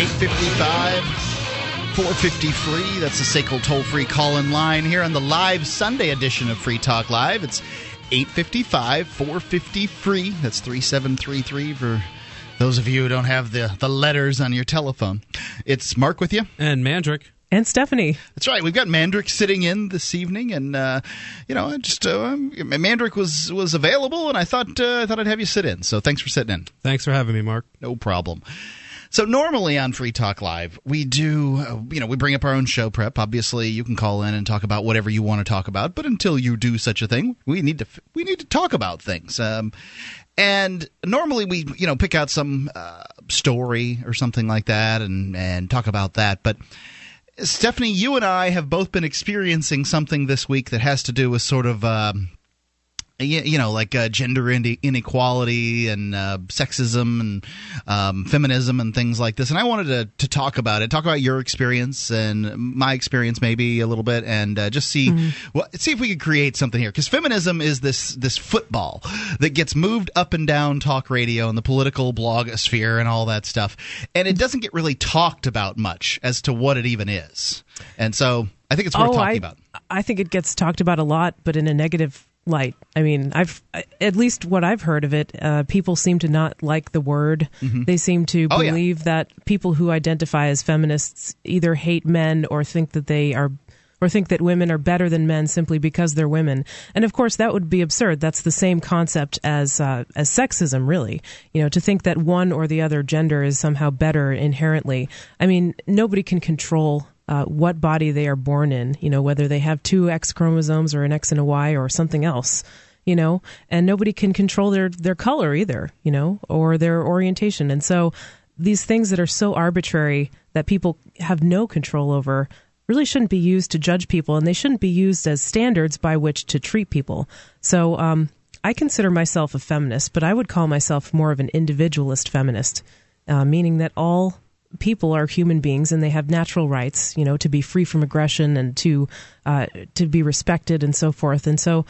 855 450. That's the SACL toll free call in line here on the live Sunday edition of Free Talk Live. It's 855 453. That's 3733 for those of you who don't have the, the letters on your telephone. It's Mark with you. And Mandrick. And Stephanie. That's right. We've got Mandrick sitting in this evening, and uh, you know, just uh, Mandrick was was available, and I thought uh, I thought I'd have you sit in. So thanks for sitting in. Thanks for having me, Mark. No problem. So normally on Free Talk Live, we do, uh, you know, we bring up our own show prep. Obviously, you can call in and talk about whatever you want to talk about. But until you do such a thing, we need to we need to talk about things. Um, and normally we, you know, pick out some uh, story or something like that and and talk about that. But Stephanie, you and I have both been experiencing something this week that has to do with sort of. Um, you know, like uh, gender inequality and uh, sexism and um, feminism and things like this. And I wanted to, to talk about it, talk about your experience and my experience maybe a little bit, and uh, just see mm-hmm. well, see if we could create something here. Because feminism is this this football that gets moved up and down talk radio and the political blogosphere and all that stuff, and it doesn't get really talked about much as to what it even is. And so I think it's worth oh, talking I, about. I think it gets talked about a lot, but in a negative light. I mean, I've at least what I've heard of it. Uh, people seem to not like the word. Mm-hmm. They seem to oh, believe yeah. that people who identify as feminists either hate men or think that they are. Or think that women are better than men simply because they're women, and of course that would be absurd. That's the same concept as uh, as sexism, really. You know, to think that one or the other gender is somehow better inherently. I mean, nobody can control uh, what body they are born in, you know, whether they have two X chromosomes or an X and a Y or something else, you know, and nobody can control their, their color either, you know, or their orientation. And so these things that are so arbitrary that people have no control over really shouldn't be used to judge people and they shouldn't be used as standards by which to treat people. So, um, I consider myself a feminist, but I would call myself more of an individualist feminist, uh, meaning that all people are human beings and they have natural rights, you know, to be free from aggression and to uh, to be respected and so forth. And so,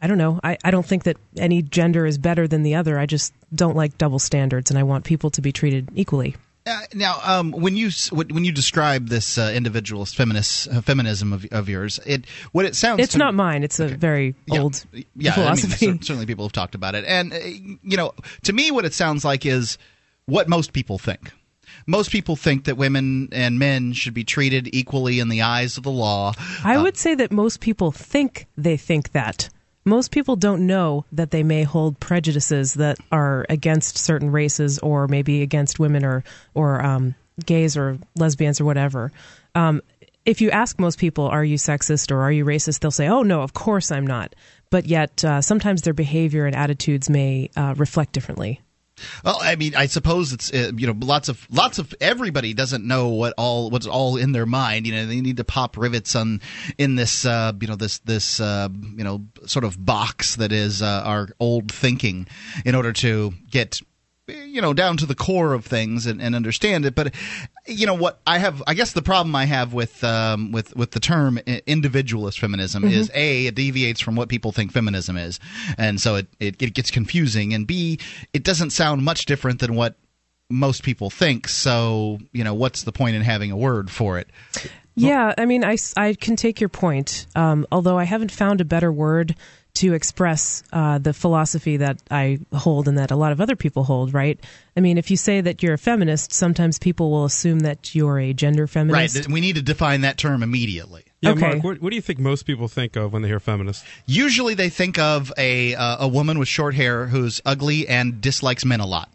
I don't know. I, I don't think that any gender is better than the other. I just don't like double standards, and I want people to be treated equally. Uh, now, um, when you when you describe this uh, individualist feminist uh, feminism of, of yours, it what it sounds it's not mine. It's a okay. very yeah. old yeah, philosophy. I mean, certainly, people have talked about it, and uh, you know, to me, what it sounds like is what most people think most people think that women and men should be treated equally in the eyes of the law. I uh, would say that most people think they think that. Most people don't know that they may hold prejudices that are against certain races or maybe against women or or um, gays or lesbians or whatever. Um, if you ask most people, "Are you sexist or are you racist?" they'll say, "Oh no, of course I'm not." But yet, uh, sometimes their behavior and attitudes may uh, reflect differently. Well, I mean, I suppose it's uh, you know lots of lots of everybody doesn't know what all what's all in their mind. You know, they need to pop rivets on in this uh, you know this this uh, you know sort of box that is uh, our old thinking in order to get you know down to the core of things and, and, understand it. But you know what i have i guess the problem i have with um, with with the term individualist feminism mm-hmm. is a it deviates from what people think feminism is. And so it, it, it gets confusing. And b it doesn't sound much different than what most people think. So you know what's the point in having a word for it? Yeah i mean i, I can take your point. Um, although i haven't found a better word to express uh, the philosophy that I hold and that a lot of other people hold, right? I mean, if you say that you're a feminist, sometimes people will assume that you're a gender feminist. Right. We need to define that term immediately. Yeah, okay. Mark, what, what, do you think most people think of when they hear feminist? Usually they think of a, uh, a woman with short hair who's ugly and dislikes men a lot.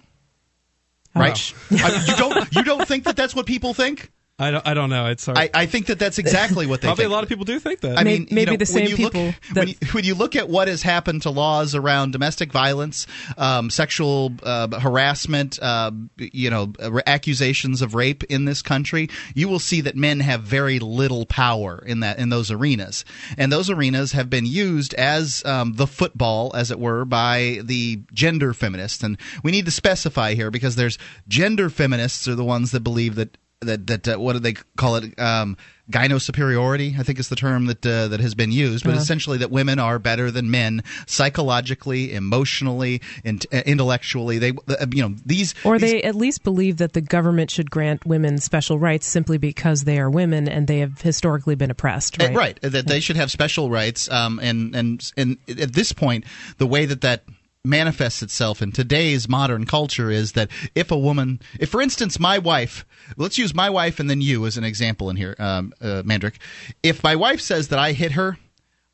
Right? I you don't you don't think that that's what people think? I don't. I don't know. It's hard. I, I think that that's exactly what they. Probably think. a lot of people do think that. I mean, maybe you know, the same when people. Look, that... when, you, when you look at what has happened to laws around domestic violence, um, sexual uh, harassment, uh, you know, accusations of rape in this country, you will see that men have very little power in that in those arenas, and those arenas have been used as um, the football, as it were, by the gender feminists. And we need to specify here because there's gender feminists are the ones that believe that that that uh, what do they call it? Um, gyno superiority, I think is the term that uh, that has been used, but Uh-huh. essentially that women are better than men psychologically, emotionally, and uh, intellectually. They, uh, you know, these Or these- they at least believe that the government should grant women special rights simply because they are women and they have historically been oppressed. Uh, Right. right that they should have special rights um, and and and at this point the way that that manifests itself in today's modern culture is that if a woman if for instance my wife let's use my wife and then you as an example in here um, uh, mandrick if my wife says that i hit her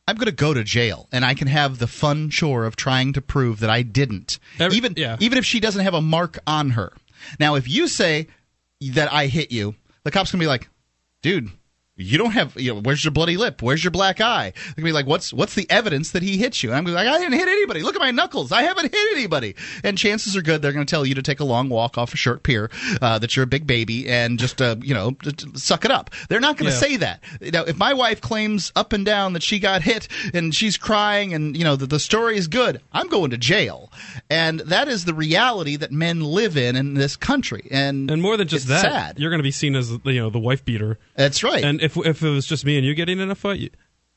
I'm going to go to jail, and I can have the fun chore of trying to prove that I didn't, Every- even yeah. even if she doesn't have a mark on her. Now, if you say that I hit you, the cop's going to be like, "Dude, you don't have. You know, where's your bloody lip? Where's your black eye?" They're going to be like, "What's what's the evidence that he hit you?" And I'm going to be like, "I didn't hit anybody. Look at my knuckles. I haven't hit anybody." And chances are good they're going to tell you to take a long walk off a short pier, uh, that you're a big baby, and just uh, you know suck it up. They're not going to Yeah. say that. Now, if my wife claims up and down that she got hit and she's crying and you know that the story is good, I'm going to jail, and that is the reality that men live in in this country. And And more than just that, sad. you're going to be seen as you know the wife beater. that's right. And if if it was just me and you getting in a fight, you-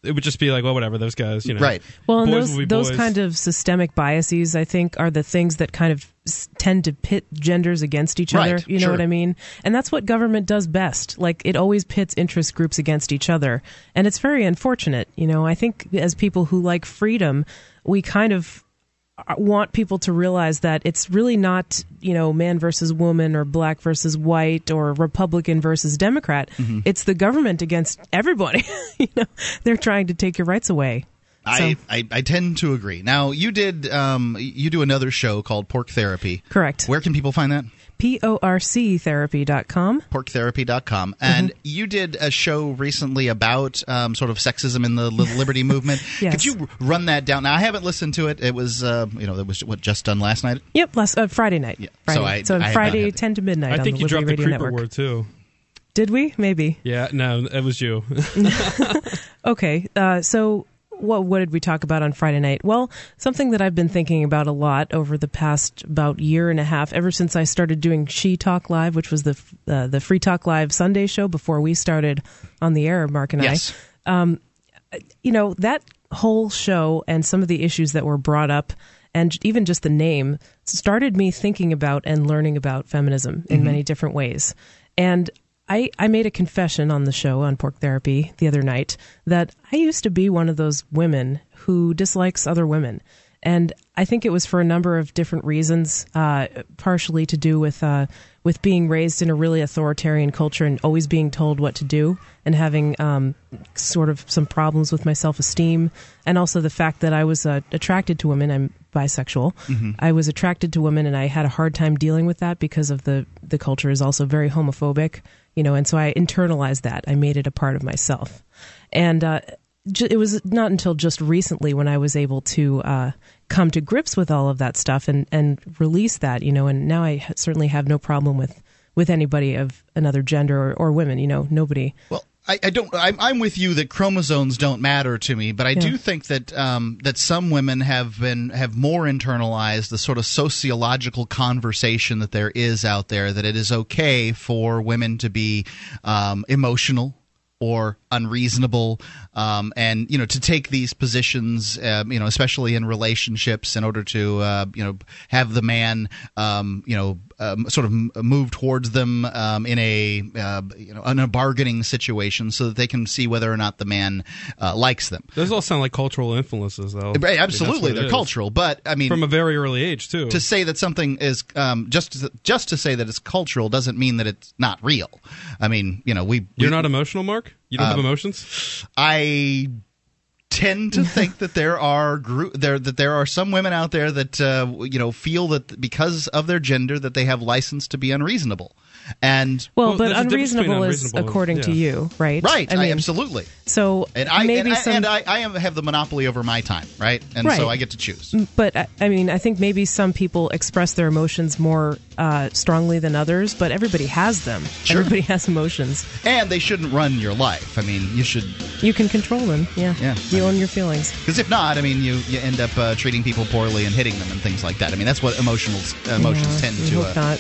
it would just be like, well, whatever. Those guys, you know, Right. Well, and boys those those kind of systemic biases, I think, are the things that kind of s- tend to pit genders against each other. Right, You know sure. what I mean? And that's what government does best. Like it always pits interest groups against each other, and it's very unfortunate. You know, I think as people who like freedom, we kind of want people to realize that it's really not you know man versus woman or black versus white or republican versus democrat Mm-hmm. it's the government against everybody you know they're trying to take your rights away I, So- I, I tend to agree. Now you did um, you do another show called Porc Therapy. correct Where can people find that? porctherapy.com porktherapy.com and Mm-hmm. you did a show recently about um, sort of sexism in the li- liberty movement. Yes. could you run that down? Now i haven't listened to it. It was uh, you know it was what just done last night? Yep last uh, friday night. Yeah, friday. so I- so I friday had 10 to midnight I on think the you Liberty dropped the creeper network. word too. did we? Maybe. Yeah, no, it was you. Okay, uh, so what what did we talk about on Friday night? Well, something that I've been thinking about a lot over the past about year and a half, ever since I started doing She Talk Live, which was the uh, the Free Talk Live Sunday show before we started on the air, Mark and yes I. You know that whole show and some of the issues that were brought up. And even just the name started me thinking about and learning about feminism in many different ways. And I, I made a confession on the show on Porc Therapy the other night that I used to be one of those women who dislikes other women. And I think it was for a number of different reasons, uh, partially to do with uh, with being raised in a really authoritarian culture and always being told what to do, and having um, sort of some problems with my self esteem, and also the fact that I was uh, attracted to women. I'm bisexual. I was attracted to women, and I had a hard time dealing with that because of the the culture is also very homophobic, you know, and so I internalized that. I made it a part of myself, and uh, it was not until just recently when I was able to uh, come to grips with all of that stuff and and release that, you know, and now I certainly have no problem with with anybody of another gender or, or women, you know, nobody. Well, I, I don't. I'm, I'm with you that chromosomes don't matter to me, but I do think that um, that some women have been have more internalized the sort of sociological conversation that there is out there that it is okay for women to be um, emotional or unreasonable, um, and you know to take these positions, um, you know, especially in relationships, in order to uh, you know have the man, um, you know, um, sort of move towards them um, in a uh, you know in a bargaining situation, so that they can see whether or not the man uh, likes them. Those all sound like cultural influences, though. I mean, absolutely, they're cultural, but I mean, from a very early age too. to say that something is um, just to, just to say that it's cultural doesn't mean that it's not real. I mean, you know, we You're we- not emotional, Mark. You don't have Um, emotions. I tend to think that there are group there that there are some women out there that uh, you know feel that because of their gender that they have license to be unreasonable. And Well, Well, but there's a difference between unreasonable is unreasonable and- according to you, right? right, I I absolutely. so And I maybe and, I, some, and I, I have the monopoly over my time, right? And so I get to choose. but I, mean, I think maybe some people express their emotions more uh, strongly than others, but everybody has them. Sure. Everybody has emotions. And they shouldn't run your life. I mean, you should You can control them. Yeah. Yeah. You own your feelings. because if not, I mean, you you end up uh, treating people poorly and hitting them and things like that. I mean, that's what emotionals emotions Yeah, tend to uh,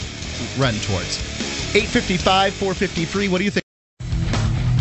run towards. 855 450. What do you think?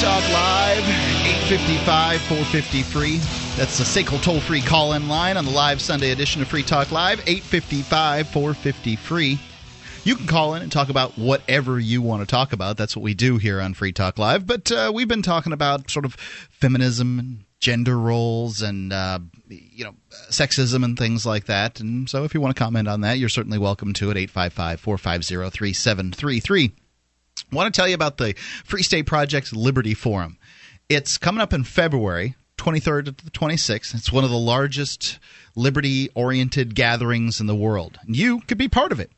Talk Live, 855 453. That's the SACL toll free call in line on the live Sunday edition of Free Talk Live, 855 453. You can call in and talk about whatever you want to talk about. That's what we do here on Free Talk Live. But uh, we've been talking about sort of feminism and gender roles and uh, you know sexism and things like that. And so, if you want to comment on that, you're certainly welcome to it. 855 450 3733 want to tell you about the Free State Project Liberty Forum. It's coming up in February. 23rd to the 26th. It's one of the largest liberty oriented gatherings in the world. You could be part of it.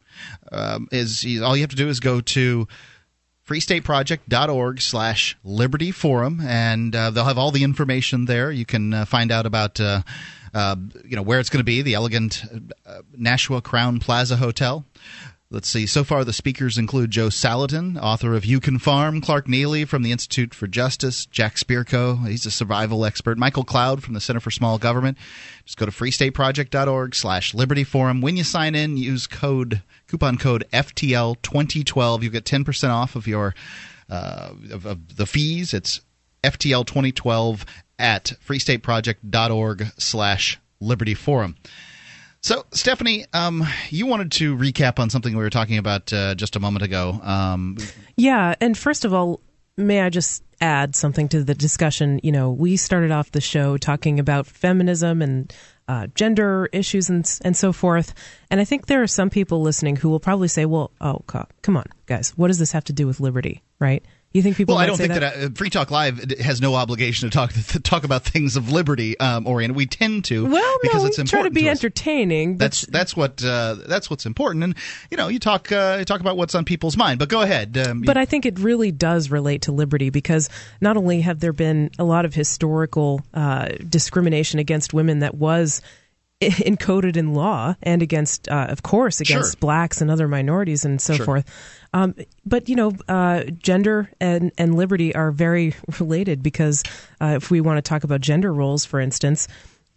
Um, is all you have to do is go to freestateproject.org slash liberty forum and uh, they'll have all the information there you can uh, find out about uh, uh you know where it's going to be the elegant uh, nashua Crowne Plaza hotel Let's see. So far, the speakers include Joel Salatin, author of You Can Farm, Clark Neily from the Institute for Justice, Jack Spirko, he's a survival expert, Michael Cloud from the Center for Small Government. Just go to freestateproject.org slash Liberty Forum. When you sign in, use code coupon code FTL2012. You get 10% off of your uh, of, of the fees. It's FTL2012 at freestateproject.org slash Liberty Forum. So, Stephanie, um, you wanted to recap on something we were talking about uh, just a moment ago. Um, yeah, and first of all, may I just add something to the discussion? You know, we started off the show talking about feminism and uh, gender issues and and so forth, and I think there are some people listening who will probably say, "Well, oh, come on, guys, what does this have to do with liberty?" Right? You think people? Well, I don't think that, that uh, Free Talk Live has no obligation to talk to talk about things of liberty um, oriented. We tend to, well, because no, it's important. Try to be to entertaining. That's that's what uh, that's what's important, and you know, you talk uh, you talk about what's on people's mind. But go ahead. Um, but I think it really does relate to liberty because not only have there been a lot of historical uh, discrimination against women that was encoded in law and against, uh, of course, against sure. blacks and other minorities and so sure. forth. Um, but you know, uh, gender and, and liberty are very related because uh, if we want to talk about gender roles, for instance,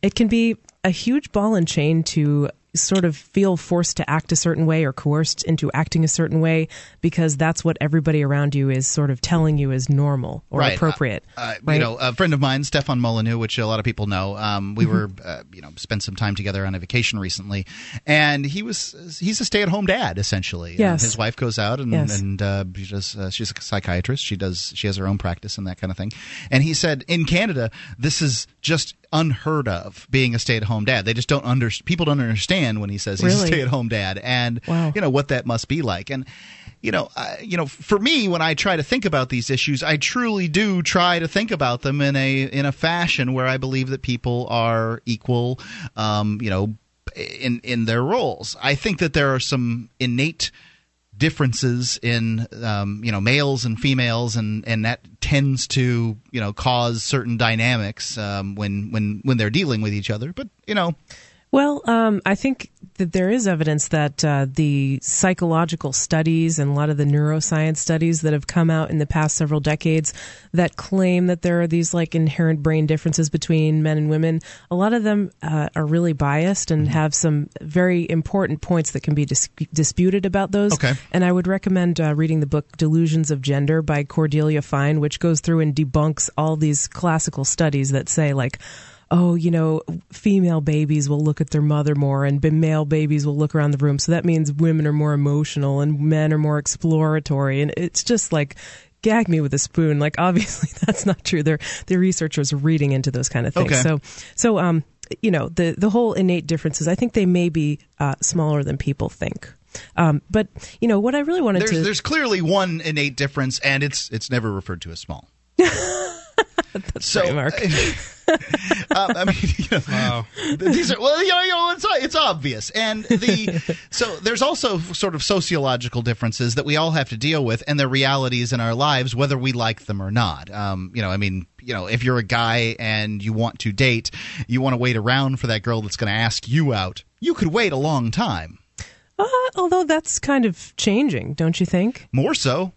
it can be a huge ball and chain to sort of feel forced to act a certain way or coerced into acting a certain way because that's what everybody around you is sort of telling you is normal or right. appropriate. Uh, uh, right? You know, a friend of mine, Stefan Molyneux, which a lot of people know, um, we mm-hmm. were, uh, you know, spent some time together on a vacation recently, and he was he's a stay at home dad essentially. Yes. his wife goes out and yes. and uh, she does, uh, she's a psychiatrist. She does she has her own practice and that kind of thing. And he said in Canada, this is just unheard of being a stay-at-home dad. They just don't under people don't understand when he says he's really? a stay-at-home dad, and wow. you know what that must be like. And you know, uh, you know, for me, when I try to think about these issues, I truly do try to think about them in a in a fashion where I believe that people are equal. Um, you know, in in their roles. I think that there are some innate differences in um, you know males and females and and that tends to you know cause certain dynamics um, when when when they're dealing with each other. But you know. Well, um, I think that there is evidence that uh, the psychological studies and a lot of the neuroscience studies that have come out in the past several decades that claim that there are these like inherent brain differences between men and women, a lot of them uh, are really biased and have some very important points that can be dis- disputed about those. Okay. And I would recommend uh, reading the book Delusions of Gender by Cordelia Fine, which goes through and debunks all these classical studies that say like, oh, you know, female babies will look at their mother more and male babies will look around the room. So that means women are more emotional and men are more exploratory. And it's just like, gag me with a spoon. Like, obviously that's not true. They're, the researchers are reading into those kind of things. Okay. So, so, um, you know, the, the whole innate differences, I think they may be uh, smaller than people think. Um, but you know what I really wanted there's, to there's clearly one innate difference, and it's it's never referred to as small. so, right, Mark. uh, I mean, you know, Wow. these are well, you know, you know, it's it's obvious, and the so there's also sort of sociological differences that we all have to deal with, and the realities in our lives, whether we like them or not. Um, you know, I mean, you know, if you're a guy and you want to date, you want to wait around for that girl that's going to ask you out. You could wait a long time, Uh, although that's kind of changing, don't you think? more so.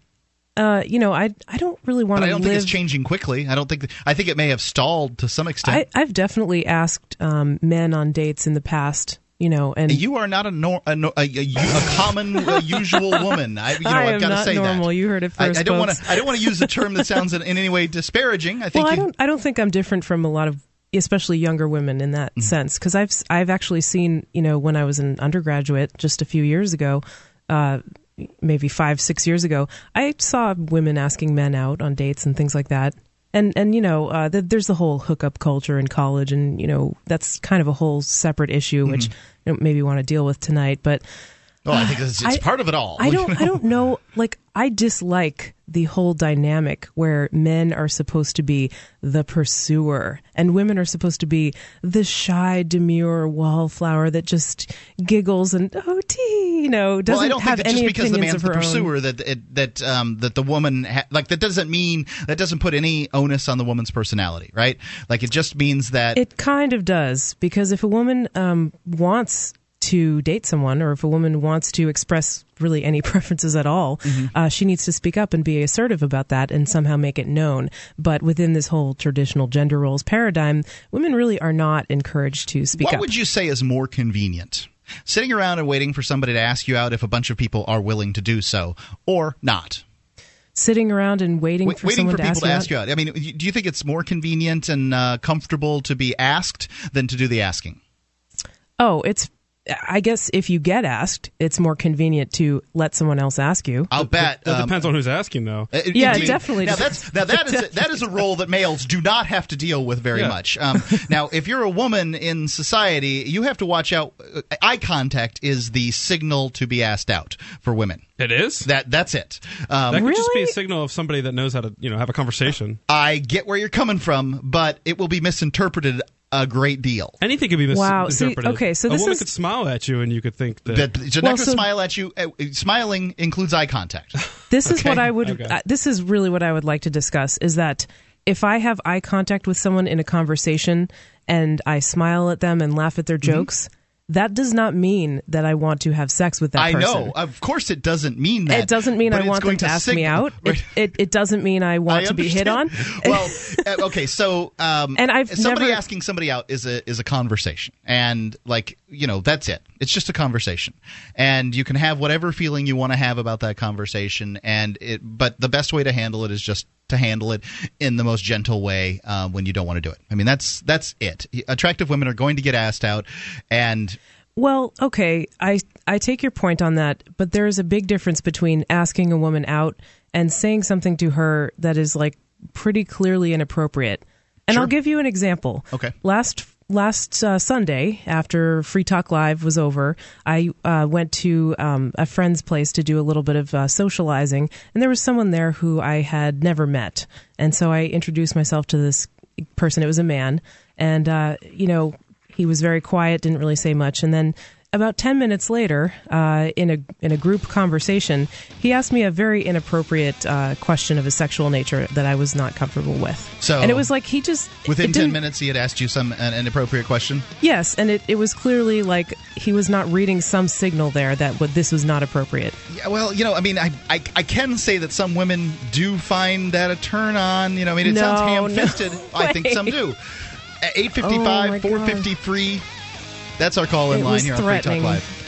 Uh, you know, I I don't really want to I don't live. think it's changing quickly. I don't think. I think it may have stalled to some extent. I, I've definitely asked um, men on dates in the past, you know, and you are not a nor- a, a, a, a common, a usual woman. I, you know, I have am got to not say normal. that. You heard it I, first, I don't want to. I don't want to use a term that sounds in, in any way disparaging. I think. well, I don't I don't think I'm different from a lot of especially younger women in that Mm-hmm. sense because I've I've actually seen you know when I was an undergraduate just a few years ago. Uh, maybe five six years ago i saw women asking men out on dates and things like that and and you know uh, th- there's the whole hookup culture in college and you know that's kind of a whole separate issue Mm-hmm. which I don't maybe want to deal with tonight but Oh, I think it's, it's I- part of it all. I don't I don't know like I dislike the whole dynamic where men are supposed to be the pursuer and women are supposed to be the shy demure wallflower that just giggles and oh tea you know doesn't well, I don't have think that just because the man's the her own. pursuer that it, that um, that the woman ha- like that doesn't mean that doesn't put any onus on the woman's personality, right? Like it just means that It kind of does because if a woman um, wants to date someone, or if a woman wants to express really any preferences at all, Mm-hmm. uh, she needs to speak up and be assertive about that and somehow make it known. But within this whole traditional gender roles paradigm, women really are not encouraged to speak what up. What would you say is more convenient? Sitting around and waiting for somebody to ask you out if a bunch of people are willing to do so, or not. Sitting around and waiting Wait- for waiting someone for to people ask to you ask out? you out. I mean, do you think it's more convenient and uh, comfortable to be asked than to do the asking? Oh, it's. I guess if you get asked, it's more convenient to let someone else ask you. I'll bet. That um, depends on who's asking, though. Uh, Yeah, indeed. it definitely Now that's now that is a, that is a role that males do not have to deal with very Yeah. much. Um, now, if you're a woman in society, you have to watch out. Uh, Eye contact is the signal to be asked out for women. It is. That that's it. Um, that could just be a signal of somebody that knows how to, you know, have a conversation. I get where you're coming from, but it will be misinterpreted a great deal. Anything could be Wow, see, misinterpreted. okay, so a this woman is- could smile at you, and you could think that. That she's not Well, going to so- smile at you. Uh, smiling includes eye contact. This is what I would. Okay. Uh, this is really what I would like to discuss. Is that if I have eye contact with someone in a conversation and I smile at them and laugh at their Mm-hmm. That does not mean that I want to have sex with that person. I person. know. Of course, it doesn't mean that. It doesn't mean I want them going to ask me out. It, Right. it, it doesn't mean I want I to be hit on. well, uh, okay, so um, And I've somebody never- asking somebody out is a is a conversation, and like you know that's it. It's just a conversation, and you can have whatever feeling you want to have about that conversation, and it. But the best way to handle it is just to handle it in the most gentle way uh, when you don't want to do it. I mean that's that's it. Attractive women are going to get asked out, and Well, okay, I I take your point on that, but there is a big difference between asking a woman out and saying something to her that is like pretty clearly inappropriate. And Sure. I'll give you an example. Okay. Last last uh, Sunday, after Free Talk Live was over, I uh, went to um, a friend's place to do a little bit of uh, socializing, and there was someone there who I had never met, and so I introduced myself to this person. It was a man, and uh, you know he was very quiet, didn't really say much, and then about 10 minutes later, uh, in, a, in a group conversation, he asked me a very inappropriate uh, question of a sexual nature that I was not comfortable with. So, and it was like he just. Within 10 minutes, he had asked you some an inappropriate question? Yes, and it, it was clearly like he was not reading some signal there that what, this was not appropriate. Yeah, well, you know, I mean, I, I, I can say that some women do find that a turn on. You know, I mean, it no, sounds ham fisted. No I think some do. 855 oh 453 that's our call in line here on Free Talk. Live.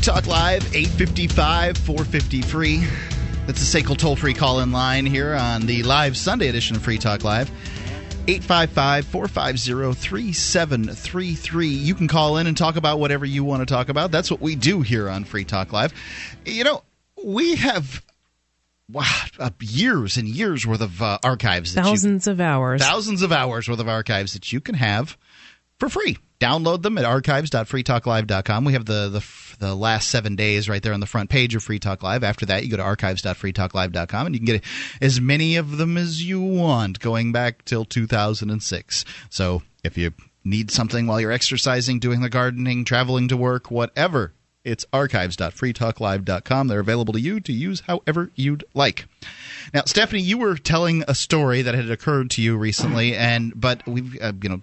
Free Talk Live, 855 450 free. That's the SACL toll free call in line here on the live Sunday edition of Free Talk Live. 855 450 3733. You can call in and talk about whatever you want to talk about. That's what we do here on Free Talk Live. You know, we have wow, uh, years and years worth of uh, archives. that you- Thousands of hours. thousands of hours worth of archives that you can have for free. Download them at archives.freetalklive.com. We have the, the the last seven days right there on the front page of Free Talk Live. After that, you go to archives.freetalklive.com and you can get as many of them as you want, going back till 2006. So if you need something while you're exercising, doing the gardening, traveling to work, whatever, it's archives.freetalklive.com. They're available to you to use however you'd like. Now, Stephanie, you were telling a story that had occurred to you recently, and but we've uh, you know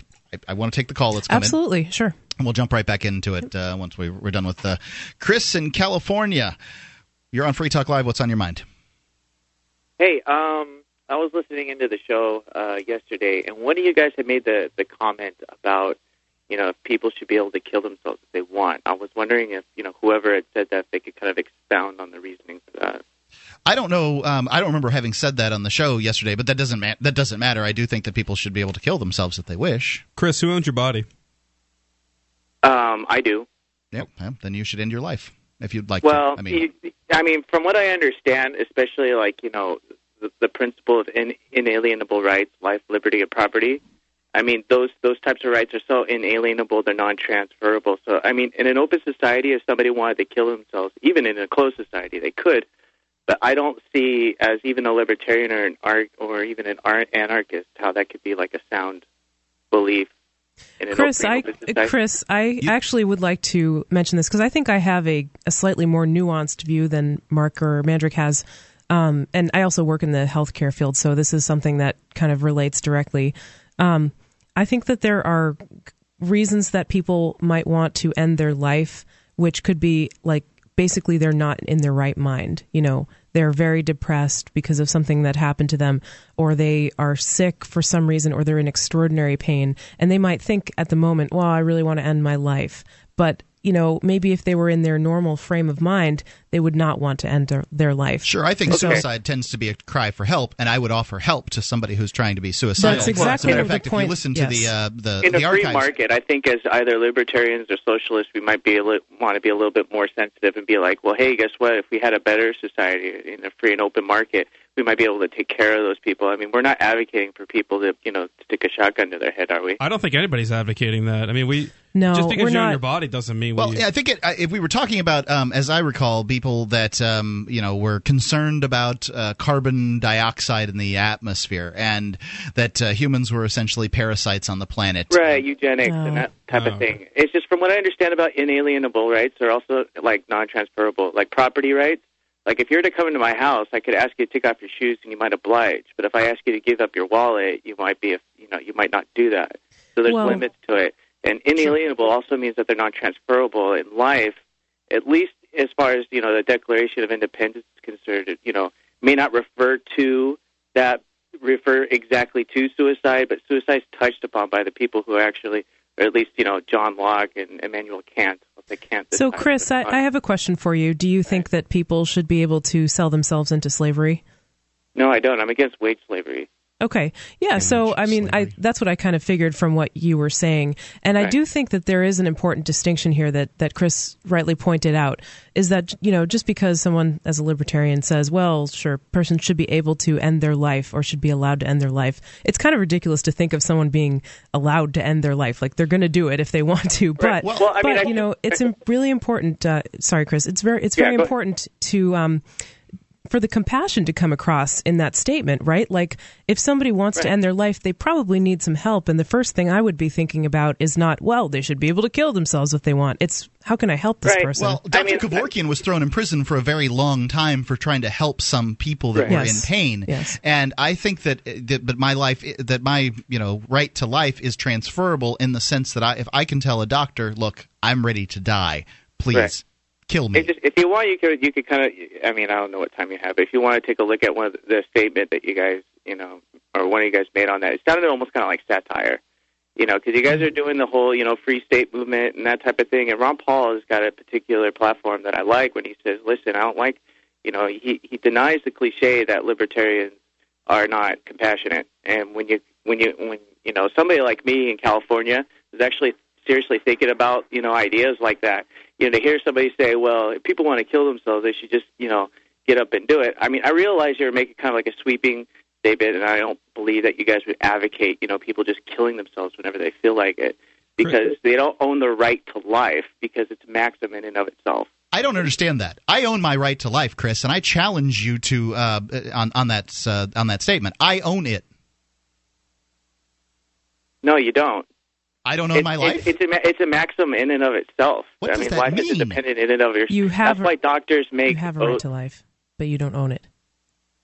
I, I want to take the call that's coming. Absolutely, sure. And we'll jump right back into it uh, once we, we're done with uh, Chris in California. You're on Free Talk Live. What's on your mind? Hey, um, I was listening into the show uh, yesterday, and one of you guys had made the the comment about you know if people should be able to kill themselves if they want. I was wondering if you know whoever had said that if they could kind of expound on the reasoning for that. I don't know. Um, I don't remember having said that on the show yesterday, but that doesn't ma- that doesn't matter. I do think that people should be able to kill themselves if they wish. Chris, who owns your body? Um, I do. Yep. well, then you should end your life if you'd like Well, to. I mean, you- I mean, from what I understand, especially like you know the, the principle of in, inalienable rights, life, liberty, and property. I mean, those those types of rights are so inalienable; they're non-transferable. So, I mean, in an open society, if somebody wanted to kill themselves, even in a closed society, they could. But I don't see, as even a libertarian or an art or even an art anarchist, how that could be like a sound belief. In an Chris, I. Chris, I actually would like to mention this because I think I have a, a slightly more nuanced view than Mark or Mandrick has, um, and I also work in the healthcare field, so this is something that kind of relates directly. Um, I think that there are reasons that people might want to end their life, which could be like basically they're not in their right mind. You know, they're very depressed because of something that happened to them, or they are sick for some reason, or they're in extraordinary pain. And they might think at the moment, well, I really want to end my life. But, you know, maybe if they were in their normal frame of mind, they would not want to end their, their life. Sure, I think So- suicide tends to be a cry for help, and I would offer help to somebody who's trying to be suicidal. That's exactly As a matter of the fact, if point- you listen to yes. the uh, the, in the a free market, I think as either libertarians or socialists, we might be a li- want to be a little bit more sensitive and be like, well, hey, guess what? If we had a better society in a free and open market, we might be able to take care of those people. I mean, we're not advocating for people to, you know, stick a shotgun to their head, are we? I don't think anybody's advocating that. I mean, we No, just because we're you're in your body doesn't mean Well, we. yeah, I think it, if we were talking about, um, as I recall, people that um, you know were concerned about uh, carbon dioxide in the atmosphere, and that uh, humans were essentially parasites on the planet. Right, eugenics Oh. and that type Oh. of thing. It's just from what I understand about inalienable rights, they're also like non-transferable, like property rights. Like if you were to come into my house, I could ask you to take off your shoes and you might oblige. But if I ask you to give up your wallet, you might be, you know, you might not do that. So there's Well- limits to it. And inalienable also means that they're not transferable in life, at least as far as you know the Declaration of Independence is concerned. You know, may not refer to that refer exactly to suicide, but suicide is touched upon by the people who actually, or at least you know, John Locke and Immanuel Kant. So, Chris, I, I have a question for you. Do you think that people should be able to sell themselves into slavery? no, I don't. I'm against wage slavery. Okay. Yeah. So, I mean, I, that's what I kind of figured from what you were saying. And I do think that there is an important distinction here that, that Chris rightly pointed out is that, you know, just because someone as a libertarian says, well, sure, person should be able to end their life or should be allowed to end their life, it's kind of ridiculous to think of someone being allowed to end their life. Like they're going to do it if they want to. But, Right. Well, I mean, but I- you know, it's really important. Uh, sorry, Chris. It's very, it's Yeah, very important to, um, for the compassion to come across in that statement, right? Like if somebody wants to end their life, they probably need some help. And the first thing I would be thinking about is not, well, they should be able to kill themselves if they want. It's how can I help this Right. person? Well, I Dr. mean, Kevorkian was thrown in prison for a very long time for trying to help some people that Right. were Yes. in pain. Yes. And I think that, that but my life that my, you know, right to life is transferable in the sense that I if I can tell a doctor, look, I'm ready to die. Please Right. Kill me. Just, if you want, you could you could kind of. I mean, I don't know what time you have, but if you want to take a look at one of the, the statement that you guys, you know, or one of you guys made on that, it sounded almost kind of like satire. You know, because you guys are doing the whole, you know, free state movement and that type of thing. And Ron Paul has got a particular platform that I like when he says, "Listen, I don't like," you know, he he denies the cliche that libertarians are not compassionate. And when you when you when you know somebody like me in California is actually seriously thinking about you know ideas like that, you know, to hear somebody say, "Well, if people want to kill themselves, they should just you know get up and do it." I mean, I realize you're making kind of like a sweeping statement, and I don't believe that you guys would advocate you know people just killing themselves whenever they feel like it because they don't own the right to life because it's maxim in and of itself. I don't understand that. I own my right to life, Chris, and I challenge you to uh, on on that uh, on that statement. I own it. No, you don't. I don't own It- my it- life. it's a ma- it's a maxim in and of itself. What I does mean, that life is mean? independent in and of yourself. You have That's why doctors make You have a right to life, but you don't own it.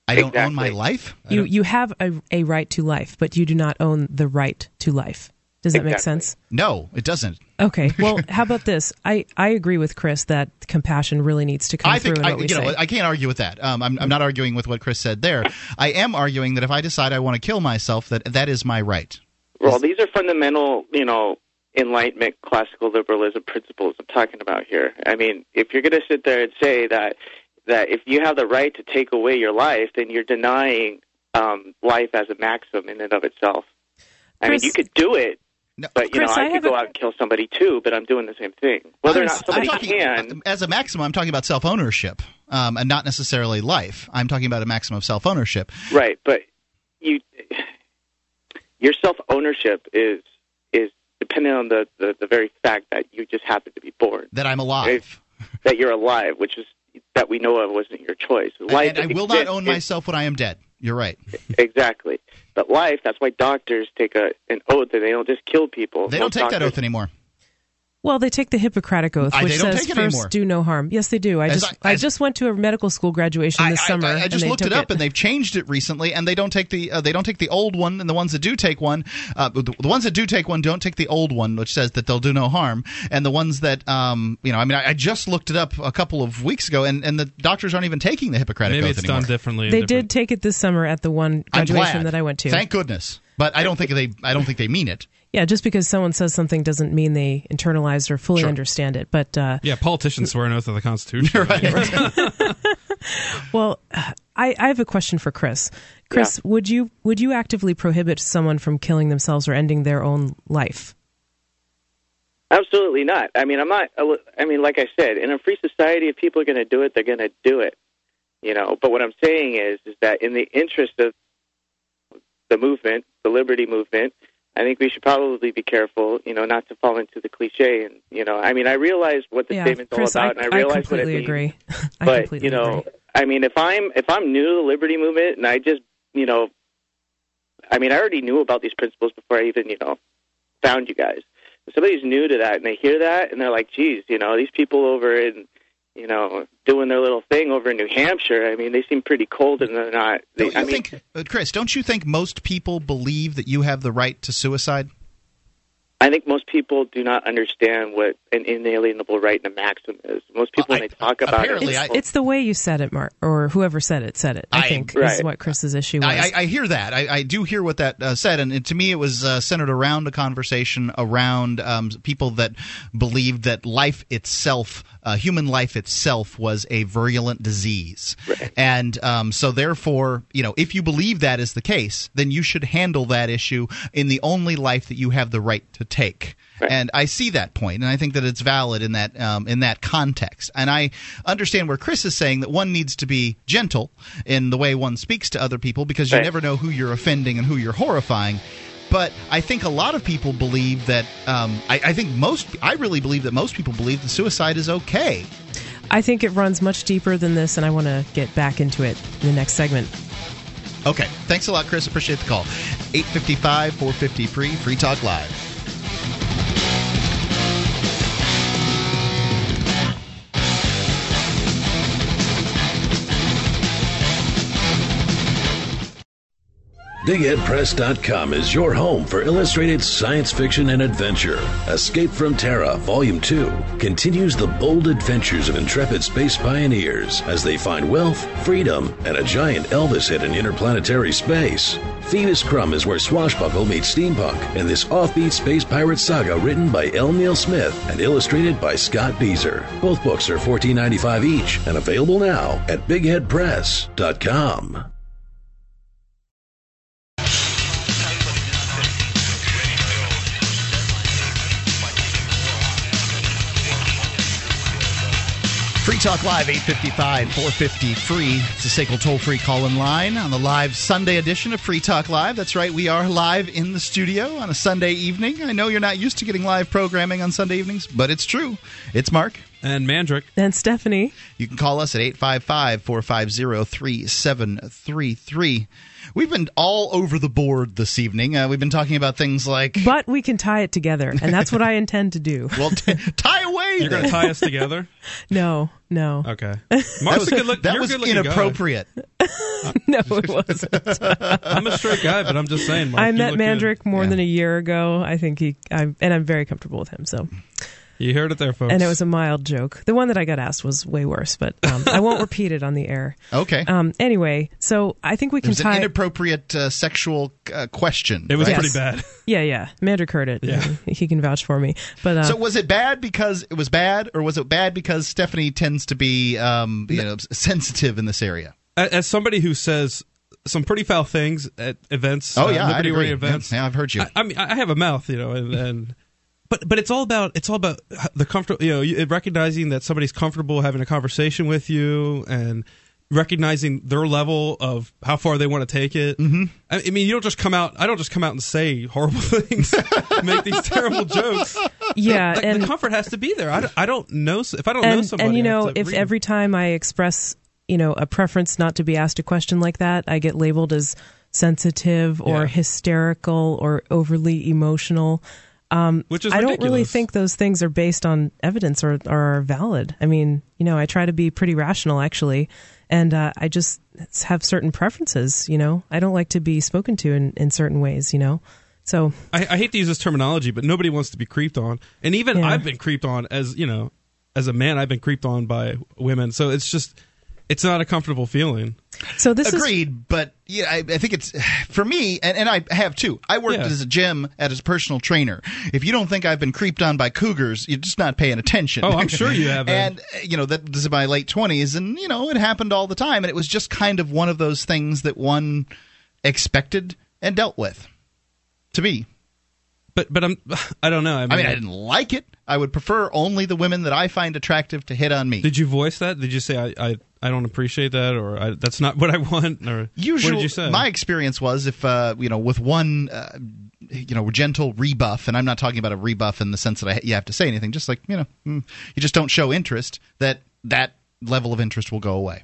I don't own my life. I You don't- you have a, a right to life, but you do not own the right to life. Does that make sense? no, it doesn't. Okay. Well, how about this? I, I agree with Chris that compassion really needs to come I think through in I, what we you know. I can't argue with that. Um, I'm, I'm not arguing with what Chris said there. I am arguing that if I decide I want to kill myself, that that is my right. Well, these are fundamental, you know, Enlightenment, classical liberalism principles I'm talking about here. I mean, if you're going to sit there and say that that if you have the right to take away your life, then you're denying um, life as a maxim in and of itself. I mean, you could do it, No, but you Chris, know, I I, could go a- out and kill somebody too. But I'm doing the same thing. Whether or I'm- not somebody talking, can, as a maximum, I'm talking about self ownership, um, and not necessarily life. I'm talking about a maximum of self ownership. Right, but you your self ownership is is dependent on the, the the very fact that you just happen to be born, That I'm alive. that you're alive, which is that we know of wasn't your choice. Life and I will not own is- myself when I am dead. You're right. exactly. But life, that's why doctors take a an oath that they don't just kill people. They don't Most take that oath anymore. Well, they take the Hippocratic Oath, which says take first anymore. do no harm. Yes, they do. I As just I- I, just went to a medical school graduation this I, I- summer. I, I just and they looked took it up, and they've changed it recently, and they don't take the uh, they don't take the old one, and the ones that do take one, uh, the, the ones that do take one don't take the old one, which says that they'll do no harm, and the ones that um you know, I mean, I, I just looked it up a couple of weeks ago, and, and the doctors aren't even taking the Hippocratic Maybe oath it's anymore. done differently. They different- did take it this summer at the one graduation that I went to. Thank goodness. But I don't think they I don't think they mean it. Yeah, just because someone says something doesn't mean they internalize or fully Sure. understand it. But uh, Yeah, politicians swear an oath of the Constitution. well, I, I have a question for Chris. Chris, would you would you actively prohibit someone from killing themselves or ending their own life? Absolutely not. I mean, I'm not. I mean, like I said, in a free society, if people are going to do it, they're going to do it. You know. But what I'm saying is, is that in the interest of the movement, the liberty movement, I think we should probably be careful, you know, not to fall into the cliche. And you know, I mean, I realize what the yeah, statement's Chris, all about, I, and I realize what it completely means. agree. I but completely you know, agree. I mean, if I'm if I'm new to the liberty movement, and I just you know, I mean, I already knew about these principles before I even you know found you guys. If somebody's new to that and they hear that and they're like, "Geez, you know, these people over in you know doing their little thing over in New Hampshire. I mean, they seem pretty cold and they're not." They, Don't you I mean, think, uh, Chris? Don't you think most people believe that you have the right to suicide? I think most people do not understand what an inalienable right and a maxim is. Most people, Well, when I- they talk about apparently it, I- It's the way you said it, Mark, or whoever said it said it. I, I- think is what Chris's issue was. I, I, I hear that. I, I do hear what that uh, said, and, and to me, it was uh, centered around a conversation around um, people that believed that life itself, uh, human life itself, was a virulent disease, and um, so therefore, you know, if you believe that is the case, then you should handle that issue in the only life that you have the right to take. And I see that point, and I think that it's valid in that um, in that context. And I understand where Chris is saying that one needs to be gentle in the way one speaks to other people because you Right. never know who you're offending and who you're horrifying. But I think a lot of people believe that. Um, I, I think most. I really believe that most people believe that suicide is okay. I think it runs much deeper than this, and I want to get back into it in the next segment. Okay. Thanks a lot, Chris. Appreciate the call. 855 450 free, Free Talk Live. Bye. BigHeadPress.com is your home for illustrated science fiction and adventure. Escape from Terra, Volume 2, continues the bold adventures of intrepid space pioneers as they find wealth, freedom, and a giant Elvis hit in interplanetary space. Phoebus Krumm is where Swashbuckle meets steampunk in this offbeat space pirate saga written by L. Neil Smith and illustrated by Scott Bieser. Both books are $14.95 each and available now at BigHeadPress.com. Free Talk Live, 855 450 free. It's a SACL toll free call in line on the live Sunday edition of Free Talk Live. That's right, we are live in the studio on a Sunday evening. I know you're not used to getting live programming on Sunday evenings, but it's true. It's Mark. And Mandrick. And Stephanie. You can call us at 855 450 3733. We've been all over the board this evening. Uh, we've been talking about things like. But we can tie it together, and that's what I intend to do. Well, t- tie away. You're going to tie us together? No, no. Okay. That Mark's was, a good look. that you're was good-looking inappropriate. no, it wasn't. I'm a straight guy, but I'm just saying. Mark, I met look good. More Yeah. than a year ago. I think he, I'm, and I'm very comfortable with him. So, You heard it there, folks. and it was a mild joke. The one that I got asked was way worse, but um, I won't repeat it on the air. Okay. Um, anyway, so I think we it can was an tie. inappropriate uh, sexual uh, question. It was right? pretty Yes. bad. yeah, yeah. Mandrick heard it. Yeah. he can vouch for me. But uh, So was it bad because it was bad, or was it bad because Stephanie tends to be, um, you know, sensitive in this area? As somebody who says some pretty foul things at events, Oh uh, yeah, I liberty agree. events. Yeah, I've heard you. I, I mean, I have a mouth, you know, and, and but but it's all about it's all about the comfortable, you know, recognizing that somebody's comfortable having a conversation with you and recognizing their level of how far they want to take it. Mm-hmm. I, I mean, you don't just come out. I don't just come out and say horrible things, make these terrible jokes. yeah, Like, and the comfort has to be there. I don't, I don't know if I don't know and, somebody. and you know if read. every time i express you know a preference not to be asked a question like that i get labeled as sensitive or Yeah. hysterical or overly emotional um, Which is I don't really think those things are based on evidence or, or are valid. I mean, you know, I try to be pretty rational actually, and uh, I just have certain preferences. You know, I don't like to be spoken to in, in certain ways. You know, so I, I hate to use this terminology, but nobody wants to be creeped on, and even Yeah. I've been creeped on as you know, as a man, I've been creeped on by women. So it's just, it's not a comfortable feeling. so this is Agreed, but yeah, I, I think it's for me, and, and I have too. I worked Yeah. as a gym at as a personal trainer. If you don't think I've been creeped on by cougars, you're just not paying attention. Oh, I'm sure you have, and uh, you know that this is my late twenties, and you know it happened all the time, and it was just kind of one of those things that one expected and dealt with. To me, But but I'm, I don't know. I mean, I mean, I didn't like it. I would prefer only the women that I find attractive to hit on me. Did you voice that? Did you say I I, I don't appreciate that, or I, that's not what I want, or Usually, what did you say? my experience was if uh, you know with one uh, you know gentle rebuff, and I'm not talking about a rebuff in the sense that I, you have to say anything, just like you know mm, you just don't show interest, that that level of interest will go away.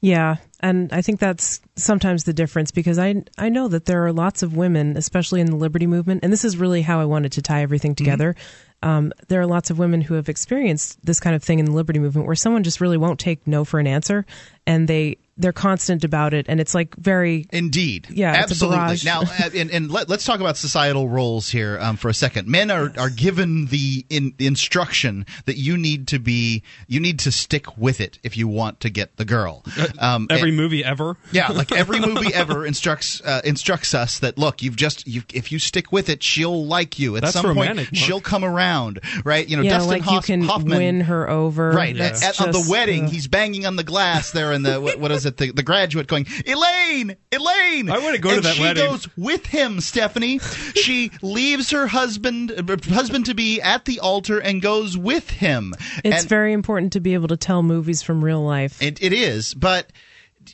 Yeah, and I think that's sometimes the difference because I I know that there are lots of women, especially in the liberty movement, and this is really how I wanted to tie everything together. Um, there are lots of women who have experienced this kind of thing in the liberty movement, where someone just really won't take no for an answer, and they they're constant about it, and it's like very Indeed. Yeah, it's a absolutely. barrage. Now, uh, and, and let, us talk about societal roles here um, for a second. Men are, are given the in, instruction that you need to be, you need to stick with it if you want to get the girl. Um, Every and- movie ever. Yeah, like every movie ever instructs uh, instructs us that look, you've just you if you stick with it, she'll like you. At That's some romantic, point, Mark. she'll come around, right? You know, yeah, Dustin like you can Hoffman, win her over. right? That's At, at- on the wedding, uh, he's banging on the glass there in the what, what is it? The, the graduate going, Elaine, Elaine. I wanna go to and that she wedding. goes with him, Stephanie. she leaves her husband, uh, husband to be at the altar, and goes with him. it's and, very important to be able to tell movies from real life. It, it is, but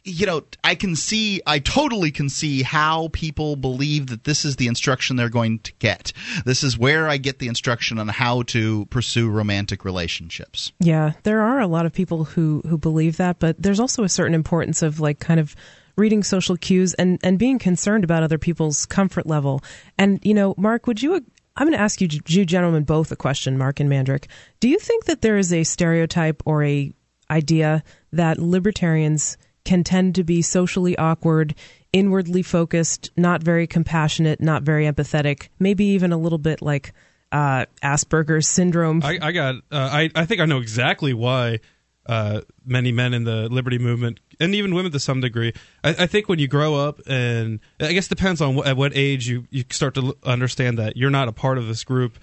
you know, I can see, I totally can see how people believe that this is the instruction they're going to get. This is where I get the instruction on how to pursue romantic relationships. Yeah, there are a lot of people who who believe that, but there's also a certain importance of like kind of reading social cues and and being concerned about other people's comfort level. And you know, Mark, would you I'm going to ask you you gentlemen both a question, Mark and Mandrick. Do you think that there is a stereotype or a idea that libertarians can tend to be socially awkward inwardly focused, not very compassionate, not very empathetic, maybe even a little bit like uh, Asperger's syndrome. I, I got. Uh, I I think I know exactly why uh, many men in the liberty movement and even women to some degree. I, I think when you grow up, and I guess it depends on what, at what age you you start to understand that you're not a part of this group.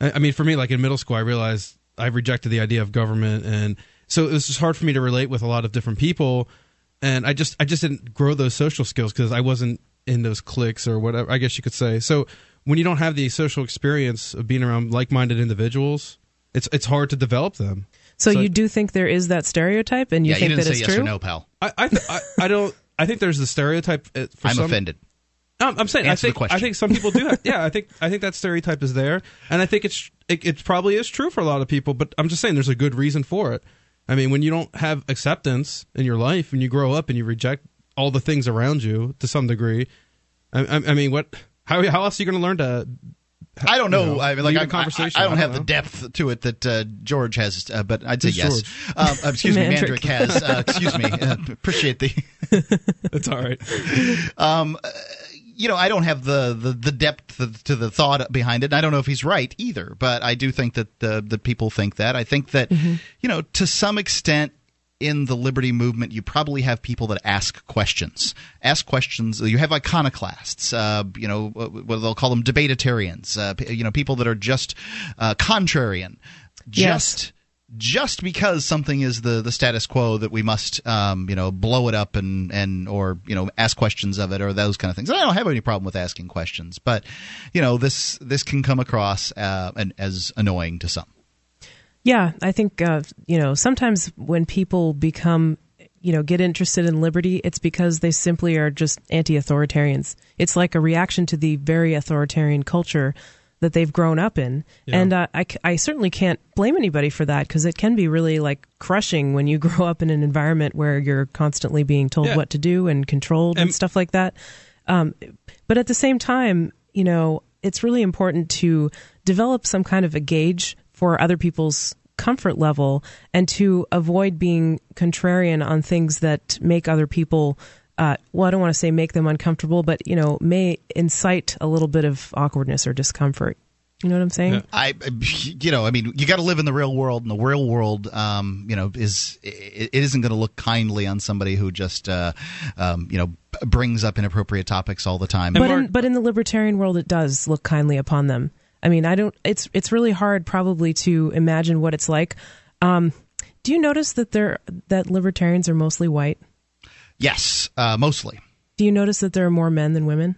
I, I mean, for me, like in middle school, I realized I rejected the idea of government, and so it was just hard for me to relate with a lot of different people. And I just I just didn't grow those social skills because I wasn't in those cliques or whatever. I guess you could say so when you don't have the social experience of being around like-minded individuals, it's it's hard to develop them. So, so you do think there is that stereotype, and you yeah, think you that it's yes true? Or no, pal. I I, th- I, I don't. I think there's the stereotype. uh, For I'm some, offended. No, I'm saying Answer I the think question. I think some people do. Have, yeah, I think I think that stereotype is there, and I think it's it, it probably is true for a lot of people. But I'm just saying there's a good reason for it. I mean, when you don't have acceptance in your life, and you grow up and you reject all the things around you to some degree, I, I, I mean, what? How how else are you going to learn to I don't know. you know, I mean, like lead a I, conversation. I, I don't I have don't the know. depth to it that uh, George has, uh, but I'd say Who's yes. Um, uh, excuse me, Mandrick. Mandrick has. Uh, excuse me. Uh, appreciate the. It's all right. Um, uh, you know, I don't have the, the, the depth to, the thought behind it. And I don't know if he's right either, but I do think that the the people think that. I think that you know, to some extent. In the liberty movement, you probably have people that ask questions. Ask questions. You have iconoclasts. Uh, you know, what they'll call them debatitarians. Uh, you know, people that are just uh, contrarian. Yes. Just because something is the, the status quo that we must um, you know blow it up and, and or you know ask questions of it or those kind of things. And I don't have any problem with asking questions, but you know this this can come across uh, and, as annoying to some. Yeah, I think uh, you know sometimes when people become you know get interested in liberty, it's because they simply are just anti-authoritarians. It's like a reaction to the very authoritarian culture that they've grown up in, Yeah. and uh, I, I certainly can't blame anybody for that because it can be really like crushing when you grow up in an environment where you're constantly being told Yeah. what to do and controlled and, And- stuff like that. Um, but at the same time, you know, it's really important to develop some kind of a gauge for other people's comfort level and to avoid being contrarian on things that make other people uh, well i don't want to say make them uncomfortable but you know may incite a little bit of awkwardness or discomfort. You know what i'm saying? Yeah. I, you know, I mean, you got to live in the real world, and the real world, um, you know, is it, it isn't going to look kindly on somebody who just, uh, um, you know, brings up inappropriate topics all the time. but in, but in the libertarian world it does look kindly upon them. I mean i don't it's it's really hard probably to imagine what it's like. Um, do you notice that they're that libertarians are mostly white yes, uh, mostly. do you notice that there are more men than women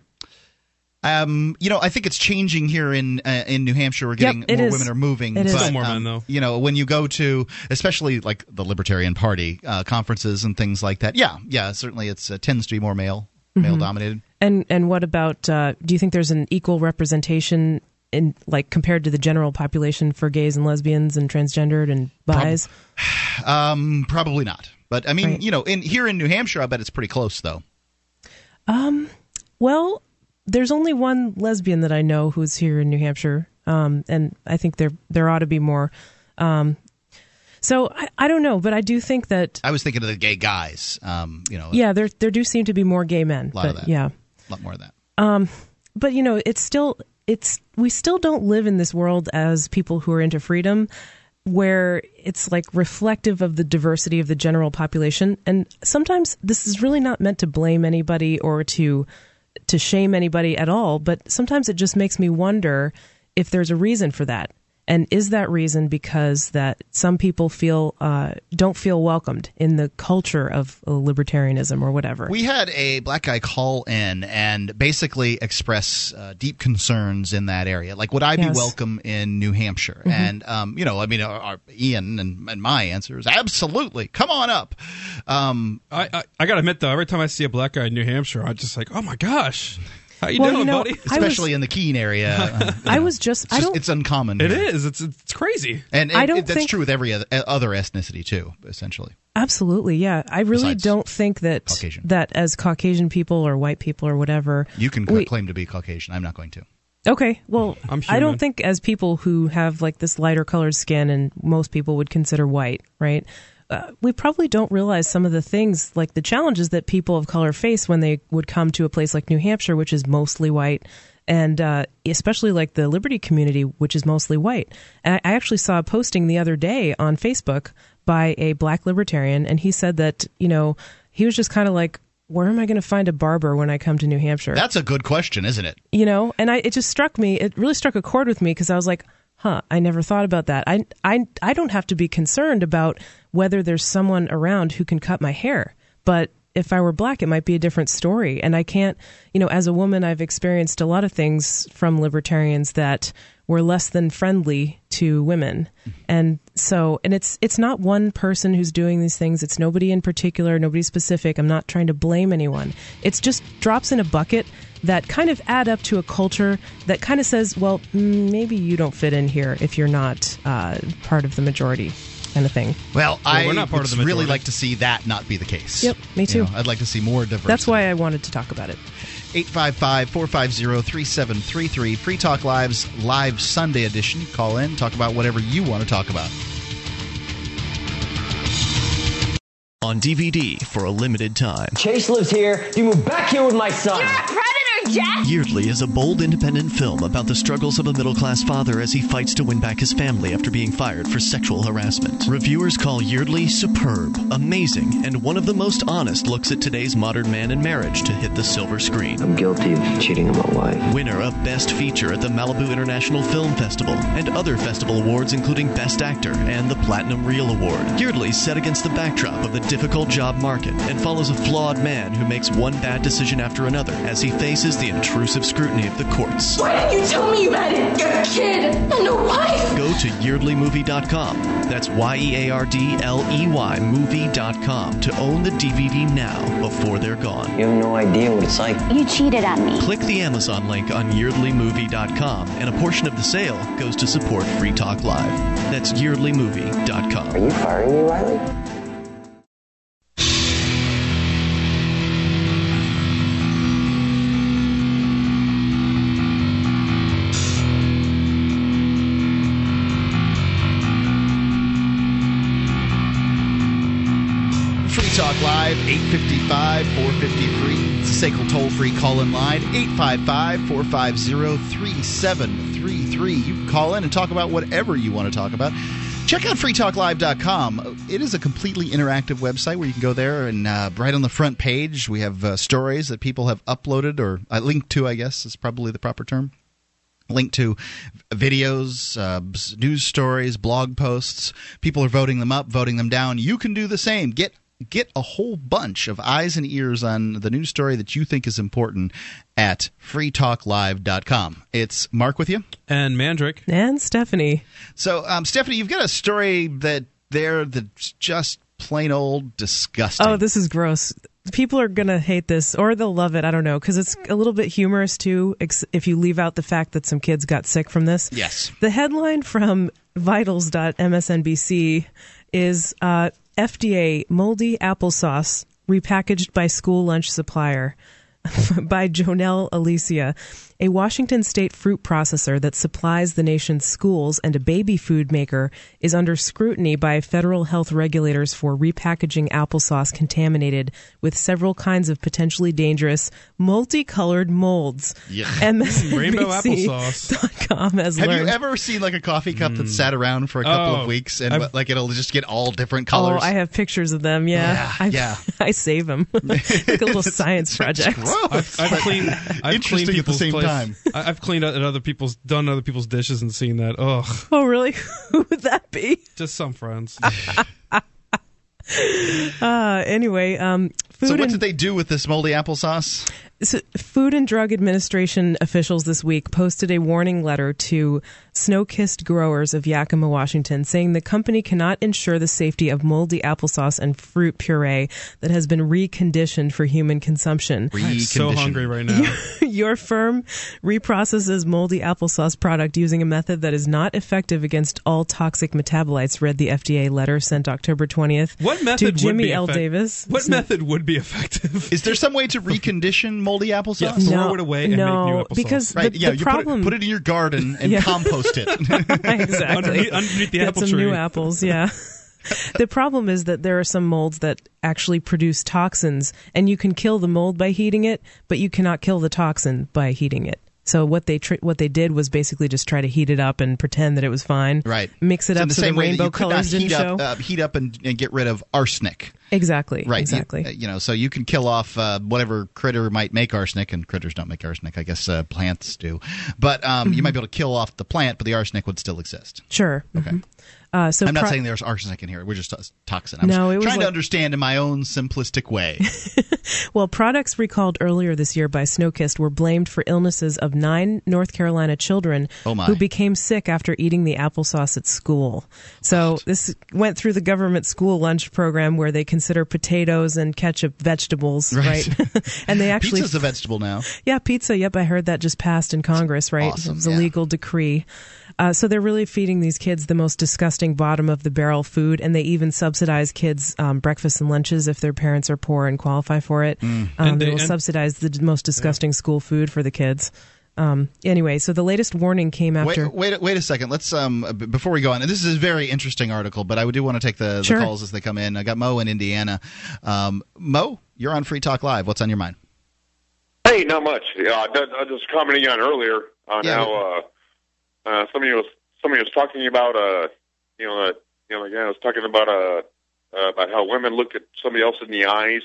Um, you know, I think it's changing here in uh, in New Hampshire. We're getting it more is. women are moving. It is. but, Still more um, men, though. You know, when you go to, especially like the Libertarian Party uh, conferences and things like that. Yeah, yeah, certainly it's uh, tends to be more male Mm-hmm. male dominated. And and what about? Uh, do you think there's an equal representation in like compared to the general population for gays and lesbians and transgendered and bis? Um, probably not. But I mean, Right. you know, in here in New Hampshire, I bet it's pretty close though. Well, there's only one lesbian that I know who's here in New Hampshire, um, and I think there there ought to be more. Um, so I, I don't know, but I do think that I was thinking of the gay guys. Um, you know, yeah, there there do seem to be more gay men. a lot but of that. yeah, a lot more of that. but you know, it's still it's we still don't live in this world as people who are into freedom where it's like reflective of the diversity of the general population. And sometimes this is really not meant to blame anybody or to to shame anybody at all but sometimes it just makes me wonder if there's a reason for that and is that reason because that some people feel uh, don't feel welcomed in the culture of uh, libertarianism or whatever We had a black guy call in and basically express uh, deep concerns in that area. Like, would I be welcome in New Hampshire? And um, you know, I mean, our, our, Ian and, and my answer is absolutely. Come on up. Um, I, I I gotta admit though, every time I see a black guy in New Hampshire, I'm just like, oh my gosh, how you Well, doing, you know, buddy? I was- especially in the Keene area. uh, I was just it's, I just- don't it's uncommon. It here. is. It's it's crazy. And, I don't it- that's think- true with every other, other ethnicity too. Essentially, Absolutely, yeah. I really Besides don't think that Caucasian. that as Caucasian people or white people or whatever. you can we- claim to be Caucasian. I'm not going to. Okay, well, I'm I don't think as people who have like this lighter colored skin and most people would consider white, right? Uh, we probably don't realize some of the things, like the challenges that people of color face when they would come to a place like New Hampshire, which is mostly white, and uh, especially like the Liberty community, which is mostly white. And I actually saw a posting the other day on Facebook by a black libertarian, and he said that, you know, he was just kind of like, where am I going to find a barber when I come to New Hampshire? That's a good question, isn't it? You know, and I it just struck me. It really struck a chord with me because I was like, huh, I never thought about that. I I I don't have to be concerned about whether there's someone around who can cut my hair, but if I were black, it might be a different story. And I can't, you know, as a woman, I've experienced a lot of things from libertarians that were less than friendly to women. And so, and it's, it's not one person who's doing these things. It's nobody in particular, nobody specific. I'm not trying to blame anyone. It's just drops in a bucket that kind of add up to a culture that kind of says, well, mm, maybe you don't fit in here if you're not uh, part of the majority kind of thing. Well, I we're not part would really like to see that not be the case. Yep, me You too. know, I'd like to see more diversity. That's why I wanted to talk about it. 855 450 3733. Free Talk Live's live Sunday edition. Call in, talk about whatever you want to talk about. On DVD for a limited time. Chase lives here. You move back here with my son. You're a predator, Jack! Yeardley is a bold independent film about the struggles of a middle class father as he fights to win back his family after being fired for sexual harassment. Reviewers call Yeardley superb, amazing, and one of the most honest looks at today's modern man and marriage to hit the silver screen. I'm guilty of cheating on my wife. Winner of Best Feature at the Malibu International Film Festival and other festival awards, including Best Actor and the Platinum Reel Award. Yeardley's set against the backdrop of the difficult job market and follows a flawed man who makes one bad decision after another as he faces the intrusive scrutiny of the courts. Why didn't you tell me you had a kid and a wife? Go to yeardleymovie.com. That's Y E A R D L E Y movie.com to own the DVD now before they're gone. You have no idea what it's like. You cheated on me. Click the Amazon link on yeardleymovie.com, and a portion of the sale goes to support Free Talk Live. That's yeardleymovie.com. Are you firing me, Riley? Live, 855 453. It's a SACL toll free call in line, 855 450 3733. You can call in and talk about whatever you want to talk about. Check out freetalklive.com. It is a completely interactive website where you can go there and uh, right on the front page, we have uh, stories that people have uploaded or uh, linked to, I guess is probably the proper term link to videos, uh, news stories, blog posts. People are voting them up, voting them down. You can do the same. Get get a whole bunch of eyes and ears on the news story that you think is important at freetalklive.com. It's Mark with you. And Mandrick. And Stephanie. So, um, Stephanie, you've got a story that there that's just plain old disgusting. Oh, this is gross. People are going to hate this or they'll love it. I don't know. Because it's a little bit humorous too, ex- if you leave out the fact that some kids got sick from this. yes. The headline from vitals.msnbc is uh, FDA moldy applesauce repackaged by school lunch supplier by JoNel Aleccia, a Washington state fruit processor that supplies the nation's schools and a baby food maker, is under scrutiny by federal health regulators for repackaging applesauce contaminated with several kinds of potentially dangerous multicolored molds. Yeah. MSNBC.com has Have learned. you ever seen like a coffee cup that hmm. sat around for a couple Oh, of weeks and I've- like it'll just get all different colors? Oh, I have pictures of them. Yeah, Yeah, I, yeah. I save them like a little science project. Gross. I've, I've cleaned. I've Interesting cleaned at the same place- time. I- I've cleaned at other people's, done other people's dishes, and seen that. Ugh, Oh, really? Who would that be? just some friends. Uh, anyway, um, food So what and did they do with this moldy applesauce? So, Food and Drug Administration officials this week posted a warning letter to Snokist growers of Yakima, Washington, saying the company cannot ensure the safety of moldy applesauce and fruit puree that has been reconditioned for human consumption. I'm so hungry right now. Your firm reprocesses moldy applesauce product using a method that is not effective against all toxic metabolites, read the FDA letter sent October 20th What method to would Jimmy be L. effect- Davis. What method would be effective? Is there some way to recondition moldy applesauce? Yeah, throw it away and no, make new applesauce. because Right, the, yeah, the you problem put, it, put it in your garden and Yeah. compost it. exactly Underneath- underneath the Get apple some tree. new apples. Yeah. the problem is that there are some molds that actually produce toxins, and you can kill the mold by heating it, but you cannot kill the toxin by heating it. So what they tr- what they did was basically just try to heat it up and pretend that it was fine. Right. Mix it So in up the so same the way rainbow you colors didn't heat show. up, uh, heat up and, and get rid of arsenic. exactly. Right. Exactly. uh, You, know, so you can kill off uh, whatever critter might make arsenic, and critters don't make arsenic. I guess uh, plants do. But um, Mm-hmm. you might be able to kill off the plant, but the arsenic would still exist. sure. Okay. mhm. Uh, so I'm not pro- saying there's arsenic in here. We're just toxin. I'm No, was trying to understand in my own simplistic way. Well, products recalled earlier this year by Snokist were blamed for illnesses of nine North Carolina children Oh, who became sick after eating the applesauce at school. So this went through the government school lunch program where they consider potatoes and ketchup vegetables, Right. right? and they actually Pizza's a vegetable now. yeah, pizza. Yep, I heard that just passed in Congress, right? Awesome, it was a yeah. legal decree. Uh, so they're really feeding these kids the most disgusting bottom of the barrel food, and they even subsidize kids' um, breakfast and lunches if their parents are poor and qualify for it. Um, And they, they- will and- subsidize the most disgusting school food for the kids. Um, anyway, so the latest warning came after. Wait, wait, wait a second. Let's um before we go on. This is a very interesting article, but I do want to take the, Sure. the calls as they come in. I got Mo in Indiana. Um, Mo, you're on Free Talk Live. What's on your mind? Hey, not much. Yeah, I I was commenting on earlier on Yeah. how uh, uh, somebody was somebody was talking about uh, you know, uh, you know, again, I was talking about uh, uh, about how women look at somebody else in the eyes,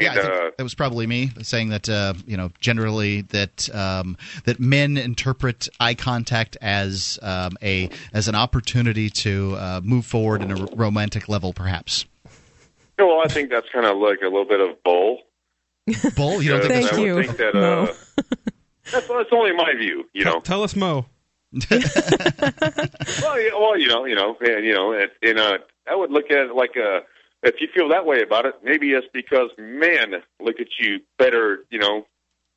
Yeah, and I think uh, that was probably me saying that uh, you know generally that um, that men interpret eye contact as um, a as an opportunity to uh, move forward in a romantic level, perhaps. you know, well, I think that's kind of like a little bit of bull. Bull, you don't think Thank so? I would you. Think that, No. uh, that's that's only my view. You know, Tell us, Mo. well, you, well, you know, you know, and you know, and, and uh, I would look at it like uh, if you feel that way about it, maybe it's because men look at you better. You know,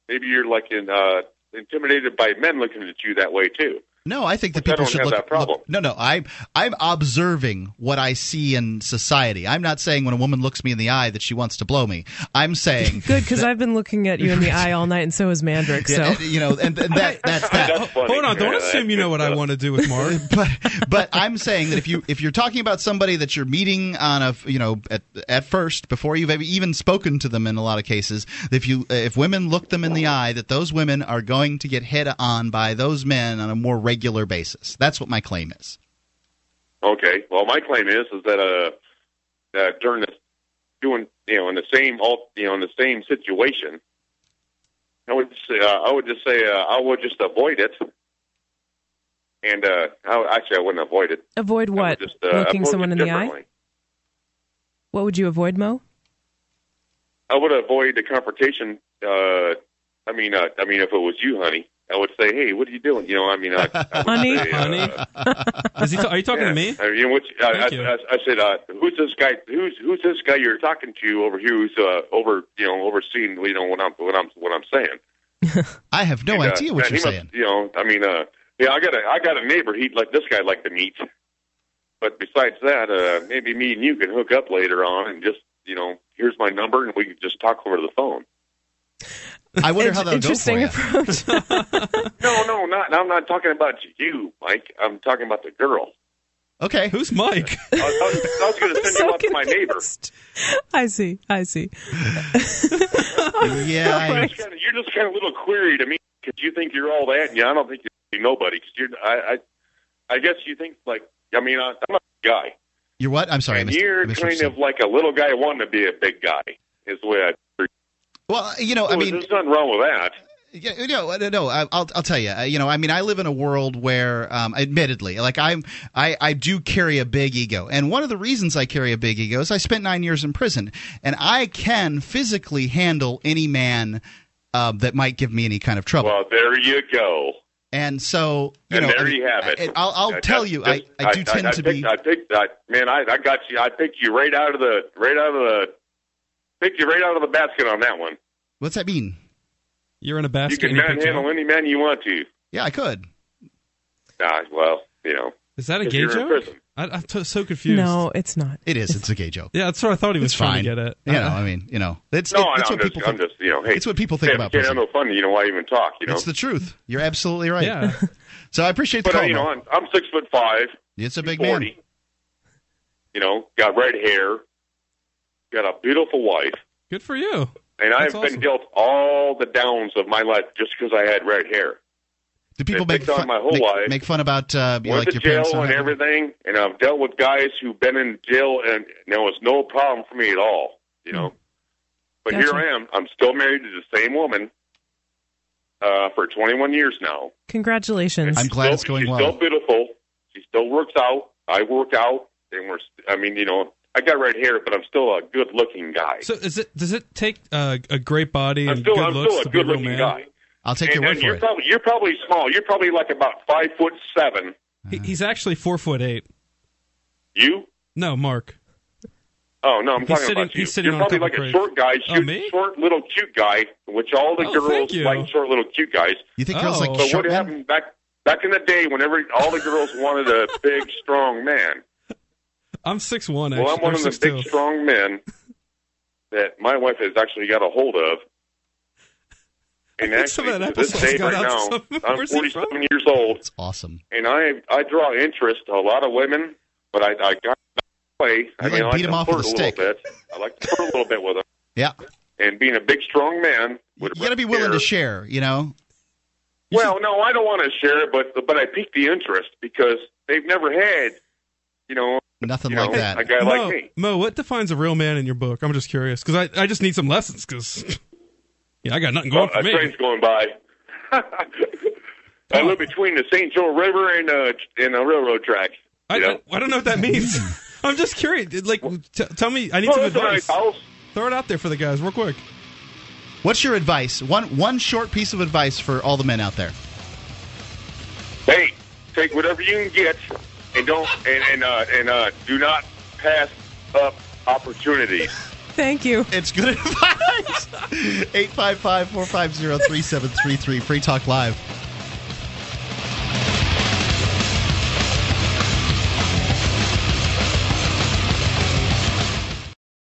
maybe you're like in, uh, intimidated by men looking at you that way too. No, I think that Which I people should have look, that problem. No, no, I'm I'm observing what I see in society. I'm not saying when a woman looks me in the eye that she wants to blow me. I'm saying Good, because I've been looking at you in the eye all night, and so has Mandrick. So Yeah, and, you know, and, and that that's that. That's funny. Hold on, don't Yeah, assume you know what I want to do with Mark. but but I'm saying that if you if you're talking about somebody that you're meeting on a you know at at first before you've even spoken to them in a lot of cases if you if women look them in the eye that those women are going to get hit on by those men on a more regular basis. That's what my claim is. Okay. Well, my claim is is that uh, that during this doing you know in the same all you know in the same situation, I would say, uh, I would just say uh, I would just avoid it. And uh, I, actually, I wouldn't avoid it. avoid what? Just, uh, Looking someone in the eye. What would you avoid, Mo? I would avoid the confrontation. Uh, I mean, uh, I mean, if it was you, honey, I would say, "Hey, what are you doing?" You know, I mean, I, I would Honey? say, uh, Honey? Is he ta- are you talking yeah. to me? I mean, which, I, I, Thank you. I, I said, uh, "Who's this guy? Who's who's this guy you're talking to over here? Who's uh, over you know overseeing you know what I'm what I'm what I'm saying?" I have no And, uh, idea what you're saying. Must, you know, I mean, uh, yeah, I got a I got a neighbor. He'd like this guy like to meet. But besides that, uh, maybe me and you can hook up later on and just you know, here's my number and we can just talk over the phone. I wonder how that'll go Interesting for approach. No, no, not. I'm not talking about you, Mike. I'm talking about the girl. Okay. Who's Mike? I was, was, was going to send so you up to my neighbor. I see. I see. Yeah. I- You're just kinda- you're just kind of a little query to me because you think you're all that, and yeah, I don't think you're nobody. Because you're, I, I, I guess you think like, I mean, I, I'm a guy, You're what? I'm sorry. I missed, you're I kind of like a little guy wanting to be a big guy. Is the way I. Well, you know, I mean, there's nothing wrong with that. Yeah, no, no, no. I- I'll I'll tell you. You know, I mean, I live in a world where, um, admittedly, like I'm, I I do carry a big ego, and one of the reasons I carry a big ego is I spent nine years in prison, and I can physically handle any man um, that might give me any kind of trouble. Well, there you go. and so, you and know, there I, you have it. I, I'll, I'll tell you, just- I, I do tend I, to picked, be. I picked. I, man, I, I got you. I picked you right out of the right out of the. Picked you right out of the basket on that one. What's that mean? You're in a basket. you can manhandle any man you want to. Yeah, I could. Nah, well, you know. Is that a gay joke? I, I'm t- so confused. No, it's not. It is. It's a gay joke. Yeah, that's what I thought he was It's trying fine. to get at. You know, I mean, you know, it's No, it, no, it's I'm what just, people I'm think. just, you know, hey, It's what people think hey, about can't have no fun, you know why even talk, you know? It's the truth. You're absolutely right. Yeah. So I appreciate the but, uh, call. you know, I'm, I'm six foot five, it's a big 40. man. You know, got red hair, got a beautiful wife, Good for you. and I've That's awesome. been dealt all the downs of my life just because I had red hair. Do people make picked on fun, my whole make, life. make fun about uh, you know, Went like to your parents? jail not and having- everything, and I've dealt with guys who've been in jail, and there was no problem for me at all. You know, but Gotcha. here I am. I'm still married to the same woman uh, for 21 years now. Congratulations. I'm glad still, it's going she's well. Still beautiful. She still works out. I work out, and we're. I mean, you know, I got red hair, but I'm still a good-looking guy. So is it? Does it take uh, a great body I'm and still, good I'm looks still a to be a real good-looking man? guy. I'll take and, your word for you're it. probably you're probably small. You're probably like about five foot seven. He, he's actually four foot eight. You? No, Mark. Oh no, I'm He's talking sitting- about you. he's sitting You're on a probably couple like a short guy, Oh, me? short little cute guy, which all the Oh, girls like short little cute guys. You think girls Oh. like But short what happened back back in the day, whenever all the girls wanted a big, strong man? I'm six one. Well, I'm one of the big, strong men that my wife has actually got a hold of. And I think some actually, of to that this day right now, I'm Where's he from? 47 years old, It's awesome. and I I draw interest to a lot of women, but I I got play. I You mean, like I beat like 'em to off with a a stick. little bit. I like to flirt a little bit with them, Yeah, and being a big, strong man. you got to be red willing to share. You know, Well, no, I don't want to share it, but but I pique the interest because they've never had, you know, nothing you like know, that. a guy Mo, like me. Mo, what defines a real man in your book? I'm just curious because I, I just need some lessons because yeah, I got nothing going Oh, a for me. train's going by. I live between the St. Joe River and uh and a railroad track. I, You know? I, I don't know what that means. I'm just curious. Like, t- tell me. I need Well, some advice. nice. Throw it out there for the guys, real quick. What's your advice? One one short piece of advice for all the men out there. Hey, take whatever you can get, and don't and and uh, and uh, do not pass up opportunities. Thank you. It's good advice. 855 450 3733. Free Talk Live.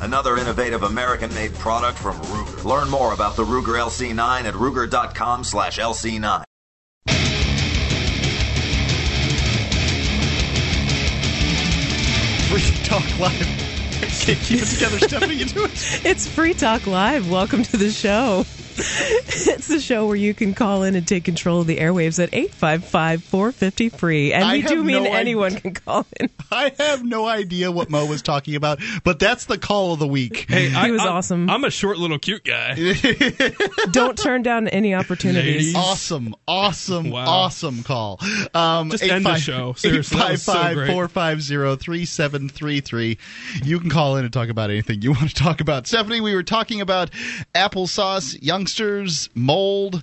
another innovative American made product from Ruger. Learn more about the Ruger LC9 at Ruger.com slash LC9. Free Talk Live. Can't keep it together, Stephanie. You do it. It's Free Talk Live. Welcome to the show. It's the show where you can call in and take control of the airwaves at 855 450 free. And I we do have mean no anyone idea. can call in. I have no idea what Mo was talking about, but that's the call of the week. Hey, I, was I'm- awesome. I'm a short little cute guy. Don't turn down any opportunities. Ladies. Awesome, awesome, Wow. awesome call. Um, Just end the show. Seriously, that was so You can call in and talk about anything you want to talk about. Stephanie, we were talking about applesauce, youngsters, mold.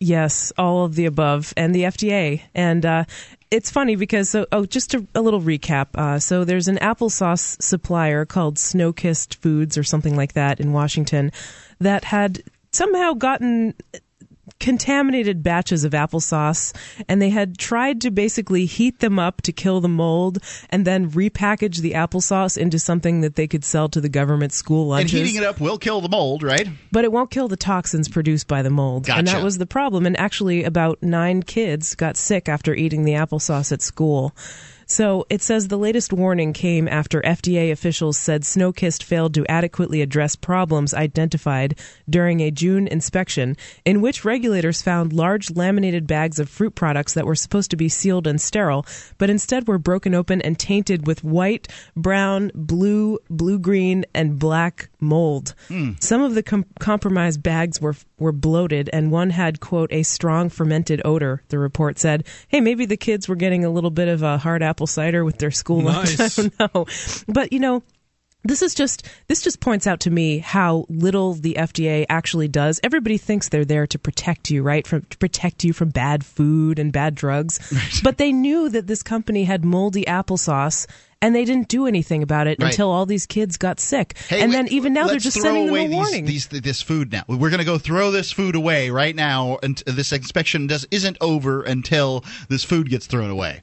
Yes, all of the above, and the FDA. And uh, it's funny because, so, oh, just a, a little recap. Uh, so there's an applesauce supplier called Snokist Foods or something like that in Washington that had somehow gotten contaminated batches of applesauce and they had tried to basically heat them up to kill the mold and then repackage the applesauce into something that they could sell to the government school lunches And heating it up will kill the mold, right? but it won't kill the toxins produced by the mold. And that was the problem. And actually, about nine kids got sick after eating the applesauce at school. So it says the latest warning came after FDA officials said Snokist failed to adequately address problems identified during a June inspection, in which regulators found large laminated bags of fruit products that were supposed to be sealed and sterile, but instead were broken open and tainted with white, brown, blue, blue green, and black mold. Hmm. Some of the com- compromised bags were were bloated, and one had quote a strong fermented odor. The report said, "Hey, maybe the kids were getting a little bit of a hard apple cider with their school lunch. I don't know, but you know." This is just this just points out to me how little the FDA actually does. Everybody thinks they're there to protect you, right? From to protect you from bad food and bad drugs. But they knew that this company had moldy applesauce and they didn't do anything about it Right. until all these kids got sick. Hey, and wait, then even now they're just sending them away a warning. These, these, this food now. We're going to go throw this food away right now, and this inspection does isn't over until this food gets thrown away.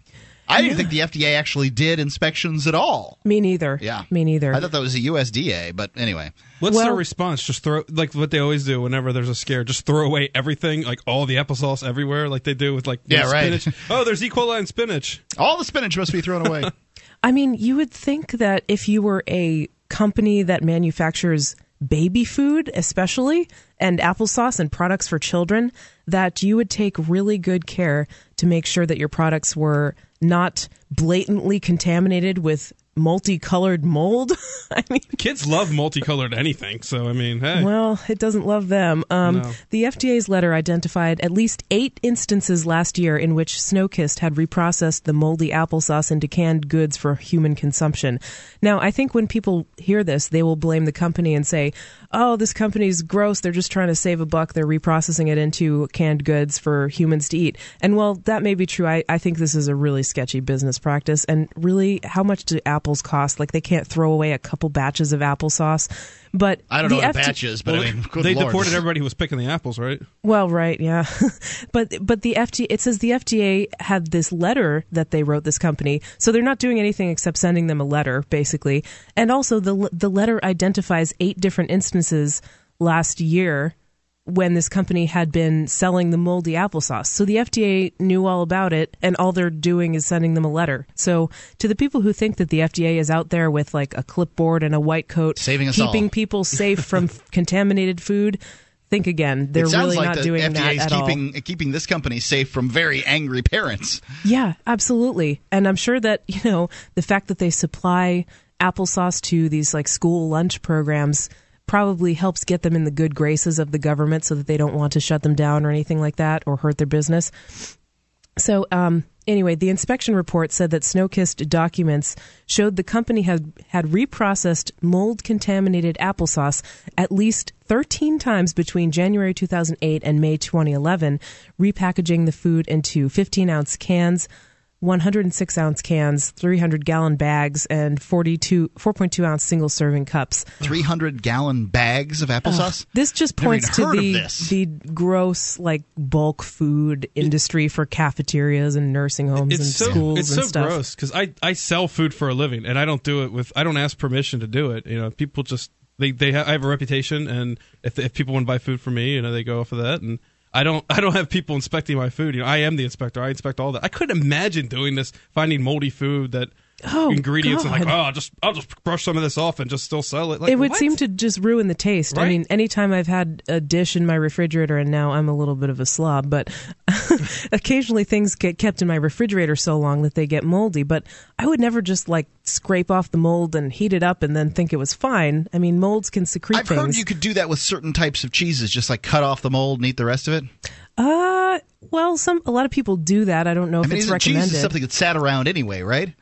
I didn't think the FDA actually did inspections at all. me neither. Yeah, Me neither. I thought that was a USDA, but anyway. What's Well- their response? Just throw like what they always do whenever there's a scare. Just throw away everything, like all the applesauce everywhere, like they do with like Yeah, right. spinach. Oh, there's E. coli and spinach. All the spinach must be thrown away. I mean, you would think that if you were a company that manufactures baby food, especially, and applesauce and products for children, that you would take really good care to make sure that your products were not blatantly contaminated with multicolored mold. I mean, Kids love multicolored anything, so I mean, hey. well, it doesn't love them. Um, No. The FDA's letter identified at least eight instances last year in which Snokist had reprocessed the moldy applesauce into canned goods for human consumption. Now, I think when people hear this, they will blame the company and say, oh, this company's gross. They're just trying to save a buck. They're reprocessing it into canned goods for humans to eat. And while that may be true, I, I think this is a really sketchy business practice. And really, how much do apples cost? Like, they can't throw away a couple batches of applesauce. But I don't the know what FD batches, but Well, I mean, good they Lord. deported everybody who was picking the apples, right? Well, right, yeah, but but the FDA it says the FDA had this letter that they wrote this company, so they're not doing anything except sending them a letter, basically. And also the the letter identifies eight different instances last year when this company had been selling the moldy applesauce. So the FDA knew all about it, and all they're doing is sending them a letter. So to the people who think that the FDA is out there with like a clipboard and a white coat, Saving us keeping all. people safe from contaminated food. Think again. They're really like not the doing FDA that at all. keeping keeping this company safe from very angry parents. Yeah, absolutely. And I'm sure that, you know, the fact that they supply applesauce to these like school lunch programs probably helps get them in the good graces of the government so that they don't want to shut them down or anything like that or hurt their business. So, um, anyway, the inspection report said that Snokist documents showed the company had had reprocessed mold contaminated applesauce at least 13 times between January 2008 and May 2011, repackaging the food into 15 ounce cans. 106 ounce cans, 300 gallon bags, and 42, 4.2 ounce single serving cups. 300 gallon bags of applesauce? This just points to the the gross like bulk food industry for cafeterias and nursing homes and so schools it's and so stuff. gross because I I sell food for a living and I don't do it with I don't ask permission to do it. You know, people just they they ha- I have a reputation and if if people want to buy food from me, you know, they go off of that and. I don't. I don't have people inspecting my food. You know, I am the inspector. I inspect all that. I couldn't imagine doing this, finding moldy food that Oh, ingredients and like, God. oh, I'll just I'll just brush some of this off and just still sell it. Like, it would what? seem to just ruin the taste. I mean, anytime I've had a dish in my refrigerator, and now I'm a little bit of a slob, but occasionally things get kept in my refrigerator so long that they get moldy. But I would never just like scrape off the mold and heat it up and then think it was fine. I mean, molds can secrete I've things. heard you could do that with certain types of cheeses, just like cut off the mold and eat the rest of it. uh, well, some a lot of people do that. I don't know I if mean, it's isn't cheese recommended. is something that's sat around anyway, right?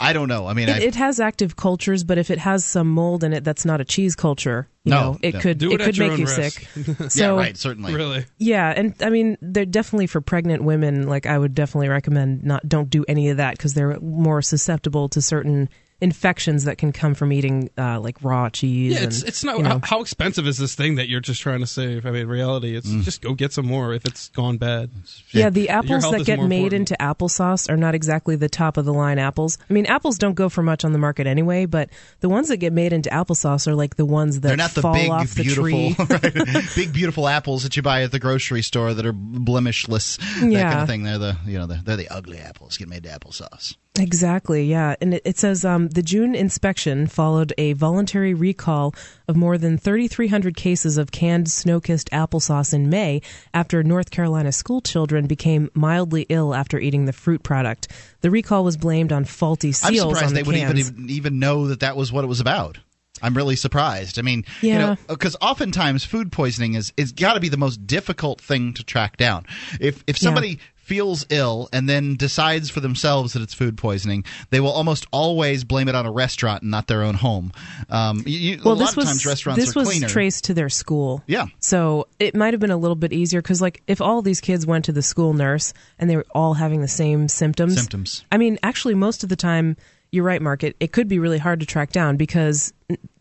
I don't know. I mean, It, it has active cultures, but if it has some mold in it, that's not a cheese culture. You No, know, it no. could Do it it could make you risk. sick. yeah, so right, certainly. really. yeah, and I mean, they're definitely for pregnant women. Like I would definitely recommend not don't do any of that because they're more susceptible to certain infections that can come from eating uh, like raw cheese. Yeah, it's and, it's not you know. how, how expensive is this thing that you're just trying to save? I mean, in reality, it's just go get some more if it's gone bad. Yeah, the apples that get made important. into applesauce are not exactly the top of the line apples. I mean, apples don't go for much on the market anyway, but the ones that get made into applesauce are like the ones that They're not the fall big, off the beautiful, tree. right, big, beautiful apples that you buy at the grocery store that are blemishless. That kind of thing. They're the you know they're, they're the ugly apples get made to applesauce. Exactly, yeah. And it, it says um, the June inspection followed a voluntary recall of more than 3,300 cases of canned Snokist applesauce in May after North Carolina school children became mildly ill after eating the fruit product. The recall was blamed on faulty seals. I'm seals on surprised the they would even, cans. even know that that was what it was about. I'm really surprised. I mean, you Yeah. know, because oftentimes food poisoning is is got to be the most difficult thing to track down. If if somebody feels ill and then decides for themselves that it's food poisoning, they will almost always blame it on a restaurant and not their own home. Um, you, well, a this lot was times restaurants this was cleaner. traced to their school. Yeah. So it might have been a little bit easier because, like, if all these kids went to the school nurse and they were all having the same symptoms, Symptoms. I mean, actually, most of the time, you're right, Mark. It, it could be really hard to track down because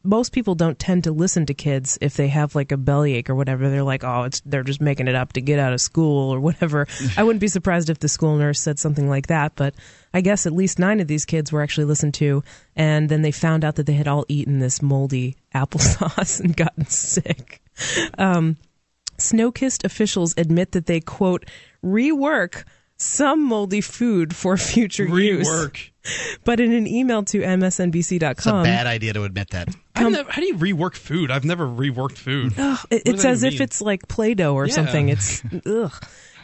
most people don't tend to listen to kids if they have like a bellyache or whatever. They're like, oh, it's they're just making it up to get out of school or whatever. I wouldn't be surprised if the school nurse said something like that, but I guess at least nine of these kids were actually listened to, and then they found out that they had all eaten this moldy applesauce and gotten sick. Um, Snokist officials admit that they quote rework some moldy food for future use. Rework. But in an email to msnbc.com. It's a bad idea to admit that. Never, how do you rework food? I've never reworked food. Ugh, it- it's as if mean? it's like Play-Doh or Yeah. something. It's ugh.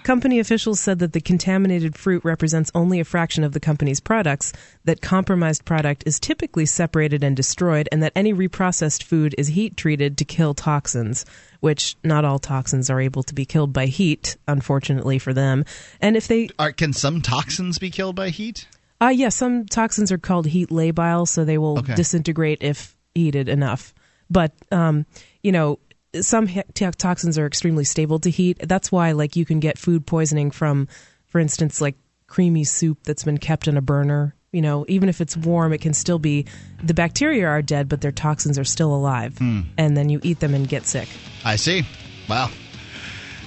Company officials said that the contaminated fruit represents only a fraction of the company's products, that compromised product is typically separated and destroyed, and that any reprocessed food is heat treated to kill toxins, which not all toxins are able to be killed by heat, unfortunately for them. And if they Are, can some toxins be killed by heat? uh, yeah, some toxins are called heat labile, so they will Okay. disintegrate if heated enough. But um, you know, some toxins are extremely stable to heat. That's why, like, you can get food poisoning from, for instance, like creamy soup that's been kept in a burner. You know, even if it's warm, it can still be the bacteria are dead, but their toxins are still alive, hmm. and then you eat them and get sick. I see. Wow.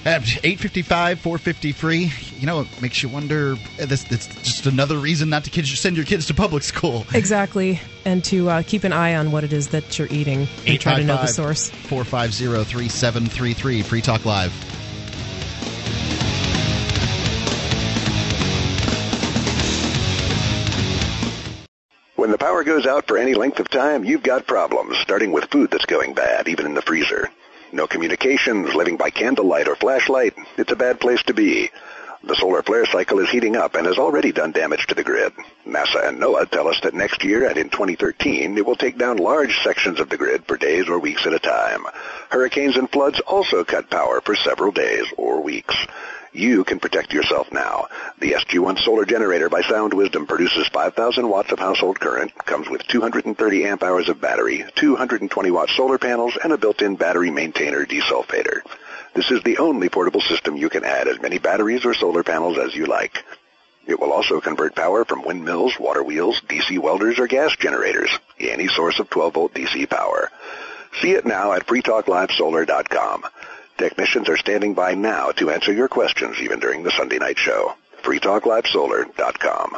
At 855 450 free. You know, it makes you wonder. This It's just another reason not to kids, send your kids to public school. Exactly, and to uh, keep an eye on what it is that you're eating and try to know the source. 450 3733. Free Talk Live. When the power goes out for any length of time, you've got problems, starting with food that's going bad, even in the freezer. No communications, living by candlelight or flashlight. It's a bad place to be. The solar flare cycle is heating up and has already done damage to the grid. NASA and NOAA tell us that next year and in 2013, it will take down large sections of the grid for days or weeks at a time. Hurricanes and floods also cut power for several days or weeks. You can protect yourself now. The SG1 solar generator by Sound Wisdom produces 5,000 watts of household current, comes with 230 amp hours of battery, 220 watt solar panels, and a built-in battery maintainer desulfator. This is the only portable system you can add as many batteries or solar panels as you like. It will also convert power from windmills, water wheels, DC welders, or gas generators, any source of 12-volt DC power. See it now at freetalklivesolar.com. Technicians are standing by now to answer your questions even during the Sunday night show. freetalklivesolar.com.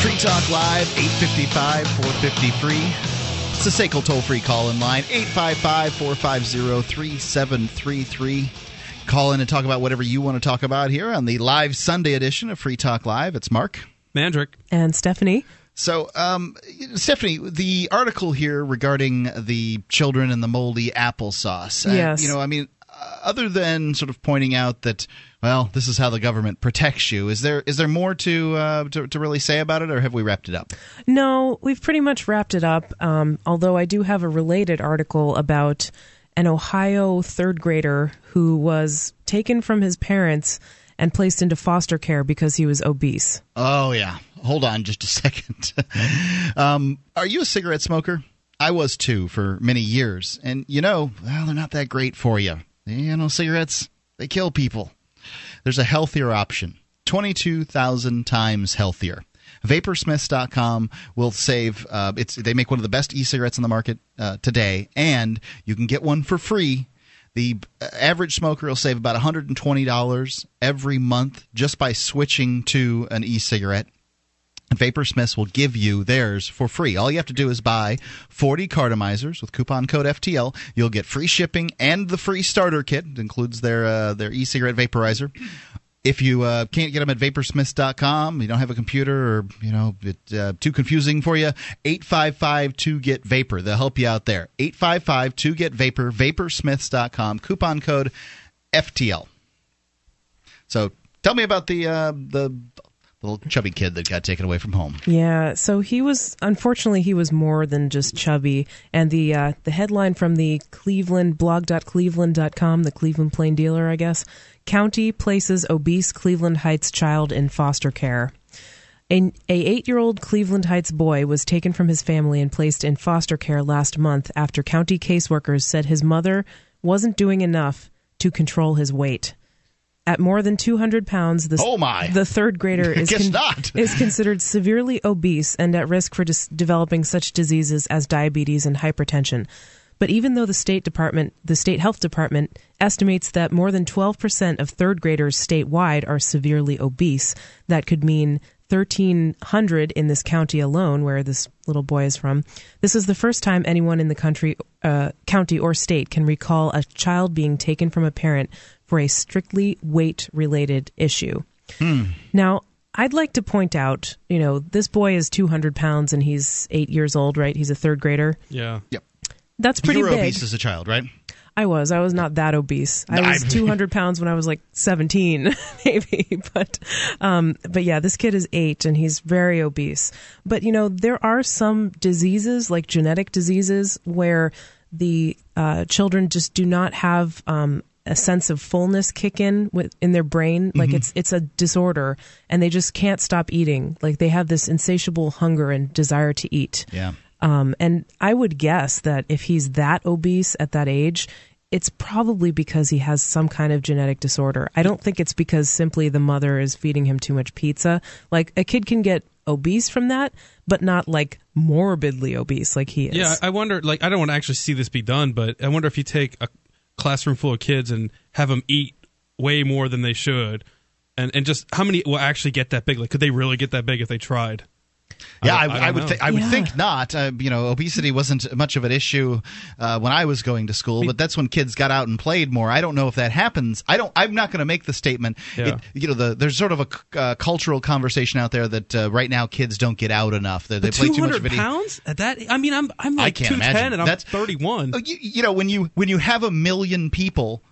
Free Talk Live, 855 453. It's the SACL toll free call in line, 855 450 3733. Call in and talk about whatever you want to talk about here on the live Sunday edition of Free Talk Live. It's Mark. Mandrick. And Stephanie. So, um, Stephanie, the article here regarding the children and the moldy applesauce. uh, Yes. you know, I mean, uh, other than sort of pointing out that, well, this is how the government protects you. Is there is there more to uh, to, to really say about it, or have we wrapped it up? No, we've pretty much wrapped it up. Um, although I do have a related article about an Ohio third grader who was taken from his parents and placed into foster care because he was obese. Oh yeah. Hold on just a second. um, are you a cigarette smoker? I was too for many years, and you know, well, they're not that great for you. You know, cigarettes they kill people. There's a healthier option, twenty-two thousand times healthier. Vaporsmiths.com will save. Uh, it's they make one of the best e-cigarettes on the market uh, today, and you can get one for free. The uh, average smoker will save about $120 every month just by switching to an e-cigarette. Vaporsmiths will give you theirs for free. All you have to do is buy 40 cartomizers with coupon code FTL. You'll get free shipping and the free starter kit. It includes their uh, their e-cigarette vaporizer. If you uh, can't get them at vaporsmiths.com, you don't have a computer or, you know, it's uh, too confusing for you, 855 to get vapor. They'll help you out there. 855 to get vapor, vaporsmiths.com, coupon code FTL. So tell me about the uh, the little chubby kid that got taken away from home. Yeah, so he was unfortunately he was more than just chubby. And the uh, the headline from the Cleveland blog.cleveland.com, the Cleveland Plain Dealer, I guess, county places obese Cleveland Heights child in foster care. A, a eight-year-old Cleveland Heights boy was taken from his family and placed in foster care last month after county caseworkers said his mother wasn't doing enough to control his weight. At more than 200 pounds, the, Oh, my. the third grader is, not. is considered severely obese and at risk for dis- developing such diseases as diabetes and hypertension. But even though the state department, the state health department estimates that more than 12% of third graders statewide are severely obese, that could mean 1300 in this county alone where this little boy is from. This is the first time anyone in the country uh, county or state can recall a child being taken from a parent for a strictly weight related issue. Now, I'd like to point out, you know, this boy is 200 pounds and he's eight years old, right? He's a third grader. Yeah. Yep. That's pretty you were big. obese as a child, right? I was. I was not that obese. I was 200 pounds when I was like 17, maybe. But, um, but yeah, this kid is eight and he's very obese. But you know, there are some diseases like genetic diseases where the uh, children just do not have um, a sense of fullness kick in with, in their brain. Like Mm-hmm. it's it's a disorder, and they just can't stop eating. Like they have this insatiable hunger and desire to eat. Yeah. Um, and I would guess that if he's that obese at that age, it's probably because he has some kind of genetic disorder. I don't think it's because simply the mother is feeding him too much pizza. Like a kid can get obese from that, but not like morbidly obese like he is. Yeah, I wonder. Like, I don't want to actually see this be done, but I wonder if you take a classroom full of kids and have them eat way more than they should, and and just how many will actually get that big? Like, could they really get that big if they tried? Yeah, I, don't- I, would. Th- I would Yeah. think not. Uh, you know, obesity wasn't much of an issue uh, when I was going to school, but that's when kids got out and played more. I don't know if that happens. I don't. I'm not going to make the statement. Yeah. It, you know, the, there's sort of a c- uh, cultural conversation out there that uh, right now kids don't get out enough. They, they play too much 200 video. pounds at that? I mean, I'm I'm like can't 210 imagine. and I'm That's- 31. Oh, you, you know when you when you have a million people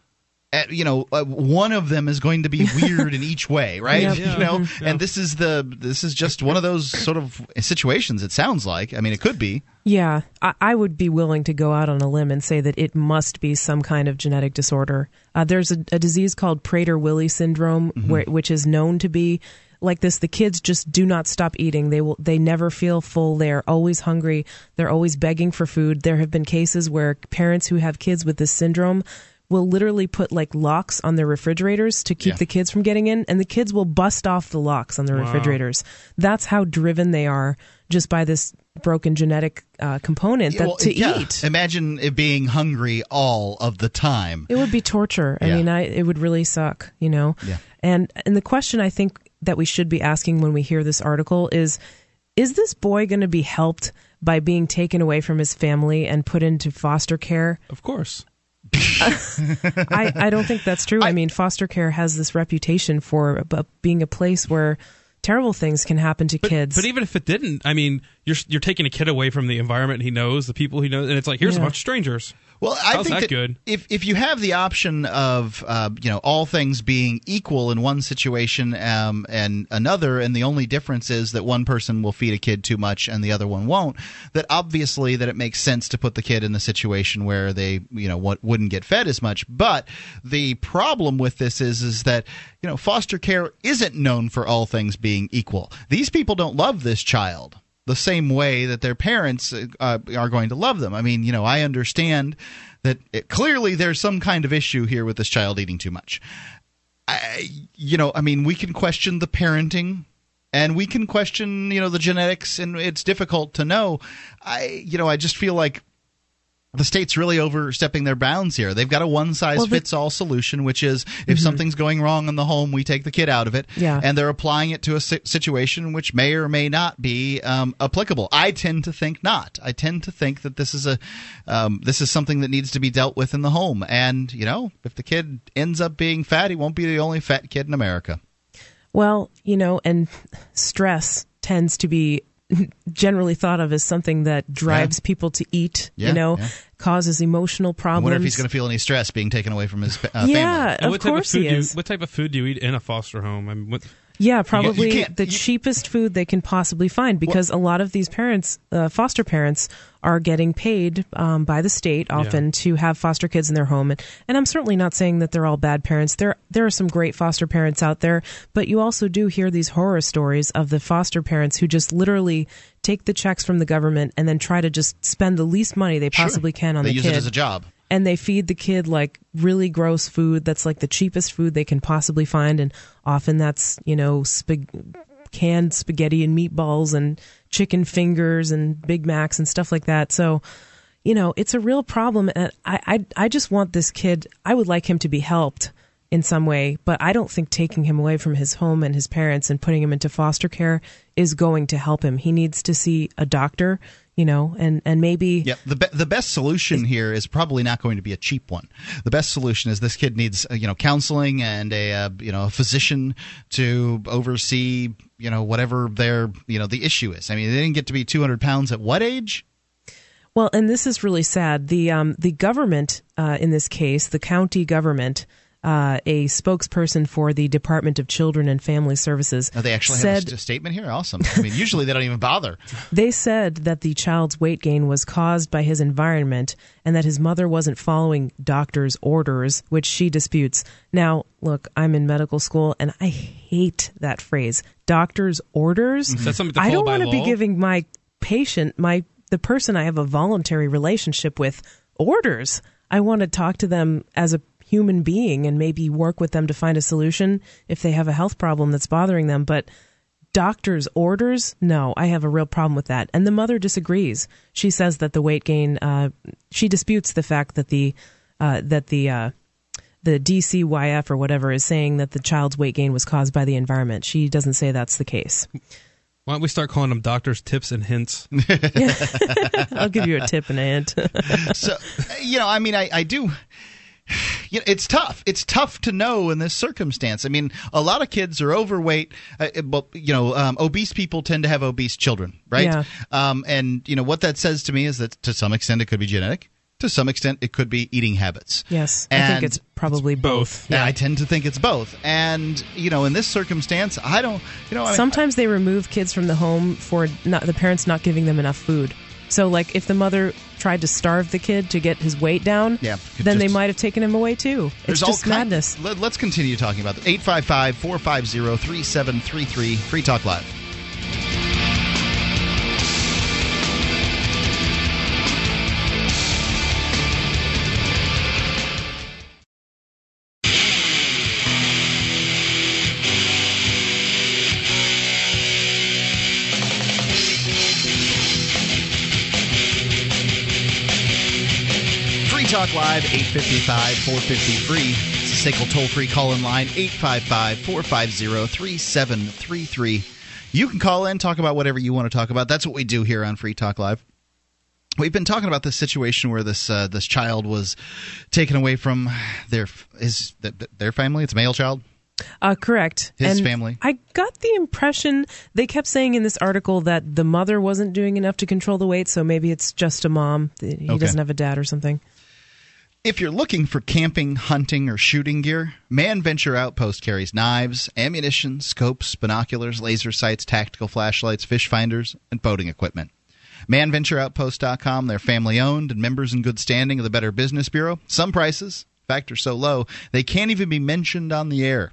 at, you know uh, one of them is going to be weird in each way right Yep. Yeah. you know and this is the this is just one of those sort of situations it sounds like i mean it could be Yeah, I, I would be willing to go out on a limb and say that it must be some kind of genetic disorder. Uh, there's a, a disease called Prader-Willi syndrome, where, which is known to be like this. The kids just do not stop eating. They will. They never feel full. They are always hungry. They're always begging for food. There have been cases where parents who have kids with this syndrome will literally put like locks on their refrigerators to keep Yeah. the kids from getting in and the kids will bust off the locks on the refrigerators that's how driven they are just by this broken genetic uh, component that Well, to yeah. eat imagine it being hungry all of the time it would be torture i Yeah. mean I, it would really suck you know Yeah. and and the question i think that we should be asking when we hear this article is is this boy going to be helped by being taken away from his family and put into foster care of course. I, I don't think that's true. I, mean, foster care has this reputation for b- being a place where terrible things can happen to kids. But even if it didn't, I mean, you're you're taking a kid away from the environment he knows, the people he knows, and it's like here's a bunch of strangers. Well, I How's think that that good? if if you have the option of uh, you know all things being equal in one situation um, and another, and the only difference is that one person will feed a kid too much and the other one won't, that obviously that it makes sense to put the kid in the situation where they you know what wouldn't get fed as much. But the problem with this is is that you know foster care isn't known for all things being equal. These people don't love this child the same way that their parents uh, are going to love them. I mean, you know, I understand that it, clearly there's some kind of issue here with this child eating too much. I, you know, I mean, we can question the parenting and we can question, you know, the genetics and it's difficult to know. I, you know, I just feel like the state's really overstepping their bounds here. They've got a one size well, fits all solution, which is if something's going wrong in the home, we take the kid out of it. Yeah. And they're applying it to a situation which may or may not be um, applicable. I tend to think not. I tend to think that this is a um, this is something that needs to be dealt with in the home. And you know, if the kid ends up being fat, he won't be the only fat kid in America. Well, you know, and stress tends to be generally thought of as something that drives people to eat, Yeah, you know, yeah. causes emotional problems. I problems. wonder if he's going to feel any stress being taken away from his uh, yeah, family. And of what type course of food he do you, what type of food do you eat in a foster home? I mean, what, Yeah, probably can't- the cheapest food they can possibly find because a lot of these parents, uh, foster parents, are getting paid um, by the state often to have foster kids in their home. And, and I'm certainly not saying that they're all bad parents. There there are some great foster parents out there, but you also do hear these horror stories of the foster parents who just literally take the checks from the government and then try to just spend the least money they Sure. possibly can on they the use kid it as a job. And they feed the kid like really gross food that's like the cheapest food they can possibly find and often that's you know canned spaghetti and meatballs and chicken fingers and big macs and stuff like that. So you know it's a real problem and I, I i just want this kid i would like him to be helped in some way but i don't think taking him away from his home and his parents and putting him into foster care is going to help him. He needs to see a doctor you know and and maybe Yep. The be- the best solution here is probably not going to be a cheap one. The best solution is this kid needs uh, you know counseling and a uh, you know a physician to oversee you know whatever their you know the issue is. I mean, they didn't get to be 200 pounds at what age? Well, and this is really sad. The um, the government uh, in this case, the county government, uh, a spokesperson for the Department of Children and Family Services, Oh, they actually said have a st- statement here. Awesome. I mean, usually they don't even bother. they said that the child's weight gain was caused by his environment and that his mother wasn't following doctor's orders, which she disputes. Now, look, I'm in medical school and I hate that phrase, doctor's orders. Is that something to I don't want to be giving my patient, my the person I have a voluntary relationship with, orders. I want to talk to them as a human being and maybe work with them to find a solution if they have a health problem that's bothering them. But doctor's orders, no, I have a real problem with that. And the mother disagrees. She says that the weight gain, uh, she disputes the fact that the uh, that the uh, the DCYF or whatever is saying that the child's weight gain was caused by the environment. She doesn't say that's the case. Why don't we start calling them doctors' tips and hints? I'll give you a tip and a hint. so you know, I mean, I, I do. You know, it's tough. It's tough to know in this circumstance. I mean, a lot of kids are overweight. Uh, well, you know, um, obese people tend to have obese children, right? Yeah. Um, and you know what that says to me is that to some extent it could be genetic. To some extent, it could be eating habits. yes, I think it's probably both. Yeah, I tend to think it's both. And you know, in this circumstance, I don't. You know, I mean, Sometimes they remove kids from the home for not, the parents not giving them enough food. So, like, if the mother tried to starve the kid to get his weight down, Yeah, then they might have taken him away too. It's just all kind- madness. Let, us continue talking about this. 855 450 3733 Free Talk Live. Free Talk Live, 855 450 free. It's a SACL toll free call in line, 855 450 3733. You can call in, talk about whatever you want to talk about. That's what we do here on Free Talk Live. We've been talking about this situation where this uh, this child was taken away from their his their family. It's a male child. Uh, correct. His And family. I got the impression they kept saying in this article that the mother wasn't doing enough to control the weight, so maybe it's just a mom. He Okay. doesn't have a dad or something. If you're looking for camping, hunting, or shooting gear, Man Venture Outpost carries knives, ammunition, scopes, binoculars, laser sights, tactical flashlights, fish finders, and boating equipment. ManVentureOutpost.com, they're family owned and members in good standing of the Better Business Bureau. Some prices, in fact, are so low, they can't even be mentioned on the air.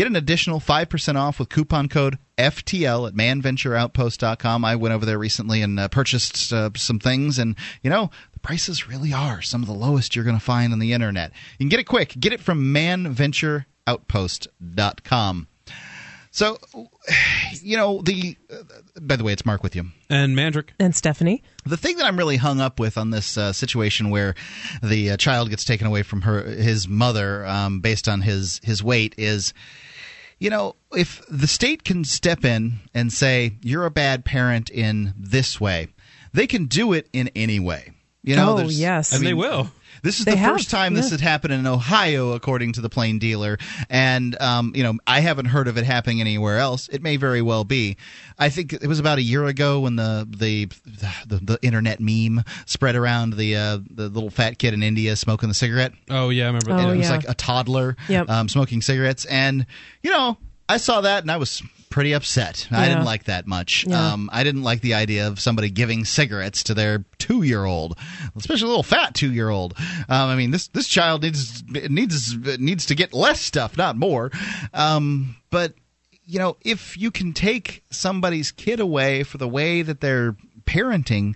Get an additional 5% off with coupon code FTL at manventureoutpost.com. I went over there recently and uh, purchased uh, some things, and you know, the prices really are some of the lowest you're going to find on the internet. You can get it quick. Get it from manventureoutpost.com. So, you know, the. Uh, by the way, it's Mark with you. And Mandrick. And Stephanie. The thing that I'm really hung up with on this uh, situation where the uh, child gets taken away from her his mother um, based on his his weight is, you know, if the state can step in and say you're a bad parent in this way, they can do it in any way. You know, Oh, yes. I And they will. This is They the have, first time this yeah. had happened in Ohio, according to the plain dealer, and um, you know I haven't heard of it happening anywhere else. It may very well be. I think it was about a year ago when the the the, the internet meme spread around the uh, the little fat kid in India smoking the cigarette. Oh yeah, I remember Oh, and it was like a toddler Yep. um, smoking cigarettes, and you know I saw that and I was pretty upset. I didn't like that much. Yeah. Um, I didn't like the idea of somebody giving cigarettes to their two-year-old, especially a little fat two-year-old. Um, I mean, this this child needs needs needs to get less stuff, not more. Um, but you know, if you can take somebody's kid away for the way that they're parenting,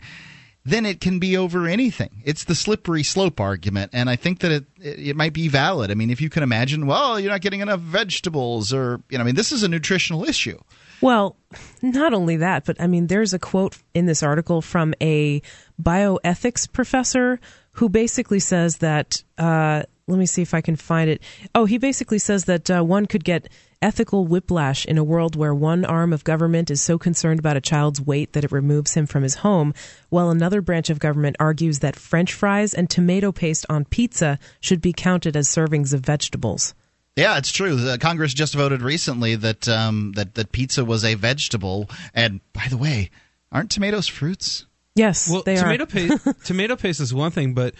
then it can be over anything. It's the slippery slope argument, and I think that it it might be valid. I mean, if you can imagine, well, you're not getting enough vegetables, or you know, I mean, this is a nutritional issue. Well, not only that, but I mean, there's a quote in this article from a bioethics professor who basically says that. Uh, let me see if I can find it. Oh, he basically says that uh, one could get ethical whiplash in a world where one arm of government is so concerned about a child's weight that it removes him from his home, while another branch of government argues that French fries and tomato paste on pizza should be counted as servings of vegetables. Yeah, it's true. The Congress just voted recently that um, that that pizza was a vegetable. And by the way, aren't tomatoes fruits? Yes, Well, they tomato are. paste tomato paste is one thing, but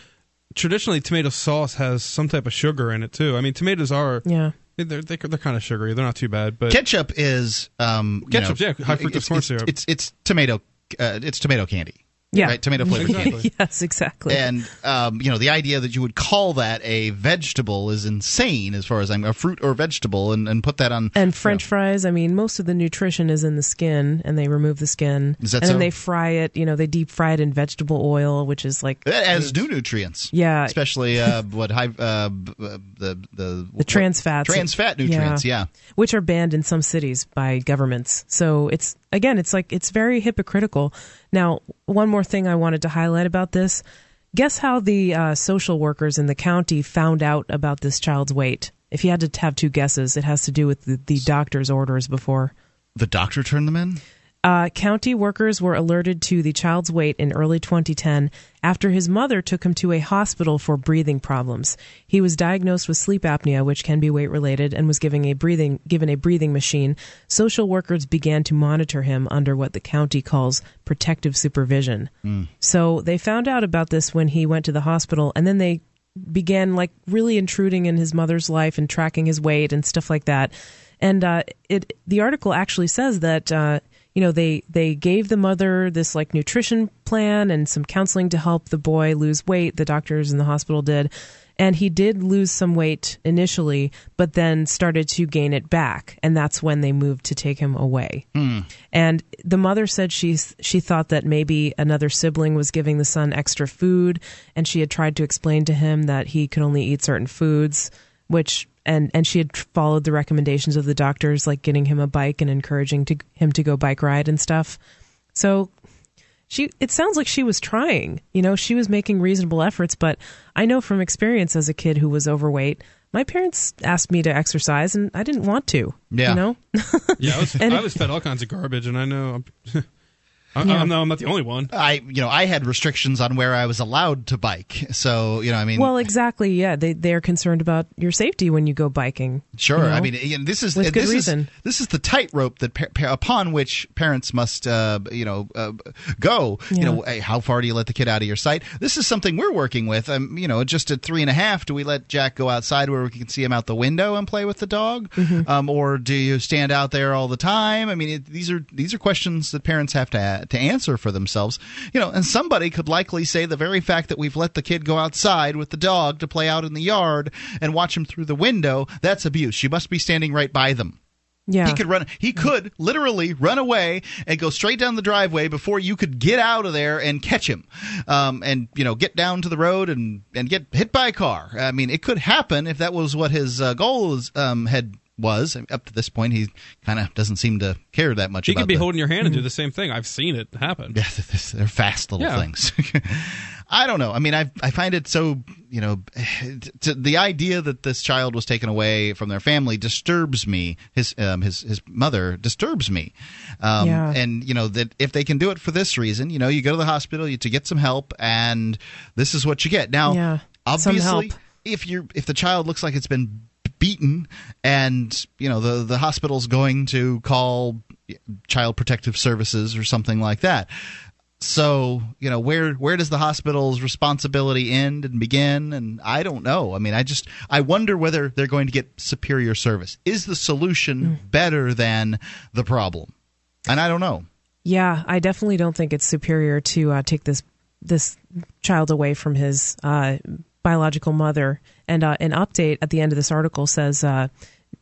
traditionally tomato sauce has some type of sugar in it too. I mean, tomatoes are Yeah. they're they're, they're kind of sugary. They're not too bad, but Ketchup is um, you Ketchup, know, yeah, high fructose it's, corn it's, syrup. It's it's tomato uh, it's tomato candy. Yeah. right? Tomato flavored candy. Yes, exactly. And um, you know the idea that you would call that a vegetable is insane, as far as I'm a fruit or vegetable, and, and put that on. And French fries, I mean, most of the nutrition is in the skin, and they remove the skin. Is that and so? then they fry it, you know, they deep fry it in vegetable oil, which is like. It has new nutrients. Yeah. especially uh, what high uh, b- uh, the the The trans fats. trans fat nutrients. Yeah. Which are banned in some cities by governments. So it's, again, it's like, it's very hypocritical. Now, one more thing I wanted to highlight about this. Guess how the uh, social workers in the county found out about this child's weight? If you had to have two guesses, it has to do with the, the doctor's orders before. The doctor turned them in. Uh, county workers were alerted to the child's weight in early 2010 after his mother took him to a hospital for breathing problems. He was diagnosed with sleep apnea, which can be weight related, and was given a breathing given a breathing machine. Social workers began to monitor him under what the county calls protective supervision. So they found out about this when he went to the hospital, and then they began like really intruding in his mother's life and tracking his weight and stuff like that. And uh, it the article actually says that uh, you know they they gave the mother this like nutrition plan and some counseling to help the boy lose weight. The doctors in the hospital did. And he did lose some weight initially, but then started to gain it back, and that's when they moved to take him away. Hmm. And the mother said she she thought that maybe another sibling was giving the son extra food, and she had tried to explain to him that he could only eat certain foods, which and and she had followed the recommendations of the doctors, like getting him a bike and encouraging to, him to go bike ride and stuff. So she it sounds like she was trying you know she was making reasonable efforts but i know from experience as a kid who was overweight my parents asked me to exercise and i didn't want to Yeah. you know yeah, I was, And- I was fed all kinds of garbage, and I know I'm, I'm, Yeah. I'm, no, I'm not the only one. I you know I had restrictions on where I was allowed to bike, so you know I mean. well exactly yeah they they're concerned about your safety when you go biking Sure. you know? I mean, again, this is With good this reason. is this is the tightrope that pa- pa- upon which parents must, uh, you know, uh, go. You know, hey, how far do you let the kid out of your sight? This is something we're working with. Um, you know, just at three and a half, do we let Jack go outside where we can see him out the window and play with the dog, Mm-hmm. um, or do you stand out there all the time? I mean, it, these are these are questions that parents have to to answer for themselves. You know, and somebody could likely say the very fact that we've let the kid go outside with the dog to play out in the yard and watch him through the window, that's abuse. You must be standing right by them. yeah He could run. He could literally run away and go straight down the driveway before you could get out of there and catch him, um, and you know get down to the road and and get hit by a car. I mean, it could happen if that was what his uh, goal um, had was. Up to this point, he kind of doesn't seem to care that much. He about could be the- holding your hand and do the same thing. I've seen it happen. yeah, they're fast little Yeah. things. I don't know. I mean, I I find it so you know, to, the idea that this child was taken away from their family disturbs me. His um, his his mother disturbs me. Um, Yeah. And you know that if they can do it for this reason, you know, you go to the hospital you, to get some help, and this is what you get. Now, Yeah, some obviously, help. if you if the child looks like it's been beaten and you know the the hospital's going to call child protective services or something like that So you know where where does the hospital's responsibility end and begin? And I don't know. I mean, I just I wonder whether they're going to get superior service. Is the solution better than the problem? And I don't know. Yeah, I definitely don't think it's superior to uh, take this this child away from his uh, biological mother. And uh, an update at the end of this article says. Uh,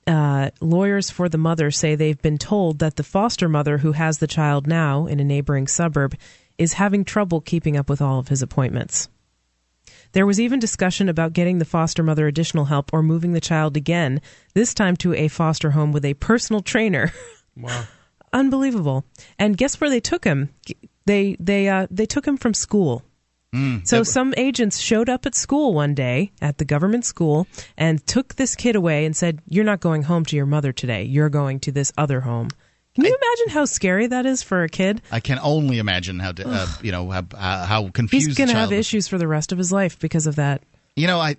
uh, lawyers for the mother say they've been told that the foster mother who has the child now in a neighboring suburb is having trouble keeping up with all of his appointments. There was even discussion about getting the foster mother additional help or moving the child again, this time to a foster home with a personal trainer. Wow. Unbelievable. And guess where they took him? They they uh, they took him from school. So some agents showed up at school one day at the government school and took this kid away and said, "You're not going home to your mother today. You're going to this other home." Can you imagine how scary that is for a kid? I can only imagine how uh, you know how, uh, how confused He's going to have is. issues for the rest of his life because of that. You know, I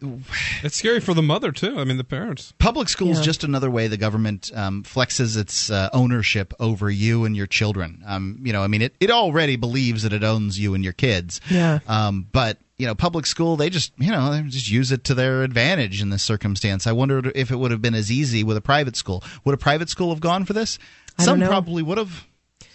It's scary for the mother too. I mean, the parents. Public school is Yeah. just another way the government um, flexes its uh, ownership over you and your children. Um, you know, I mean, it, it already believes that it owns you and your kids. Yeah. Um, but you know, public school, they just you know they just use it to their advantage in this circumstance. I wonder if it would have been as easy with a private school. Would a private school have gone for this? I Some don't know. probably would have.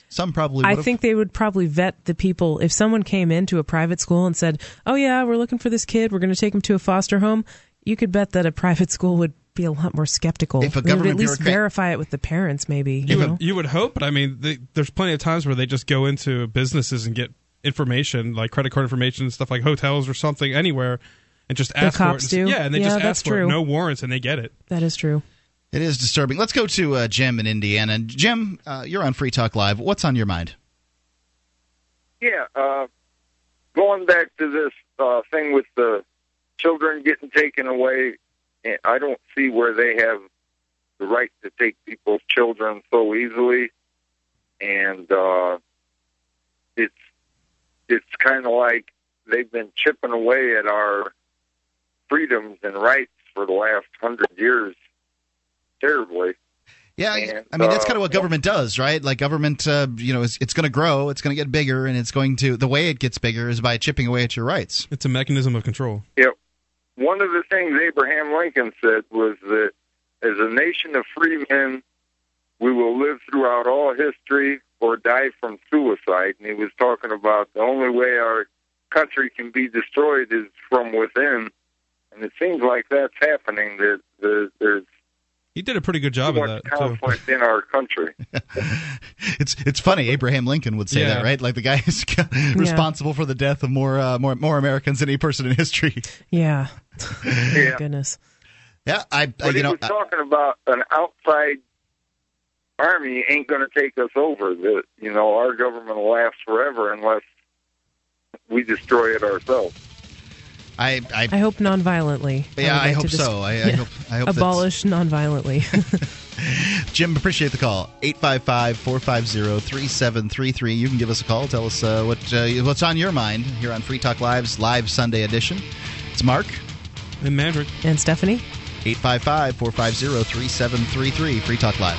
Some probably would I have. think they would probably vet the people. If someone came into a private school and said, "Oh yeah, we're looking for this kid. We're going to take him to a foster home," you could bet that a private school would be a lot more skeptical. If a They would at least bureaucrat- verify it with the parents, maybe. You, You would you would hope, but I mean, they, there's plenty of times where they just go into businesses and get information, like credit card information and stuff, like hotels or something, anywhere, and just ask The ask cops for it. do? Yeah, and they Yeah, just ask for it, no warrants, and they get it. that is true. It is disturbing. Let's go to uh, Jim in Indiana. Jim, uh, you're on Free Talk Live. What's on your mind? Yeah, uh, going back to this uh, thing with the children getting taken away, eh, I don't see where they have the right to take people's children so easily, and uh, it's it's kind of like they've been chipping away at our freedoms and rights for the last hundred years terribly. Yeah, I- And, I mean that's uh, kind of what government does, right? Like government, uh, you know, it's, it's going to grow, it's going to get bigger, and it's going to. The way it gets bigger is by chipping away at your rights. It's a mechanism of control. Yep. One of the things Abraham Lincoln said was that as a nation of free men, we will live throughout all history or die from suicide. And he was talking about the only way our country can be destroyed is from within. And it seems like that's happening. That the, there's He did a pretty good too job of much that too. in our country. It's it's funny. Abraham Lincoln would say Yeah. that, right? Like the guy is responsible for the death of more uh, more more Americans than any person in history. Yeah. Yeah. Goodness. Yeah, I, I you he know was talking about an outside army ain't going to take us over. That you know our government will last forever unless we destroy it ourselves. I I, I hope nonviolently. Yeah, I like hope to so. I- I hope- I hope that's- abolish nonviolently. Jim, appreciate the call. 855-450-3733. You can give us a call. Tell us uh, what uh, what's on your mind here on Free Talk Live's live Sunday edition. It's Mark. And Mandrick. and Stephanie. 855-450-3733. Free Talk Live.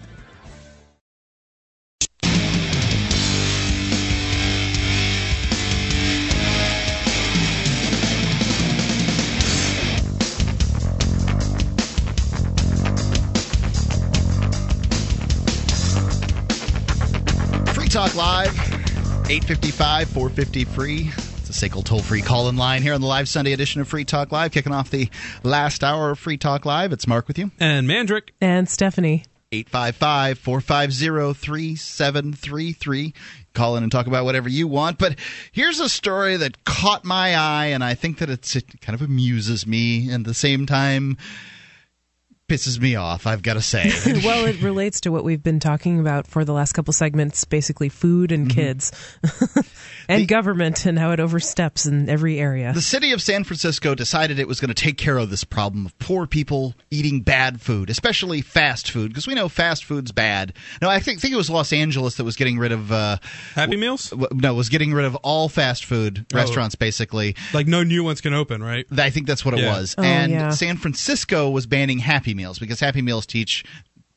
Talk Live, 855 450 free. It's a SACL toll free call in line here on the live Sunday edition of Free Talk Live, kicking off the last hour of Free Talk Live. It's Mark with you. And Mandrick. And Stephanie. 855 450 3733. Call in and talk about whatever you want. But here's a story that caught my eye, and I think that it's, it kind of amuses me and at the same time pisses me off. I've got to say. well, it relates to what we've been talking about for the last couple segments basically food and kids and government and how it oversteps in every area. The city of San Francisco decided it was going to take care of this problem of poor people eating bad food, especially fast food, because we know fast food's bad. No, I think think it was Los Angeles that was getting rid of uh, Happy Meals? w- no, was getting rid of all fast food Oh. restaurants basically. Like no new ones can open, right? I think that's what it was. Oh, and yeah. San Francisco was banning Happy Meals because Happy Meals teach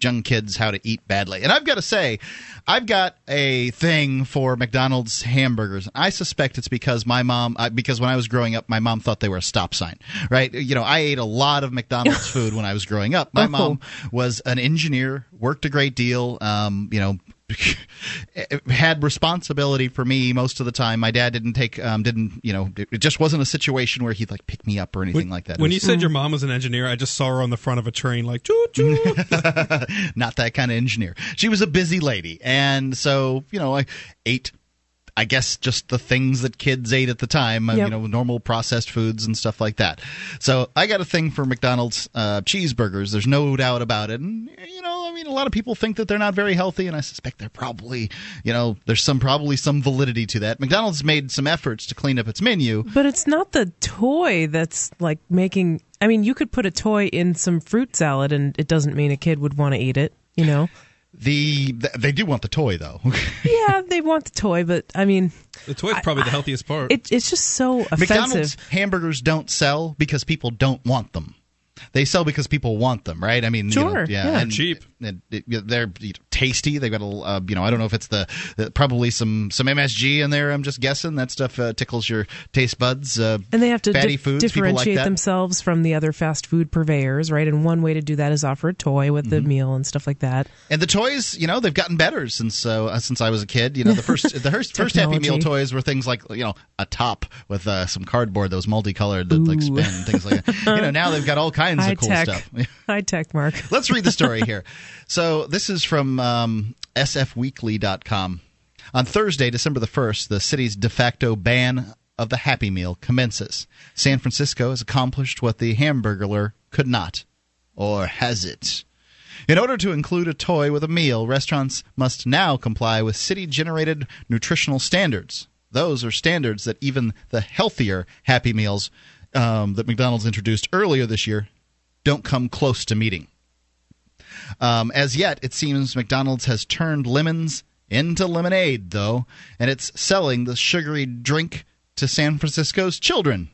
young kids how to eat badly. And I've got to say, I've got a thing for McDonald's hamburgers. I suspect it's because my mom, uh, because when I was growing up, my mom thought they were a stop sign, right? You know, I ate a lot of McDonald's food when I was growing up. My Oh. mom was an engineer, worked a great deal, um, you know, had responsibility for me most of the time. My dad didn't take, um, didn't, you know, it it just wasn't a situation where he'd like pick me up or anything like that. It When you was- said your mom was an engineer, I just saw her on the front of a train, like choo choo. not that kind of engineer. She was a busy lady, and so you know, I ate. I guess just the things that kids ate at the time, uh, Yep. you know, normal processed foods and stuff like that. So I got a thing for McDonald's uh, cheeseburgers. There's no doubt about it. And you know, I mean, a lot of people think that they're not very healthy, and I suspect they're probably, you know, there's some probably some validity to that. McDonald's made some efforts to clean up its menu. But it's not the toy that's like making. I mean, you could put a toy in some fruit salad, and it doesn't mean a kid would want to eat it. You know? The they do want the toy though. yeah, they want the toy, but I mean, the toy's probably the healthiest part. it, it's just so offensive. McDonald's hamburgers don't sell because people don't want them. They sell because people want them, right? I mean, you know, Sure, yeah, yeah. and cheap. and it- they're tasty. They've got a, uh, you know, I don't know if it's the, the probably some some MSG in there. I'm just guessing that stuff uh, tickles your taste buds. Uh, And they have to fatty di- foods. people like differentiate themselves from the other fast food purveyors, right? And one way to do that is offer a toy with Mm-hmm. the meal and stuff like that. And the toys, you know, they've gotten better since uh, since I was a kid. You know, the first the first, first Happy Meal toys were things like you know a top with uh, some cardboard that was multicolored that like spin things like that. You know, now they've got all kinds High of cool tech, stuff. high tech, Mark. Let's read the story here. So this is from um, sfweekly.com. On Thursday, December the 1st, the city's de facto ban of the Happy Meal commences. San Francisco has accomplished what the Hamburglar could not. Or has it? In order to include a toy with a meal, restaurants must now comply with city generated nutritional standards. Those are standards that even the healthier Happy Meals um, that McDonald's introduced earlier this year don't come close to meeting. Um, as yet, it seems McDonald's has turned lemons into lemonade, though, and it's selling the sugary drink to San Francisco's children.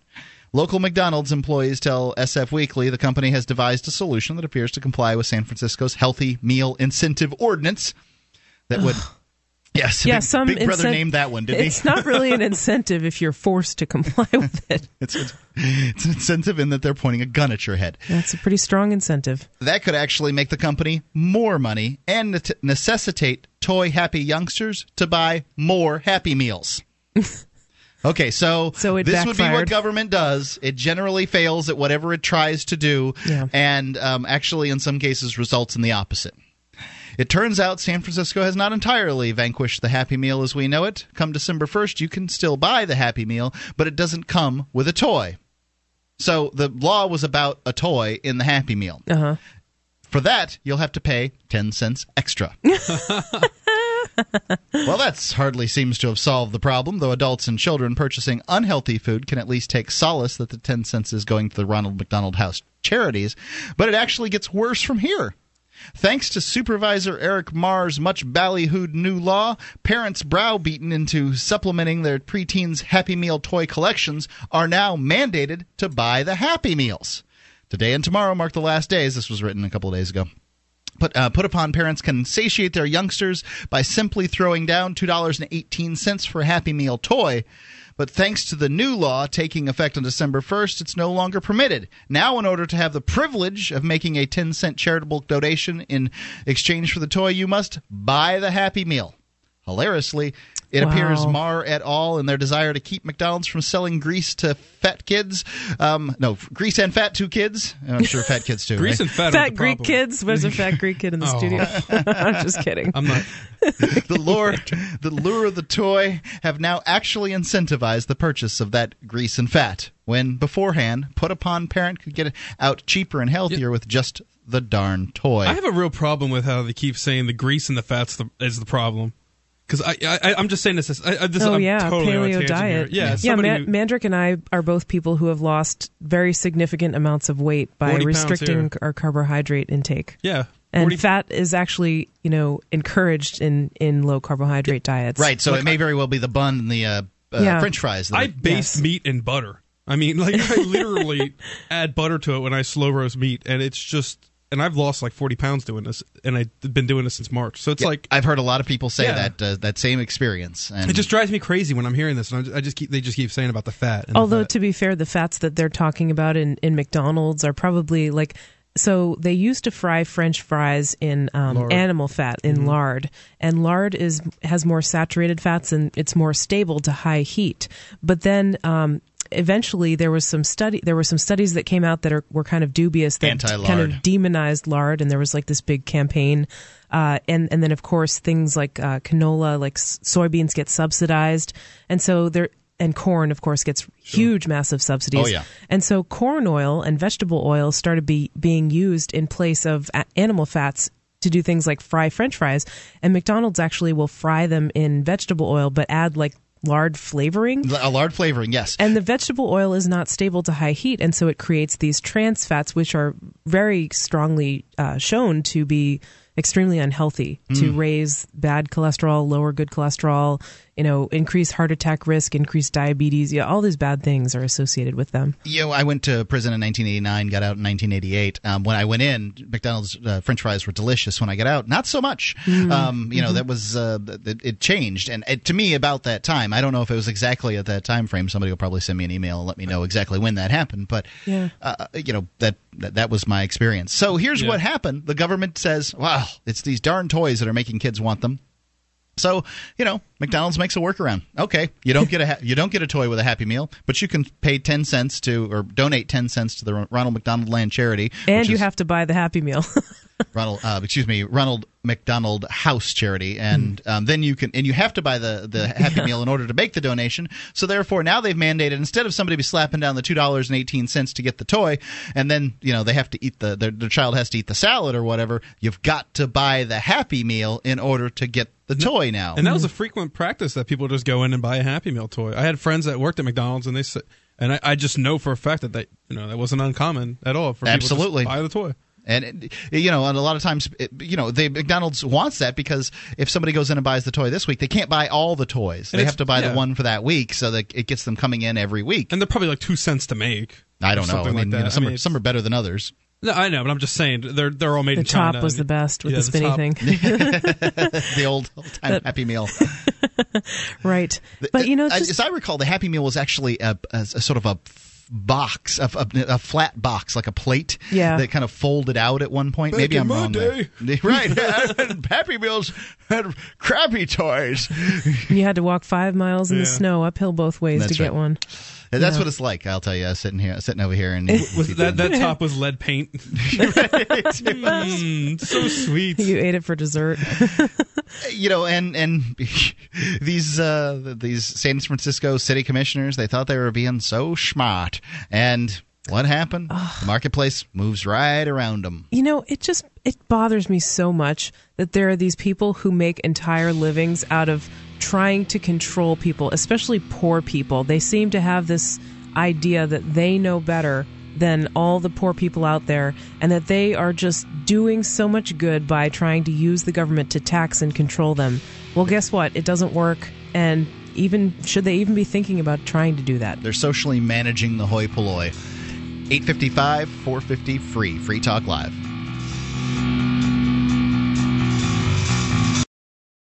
Local McDonald's employees tell SF Weekly the company has devised a solution that appears to comply with San Francisco's healthy meal incentive ordinance that would. Yes, yeah, Big, some Big Brother incent- named that one, didn't he? It's not really an incentive if you're forced to comply with it. it's, it's, it's an incentive in that they're pointing a gun at your head. That's a pretty strong incentive. That could actually make the company more money and ne- necessitate toy happy youngsters to buy more Happy Meals. Okay, so, So it this would be what government does. It generally fails at whatever it tries to do, Yeah. and um, actually, in some cases, results in the opposite. It turns out San Francisco has not entirely vanquished the Happy Meal as we know it. Come December 1st, you can still buy the Happy Meal, but it doesn't come with a toy. So the law was about a toy in the Happy Meal. Uh huh. For that, you'll have to pay 10 cents extra. well, that hardly seems to have solved the problem, though adults and children purchasing unhealthy food can at least take solace that the 10 cents is going to the Ronald McDonald House charities. But it actually gets worse from here. Thanks to Supervisor Eric Mar's much ballyhooed new law, parents browbeaten into supplementing their preteens' Happy Meal toy collections are now mandated to buy the Happy Meals. Today and tomorrow mark the last days. This was written a couple of days ago. Put, uh, put upon parents can satiate their youngsters by simply throwing down $2.18 for a Happy Meal toy. But thanks to the new law taking effect on December 1st, it's no longer permitted. Now, in order to have the privilege of making a 10 cent charitable donation in exchange for the toy, you must buy the Happy Meal. Hilariously, it Wow. appears Mar et al. in their desire to keep McDonald's from selling grease to fat kids. Um, no, grease and fat to kids. I'm sure fat kids too. Grease right? and fat. Fat the Greek problem. kids. Where's a fat Greek kid in the Oh. studio. I'm just kidding. I'm not. the lure the lure of the toy have now actually incentivized the purchase of that grease and fat when beforehand put upon parent could get it out cheaper and healthier with just the darn toy. I have a real problem with how they keep saying the grease and the fats the, is the problem. Because I, I, I'm just saying this. Is, I, this oh I'm yeah, totally paleo tangent diet. Here. Yeah, yeah. somebody Ma- who- Mandrick and I are both people who have lost very significant amounts of weight by restricting our carbohydrate intake. yeah, And 40 fat is actually, you know, encouraged in in low carbohydrate diets. right, so Like, it may very well be the bun and the uh, uh, Yeah. French fries. that I base Yes. meat in butter. I mean, like I literally add butter to it when I slow roast meat, and it's just. And I've lost like 40 pounds doing this, and I've been doing this since March. So it's Yeah, like I've heard a lot of people say Yeah. that uh, that same experience. And it just drives me crazy when I'm hearing this, and I just, I just keep they just keep saying about the fat. And the Although fat. to be fair, the fats that they're talking about in in McDonald's are probably like so they used to fry French fries in um, animal fat in lard, and lard is has more saturated fats and it's more stable to high heat. But then. Um, Eventually, there was some study. There were some studies that came out that are, were kind of dubious that Anti-lard. kind of demonized lard, and there was like this big campaign. Uh, and and then of course things like uh, canola, like soybeans, get subsidized, and so there and corn, of course, gets huge, massive subsidies. Oh, yeah. And so corn oil and vegetable oil started be being used in place of a- animal fats to do things like fry French fries. And McDonald's actually will fry them in vegetable oil, but add like lard flavoring. a lard flavoring, yes. And the vegetable oil is not stable to high heat, and so it creates these trans fats, which are very strongly uh, shown to be extremely unhealthy, to raise bad cholesterol, lower good cholesterol, you know, increase heart attack risk, increase diabetes. Yeah, all these bad things are associated with them. You know, I went to prison in 1989, got out in 1988. Um, when I went in, McDonald's uh, French fries were delicious. When I got out, not so much. Um, you know, that was uh, it, it changed, and it, to me, about that time, I don't know if it was exactly at that time frame. Somebody will probably send me an email and let me know exactly when that happened. But Yeah. uh, you know that, that that was my experience. So here's Yeah. what happened: the government says, "Wow, it's these darn toys that are making kids want them." So you know, McDonald's makes a workaround. Okay, you don't get a ha- you don't get a toy with a Happy Meal, but you can pay ten cents to or donate ten cents to the Ronald McDonald Land Charity, And you is have to buy the Happy Meal. Ronald, uh, excuse me, Ronald McDonald House Charity, and um, then you can and you have to buy the the Happy Meal in order to make the donation. So therefore, now they've mandated instead of somebody be slapping down the two dollars and eighteen cents to get the toy, and then you know they have to eat the their, their child has to eat the salad or whatever. You've got to buy the Happy Meal in order to get the toy now. And that was a frequent practice that people just go in and buy a Happy Meal toy. I had friends that worked at McDonald's, and they said, and I, I just know for a fact that they, you know, that wasn't uncommon at all for Absolutely. buy the toy. And you know, and a lot of times, you know, they McDonald's wants that because if somebody goes in and buys the toy this week, they can't buy all the toys. And they have to buy yeah. the one for that week, so that it gets them coming in every week. And they're probably like two cents to make. I don't know. I something mean, like that. you know, some, I mean, are, some are better than others. No, I know, but I'm just saying they're they're all made the in China. top was the best with Yeah, the spinny top. thing. the old, old time That- Happy Meal. right. But you know, uh, it's just, as I recall, the Happy Meal was actually a, a, a sort of a box, a, a, a flat box, like a plate Yeah. that kind of folded out at one point. Back Maybe I'm my wrong. there. right. Happy Meals had crappy toys. you had to walk five miles in the snow uphill both ways That's to get one. And that's Yeah. what it's like. I'll tell you, sitting here, sitting over here, and Was that that top was lead paint? Mm, so sweet. You ate it for dessert. you know, and and these uh, these San Francisco city commissioners, they thought they were being so smart, and what happened? the marketplace moves right around them. You know, it just it bothers me so much that there are these people who make entire livings out of trying to control people, especially poor people. They seem to have this idea that they know better than all the poor people out there and that they are just doing so much good by trying to use the government to tax and control them. Well, guess what? It doesn't work and even should they even be thinking about trying to do that? They're socially managing the hoi polloi. 855 450 free. Free Talk Live.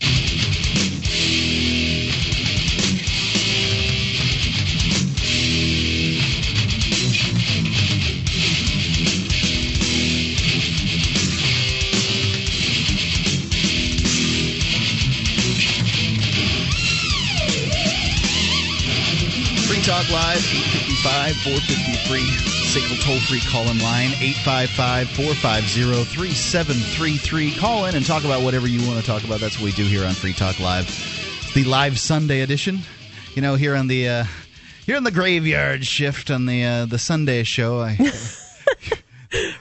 Free Talk Live, 855, 453. SACL toll free call in line, 855 450 3733. Call in and talk about whatever you want to talk about. That's what we do here on Free Talk Live. It's the live Sunday edition. You know, here on the. Uh, here on the graveyard shift on the uh, the Sunday show, I,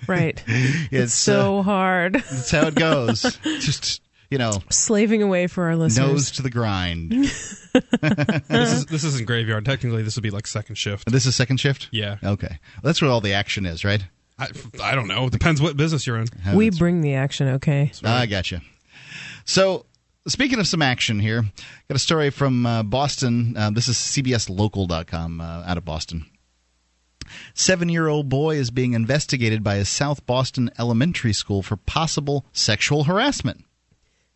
Right. it's, It's so uh, hard. that's how it goes. Just you know, Slaving away for our listeners. nose to the grind. this, is, this isn't graveyard. Technically, this would be like second shift. This is second shift. Yeah. Okay, well, that's where all the action is, right? I, I don't know. It depends what business you're in. we bring the action, okay? I got gotcha. So, speaking of some action here, got a story from uh, Boston. Uh, this is CBSLocal.com uh, out of Boston. Seven year old boy is being investigated by a South Boston elementary school for possible sexual harassment.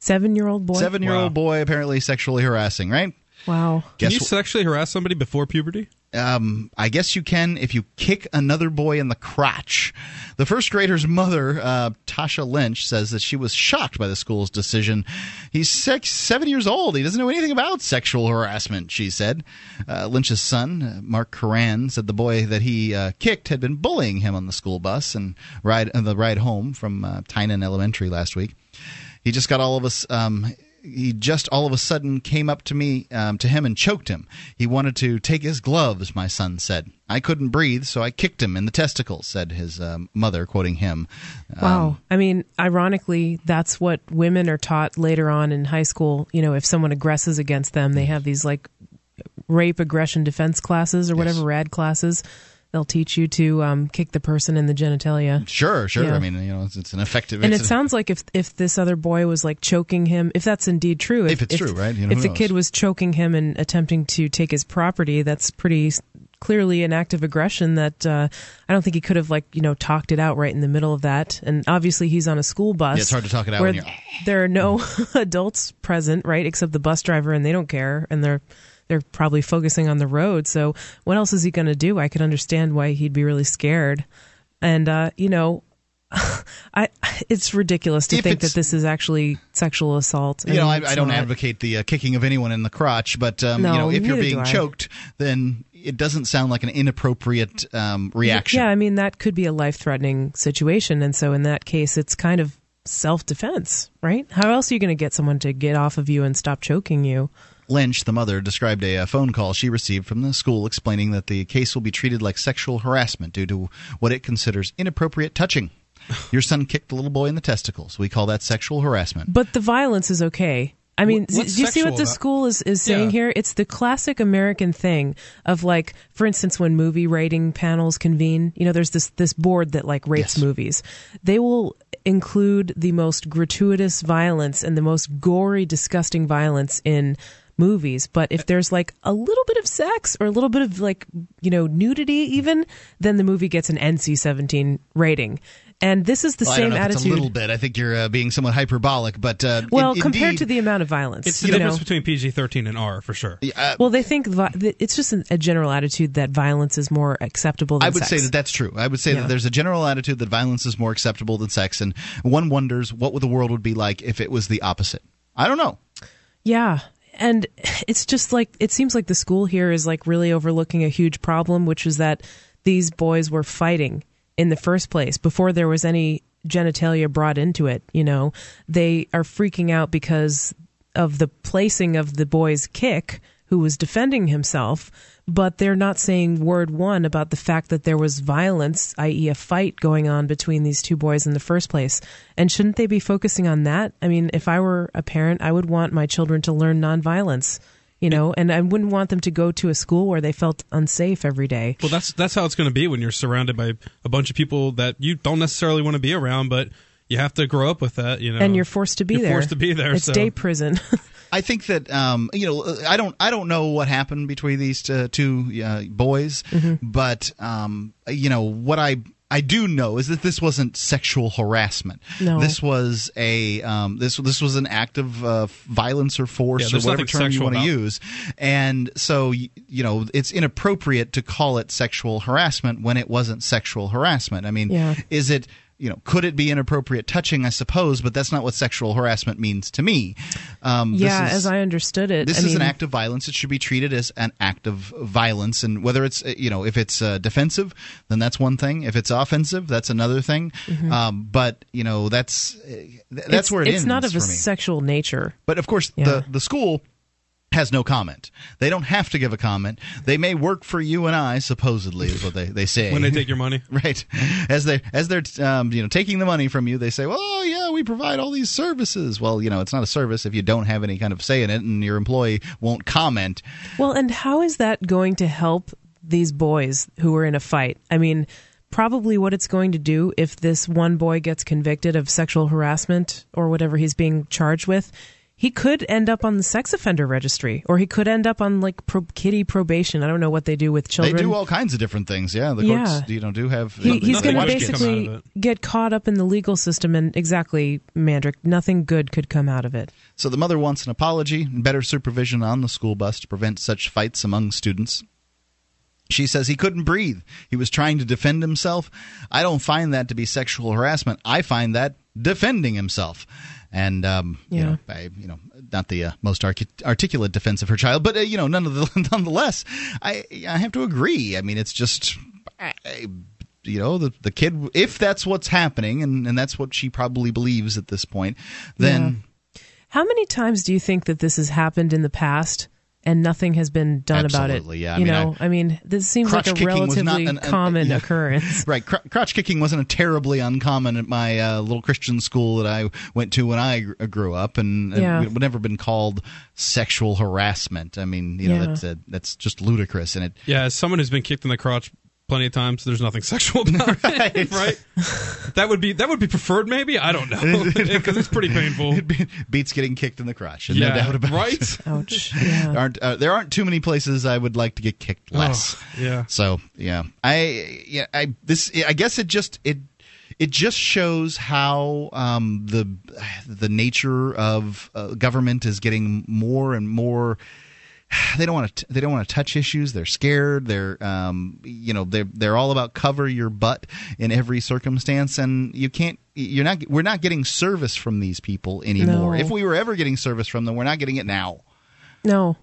Seven year old boy. Seven year old boy apparently sexually harassing, right? Wow. Can Guess you wh- sexually harass somebody before puberty? Um, I guess you can if you kick another boy in the crotch. The first grader's mother, uh, Tasha Lynch, says that she was shocked by the school's decision. He's six, seven years old. He doesn't know anything about sexual harassment, she said. Uh, Lynch's son, uh, Mark Coran, said the boy that he uh, kicked had been bullying him on the school bus and ride uh, the ride home from uh, Tynan Elementary last week. He just got all of us. Um, he just all of a sudden came up to me, um, to him, and choked him. He wanted to take his gloves. My son said. I couldn't breathe, so I kicked him in the testicles. Said his um, mother, quoting him. Wow. I mean, ironically, that's what women are taught later on in high school. You know, if someone aggresses against them, they have these like rape aggression defense classes or whatever rad classes. They'll teach you to um, kick the person in the genitalia. Sure, sure. Yeah. I mean, you know, it's, it's an effective. And it sounds like if if this other boy was like choking him, if that's indeed true, If it's true, right? You know, if the knows? kid was choking him and attempting to take his property, that's pretty clearly an act of aggression. That uh, I don't think he could have like you know talked it out right in the middle of that. And obviously, he's on a school bus. Yeah, it's hard to talk it out where when you're- there are no adults present, right, except the bus driver, and they don't care, and they're they're probably focusing on the road. So what else is he going to do? I could understand why he'd be really scared. And uh, you know, I it's ridiculous to If think that this is actually sexual assault. you know, I, I don't not. advocate the uh, kicking of anyone in the crotch, but um, you know, if you're being choked, then it doesn't sound like an inappropriate um, reaction. Yeah, I mean that could be a life-threatening situation, and so in that case, it's kind of self-defense, right? How else are you going to get someone to get off of you and stop choking you? Lynch, the mother, described a, uh phone call she received from the school explaining that the case will be treated like sexual harassment due to what it considers inappropriate touching. Your son kicked the little boy in the testicles. We call that sexual harassment. But the violence is okay. I mean, What- do you see what the school is, is saying Yeah. here? It's the classic American thing of like, for instance, when movie rating panels convene, you know, there's this, this board that like rates movies. They will include the most gratuitous violence and the most gory, disgusting violence in movies. But if there's like a little bit of sex or a little bit of like, you know, nudity even, then the movie gets an NC 17 rating. And this is the Well, I same don't know if attitude. It's a little bit. I think you're uh, being somewhat hyperbolic, but uh, well, in- compared indeed- to the amount of violence, It's the difference know? between PG 13 and R for sure. well, they think vi- it's just an, a general attitude that violence is more acceptable than I would sex. say that that's true. I would say Yeah. that there's a general attitude that violence is more acceptable than sex, and one wonders what would the world would be like if it was the opposite. I don't know. Yeah. And it's just like it seems like the school here is like really overlooking a huge problem, which is that these boys were fighting in the first place before there was any genitalia brought into it. You know, they are freaking out because of the placing of the boy's kick, who was defending himself, but they're not saying word one about the fact that there was violence, i.e., a fight going on between these two boys in the first place. And shouldn't they be focusing on that? I mean, if I were a parent, I would want my children to learn nonviolence, you know, and I wouldn't want them to go to a school where they felt unsafe every day. Well, that's that's how it's going to be when you're surrounded by a bunch of people that you don't necessarily want to be around, but you have to grow up with that. You know, and you're forced to be You're there. Forced to be there. It's so. day prison. I think that um, you know I don't I don't know what happened between these uh, two uh, boys, Mm-hmm. but um, you know what I. I do know is that this wasn't sexual harassment. No. This was a um, this this was an act of uh, violence or Yeah, force or whatever term you want to use. And so you know it's inappropriate to call it sexual harassment when it wasn't sexual harassment. I mean, Yeah. is it you know, could it be inappropriate touching? I suppose, but that's not what sexual harassment means to me. Um, yeah, this is, as I understood it, this I is mean, an act of violence. It should be treated as an act of violence, and whether it's uh, you know if it's uh, defensive, then that's one thing. If it's offensive, that's another thing. Mhm. Um, but you know that's uh, that's it's, where it it's ends not of a sexual nature. But of course, Yeah. the the school has no comment. They don't have to give a comment. They may work for you and I, supposedly, is what they, they say. When they take your money. right? As they as they're um, you know taking the money from you, they say, "Well, oh, yeah, we provide all these services." Well, you know, it's not a service if you don't have any kind of say in it, and your employee won't comment. Well, and how is that going to help these boys who are in a fight? I mean, probably what it's going to do if this one boy gets convicted of sexual harassment or whatever he's being charged with, he could end up on the sex offender registry or he could end up on like pro- kitty probation. I don't know what they do with children. They do all kinds of different things. Yeah, the Yeah. courts you know do have. He, he's going to much can come out of basically get caught up in the legal system, and exactly, Mandrik, nothing good could come out of it. So the mother wants an apology and better supervision on the school bus to prevent such fights among students. She says he couldn't breathe. He was trying to defend himself. I don't find that to be sexual harassment. I find that defending himself. And um, you know, I, you know, not the uh, most articulate defense of her child, but uh, you know, none of the, nonetheless, I I have to agree. I mean, it's just. I, you know the the kid if that's what's happening and, and that's what she probably believes at this point then How many times do you think that this has happened in the past and nothing has been done about it? Absolutely, yeah. I you mean, know, I, mean, this seems like a crotch kicking was not relatively an- an- common yeah. occurrence. Right, cr- crotch kicking wasn't a terribly uncommon at my uh, little Christian school that I went to when I grew up, and Yeah. it would never been called sexual harassment. I mean, you know, Yeah. that's uh, that's just ludicrous, and it Yeah, as someone who's been kicked in the crotch plenty of times, there's nothing sexual about it, right? that would be that would be preferred, maybe. I don't know because it's pretty painful. beats getting kicked in the crotch, and Yeah, no doubt about right? it. Ouch. there aren't uh, there aren't too many places I would like to get kicked less. Oh, yeah. So yeah, I yeah I this I guess it just it it just shows how um, the the nature of uh, government is getting more and more. They don't want to. They don't want to touch issues. They're scared. They're, um, you know, they're they're all about cover your butt in every circumstance, and you can't. You're not. We're not getting service from these people anymore. No. If we were ever getting service from them, we're not getting it now. No.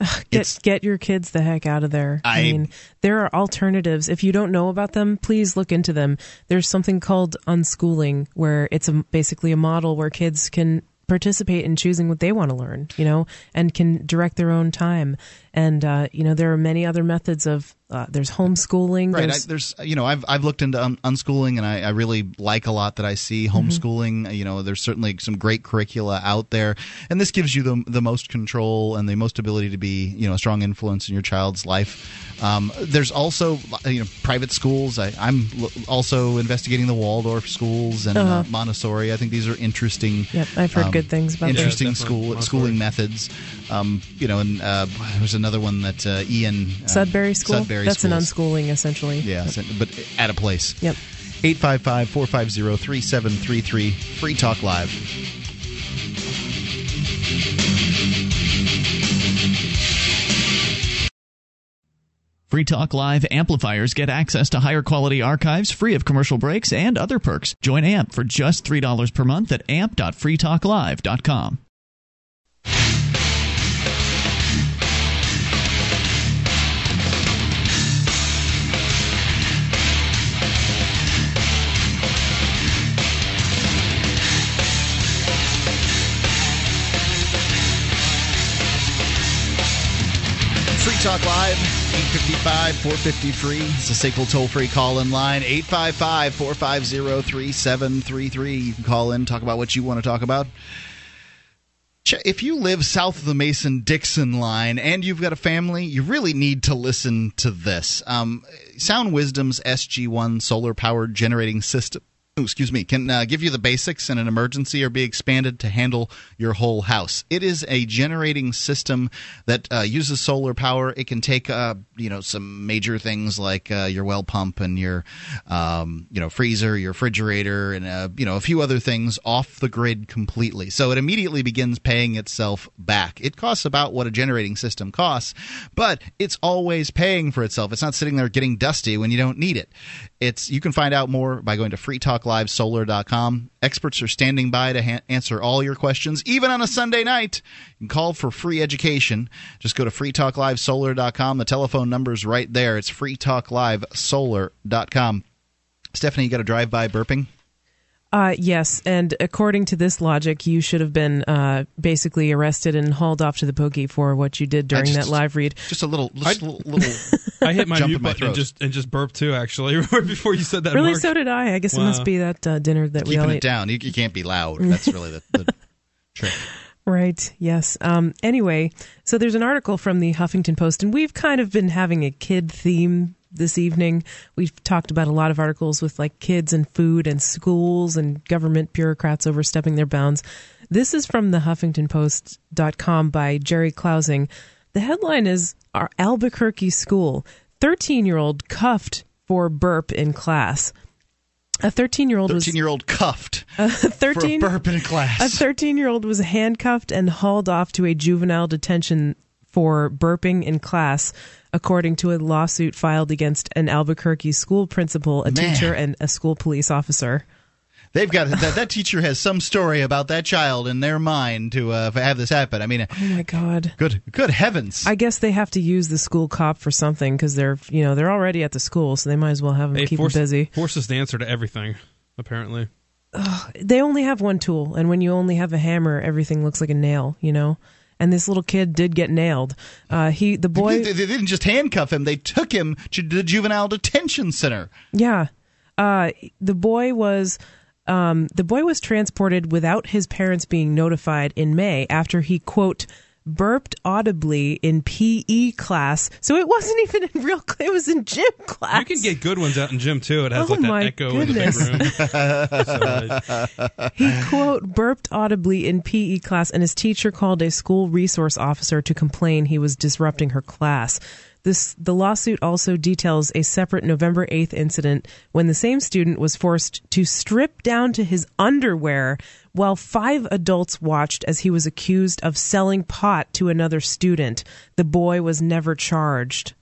Ugh, Get get your kids the heck out of there. I, I- mean, there are alternatives. If you don't know about them, please look into them. There's something called unschooling, where it's a, basically a model where kids can participate in choosing what they want to learn, you know, and can direct their own time. And uh, you know, there are many other methods of. Uh, there's homeschooling. Right. I, There's, there's, you know, I've I've looked into un- unschooling, and I, I really like a lot that I see. Mm-hmm. Homeschooling, you know, there's certainly some great curricula out there, and this gives you the the most control and the most ability to be, you know, a strong influence in your child's life. Um, there's also, you know, private schools. I, I'm l- also investigating the Waldorf schools and uh Uh-huh. Montessori. I think these are interesting. Yep, I've heard um, good things about interesting Yeah, school Montessori. schooling methods. Um, you know, and uh, there's another one that uh, Ian uh, Sudbury School. Sudbury That's an unschooling, essentially. Yeah, so- but at a place. Yep. 855 450 3733. Free Talk Live. Free Talk Live amplifiers get access to higher quality archives free of commercial breaks and other perks. Join AMP for just $3 per month at amp.freetalklive.com. Talk Live, 855 450 free. It's a SQL toll free call in line, 855 450 3733. You can call in, talk about what you want to talk about. If you live south of the Mason Dixon line and you've got a family, you really need to listen to this. Um, Sound Wisdom's SG1 solar powered generating system. Excuse me, can uh, give you the basics in an emergency or be expanded to handle your whole house. It is a generating system that uh, uses solar power. It can take, uh, you know, some major things like uh, your well pump and your, um, you know, freezer, your refrigerator, and uh, you know a few other things off the grid completely. So it immediately begins paying itself back. It costs about what a generating system costs, but it's always paying for itself. It's not sitting there getting dusty when you don't need it. It's you can find out more by going to freetalklive.com freetalklivesolar.com. Experts are standing by to ha- answer all your questions, even on a Sunday night. You can call for free education. Just go to freetalklivesolar.com. The telephone number's right there. It's freetalklivesolar.com. Stephanie, you got to drive by burping? Uh, yes, and according to this logic, you should have been uh, basically arrested and hauled off to the pokey for what you did during just- that live read. Just a little, just a little, little I hit my mute my button and throat. just and just burped too. Actually, right before you said that. Really, Mark. so did I. I guess it must be that uh, dinner that we all keeping ate. it down. You, you can't be loud. That's really the, the trick. Right. Yes. Um, anyway, so there's an article from the Huffington Post, and we've kind of been having a kid theme this evening. We've talked about a lot of articles with like kids and food and schools and government bureaucrats overstepping their bounds. This is from the HuffingtonPost.com by Jeri Clausing. The headline is Our Albuquerque School 13 year old cuffed for burp in class. A 13 year old was 13 year old cuffed a 13 for a burp in class. a 13 year old was handcuffed and hauled off to a juvenile detention for burping in class, according to a lawsuit filed against an Albuquerque school principal, a Man. teacher, and a school police officer. They've got that. That teacher has some story about that child in their mind to uh, have this happen. I mean, Oh my God. good, good heavens! I guess they have to use the school cop for something because they're, you know, they're already at the school, so they might as well have them Hey, keep force, them busy. Forces the answer to everything. Apparently, They only have one tool, and when you only have a hammer, everything looks like a nail, you know. And this little kid did get nailed. Uh, he, the boy, they, they didn't just handcuff him; they took him to the juvenile detention center. Yeah. Uh, the boy was um, the boy was transported without his parents being notified in May after he quote burped audibly in PE class. So it wasn't even in real. cl- It was in gym class. you can get good ones out in gym too. It has Oh like that echo goodness. in the big room. So, uh, He quote burped audibly in PE class, and his teacher called a school resource officer to complain he was disrupting her class. This the lawsuit also details a separate November 8th incident when the same student was forced to strip down to his underwear while five adults watched as he was accused of selling pot to another student. The boy was never charged.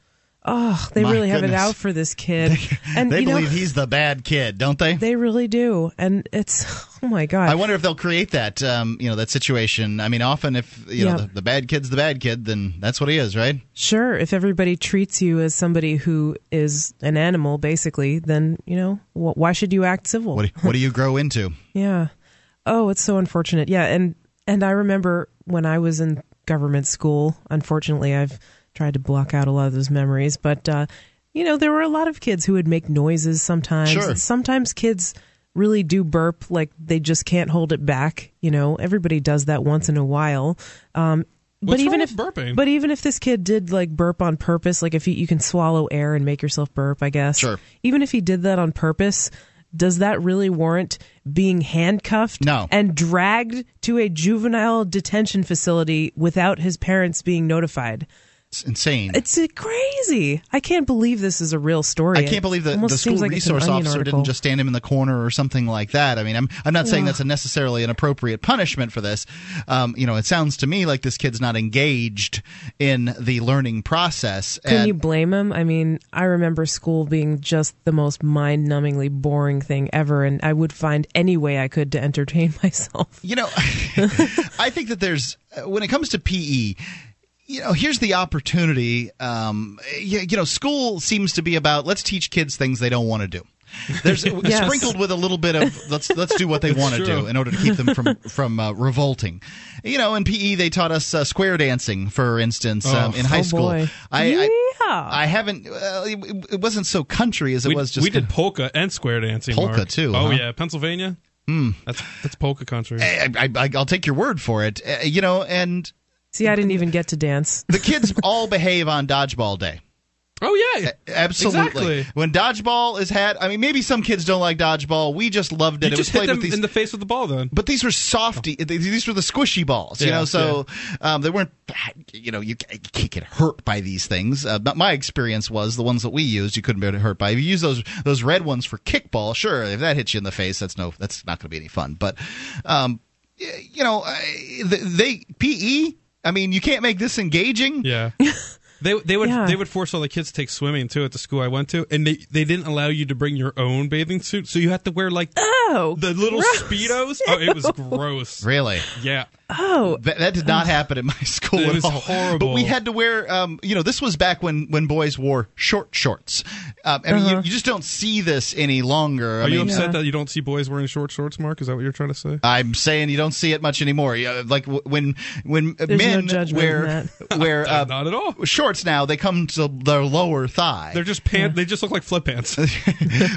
Oh, they My really have it out for this kid. and they you know, believe he's the bad kid, don't they? they really do. And it's oh my god. I wonder if they'll create that, um, you know, that situation. I mean, often if you know the, the bad kid's the bad kid, then that's what he is, right? Sure, if everybody treats you as somebody who is an animal, basically, then you know wh- why should you act civil? What do, what do you grow into? yeah. Oh, it's so unfortunate. Yeah, and and I remember when I was in government school. Unfortunately, I've tried to block out a lot of those memories, but uh, you know there were a lot of kids who would make noises sometimes. Sure. Sometimes kids really do burp like they just can't hold it back. You know, everybody does that once in a while. Um, but What's even if burping? but even if this kid did like burp on purpose, like if you, you can swallow air and make yourself burp, I guess. Sure. Even if he did that on purpose, does that really warrant being handcuffed No. and dragged to a juvenile detention facility without his parents being notified? It's insane. It's crazy. I can't believe this is a real story. I can't believe that the school like resource officer article. didn't just stand him in the corner or something like that. I mean, I'm I'm not saying Ugh. that's a necessarily an appropriate punishment for this. Um, you know, it sounds to me like this kid's not engaged in the learning process. Can and you blame him? I mean, I remember school being just the most mind-numbingly boring thing ever, and I would find any way I could to entertain myself. You know, I think that there's uh, when it comes to PE. You know, here's the opportunity. Um, you, you know, school seems to be about let's teach kids things they don't want to do. There's Yes. sprinkled with a little bit of let's let's do what they want to do in order to keep them from from uh, revolting. You know, in PE they taught us uh, square dancing, for instance, um, Oh. in high Oh, school. boy. I, I Yeah. I haven't. Uh, it, it wasn't so country as it we, was just. we did polka and square dancing. Polka, Mark. too, Oh huh? yeah, Pennsylvania. That's that's polka country. I, I, I, I'll take your word for it. Uh, you know, and See, I didn't even get to dance. the kids all behave on dodgeball day. Oh yeah, Absolutely. Exactly. When dodgeball is had, I mean, maybe some kids don't like dodgeball. We just loved it. You it just was played hit them with these. in the face with the ball. Then but these were softy. These were the squishy balls, you Yeah, know. So um, they weren't. You know, you, you can't get hurt by these things. Uh, but my experience was the ones that we used, you couldn't be hurt by. If you use those those red ones for kickball, sure, if that hits you in the face, that's no, that's not going to be any fun. But um, y- you know, I- they, they PE. I mean, you can't make this engaging. yeah, They they would Yeah. they would force all the kids to take swimming too at the school I went to, and they they didn't allow you to bring your own bathing suit, so you had to wear like oh the little gross. speedos. Oh, it was gross. Really? Yeah. Oh, that, that did not happen in my school It at was all. horrible. But we had to wear, um, you know, this was back when when boys wore short shorts. Um, I mean, you, you just don't see this any longer. I Are you mean, upset that you don't see boys wearing short shorts, Mark? Is that what you're trying to say? I'm saying you don't see it much anymore. Yeah, Like when when There's men judgment wear wear uh, Not at all. shorts now, they come to their lower thigh. They're just pant. They just look like flip pants.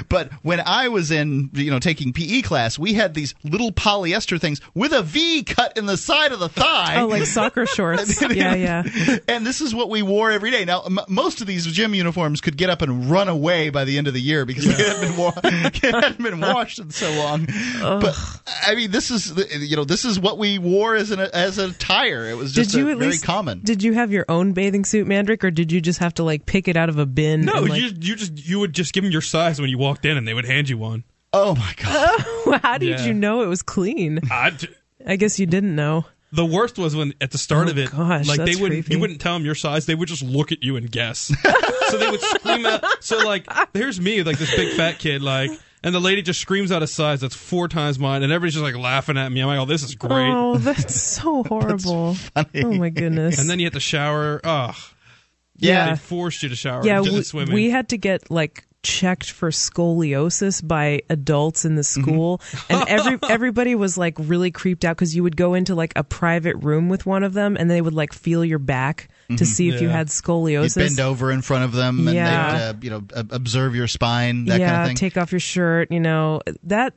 but when I was in, you know, taking PE class, we had these little polyester things with a V cut in the side of the thigh. Oh, like soccer shorts. yeah, yeah. and this is what we wore every day. Now, m- most of these gym uniforms could get up and run away by the end of the year because they hadn't been, wa- it hadn't been washed in so long. But I mean, this is the- you know, this is what we wore as an as a attire. It was just did you a, at very least common. Did you have your own bathing suit, Mandrik, or did you just have to like pick it out of a bin? No, and, like, you you just you would just give them your size when you walked in, and they would hand you one. Oh my god! How did Yeah. you know it was clean? I d- I guess you didn't know. the worst was when at the start Oh, of it, gosh, like they wouldn't creepy. you wouldn't tell them your size. They would just look at you and guess. so they would scream out. So like, here's me, like this big fat kid, like. And the lady just screams out a size that's four times mine, and everybody's just like laughing at me. I'm like, "Oh, this is great!" Oh, that's so horrible. Oh my goodness. And then you had to shower. Ugh. Yeah. They forced you to shower. yeah, we, swimming. we had to get like checked for scoliosis by adults in the school and every everybody was like really creeped out because you would go into like a private room with one of them and they would like feel your back to see if you Yeah. had You'd scoliosis bend over in front of them and Yeah. they'd, uh, you know, observe your spine, that yeah kind of thing. take off your shirt you know that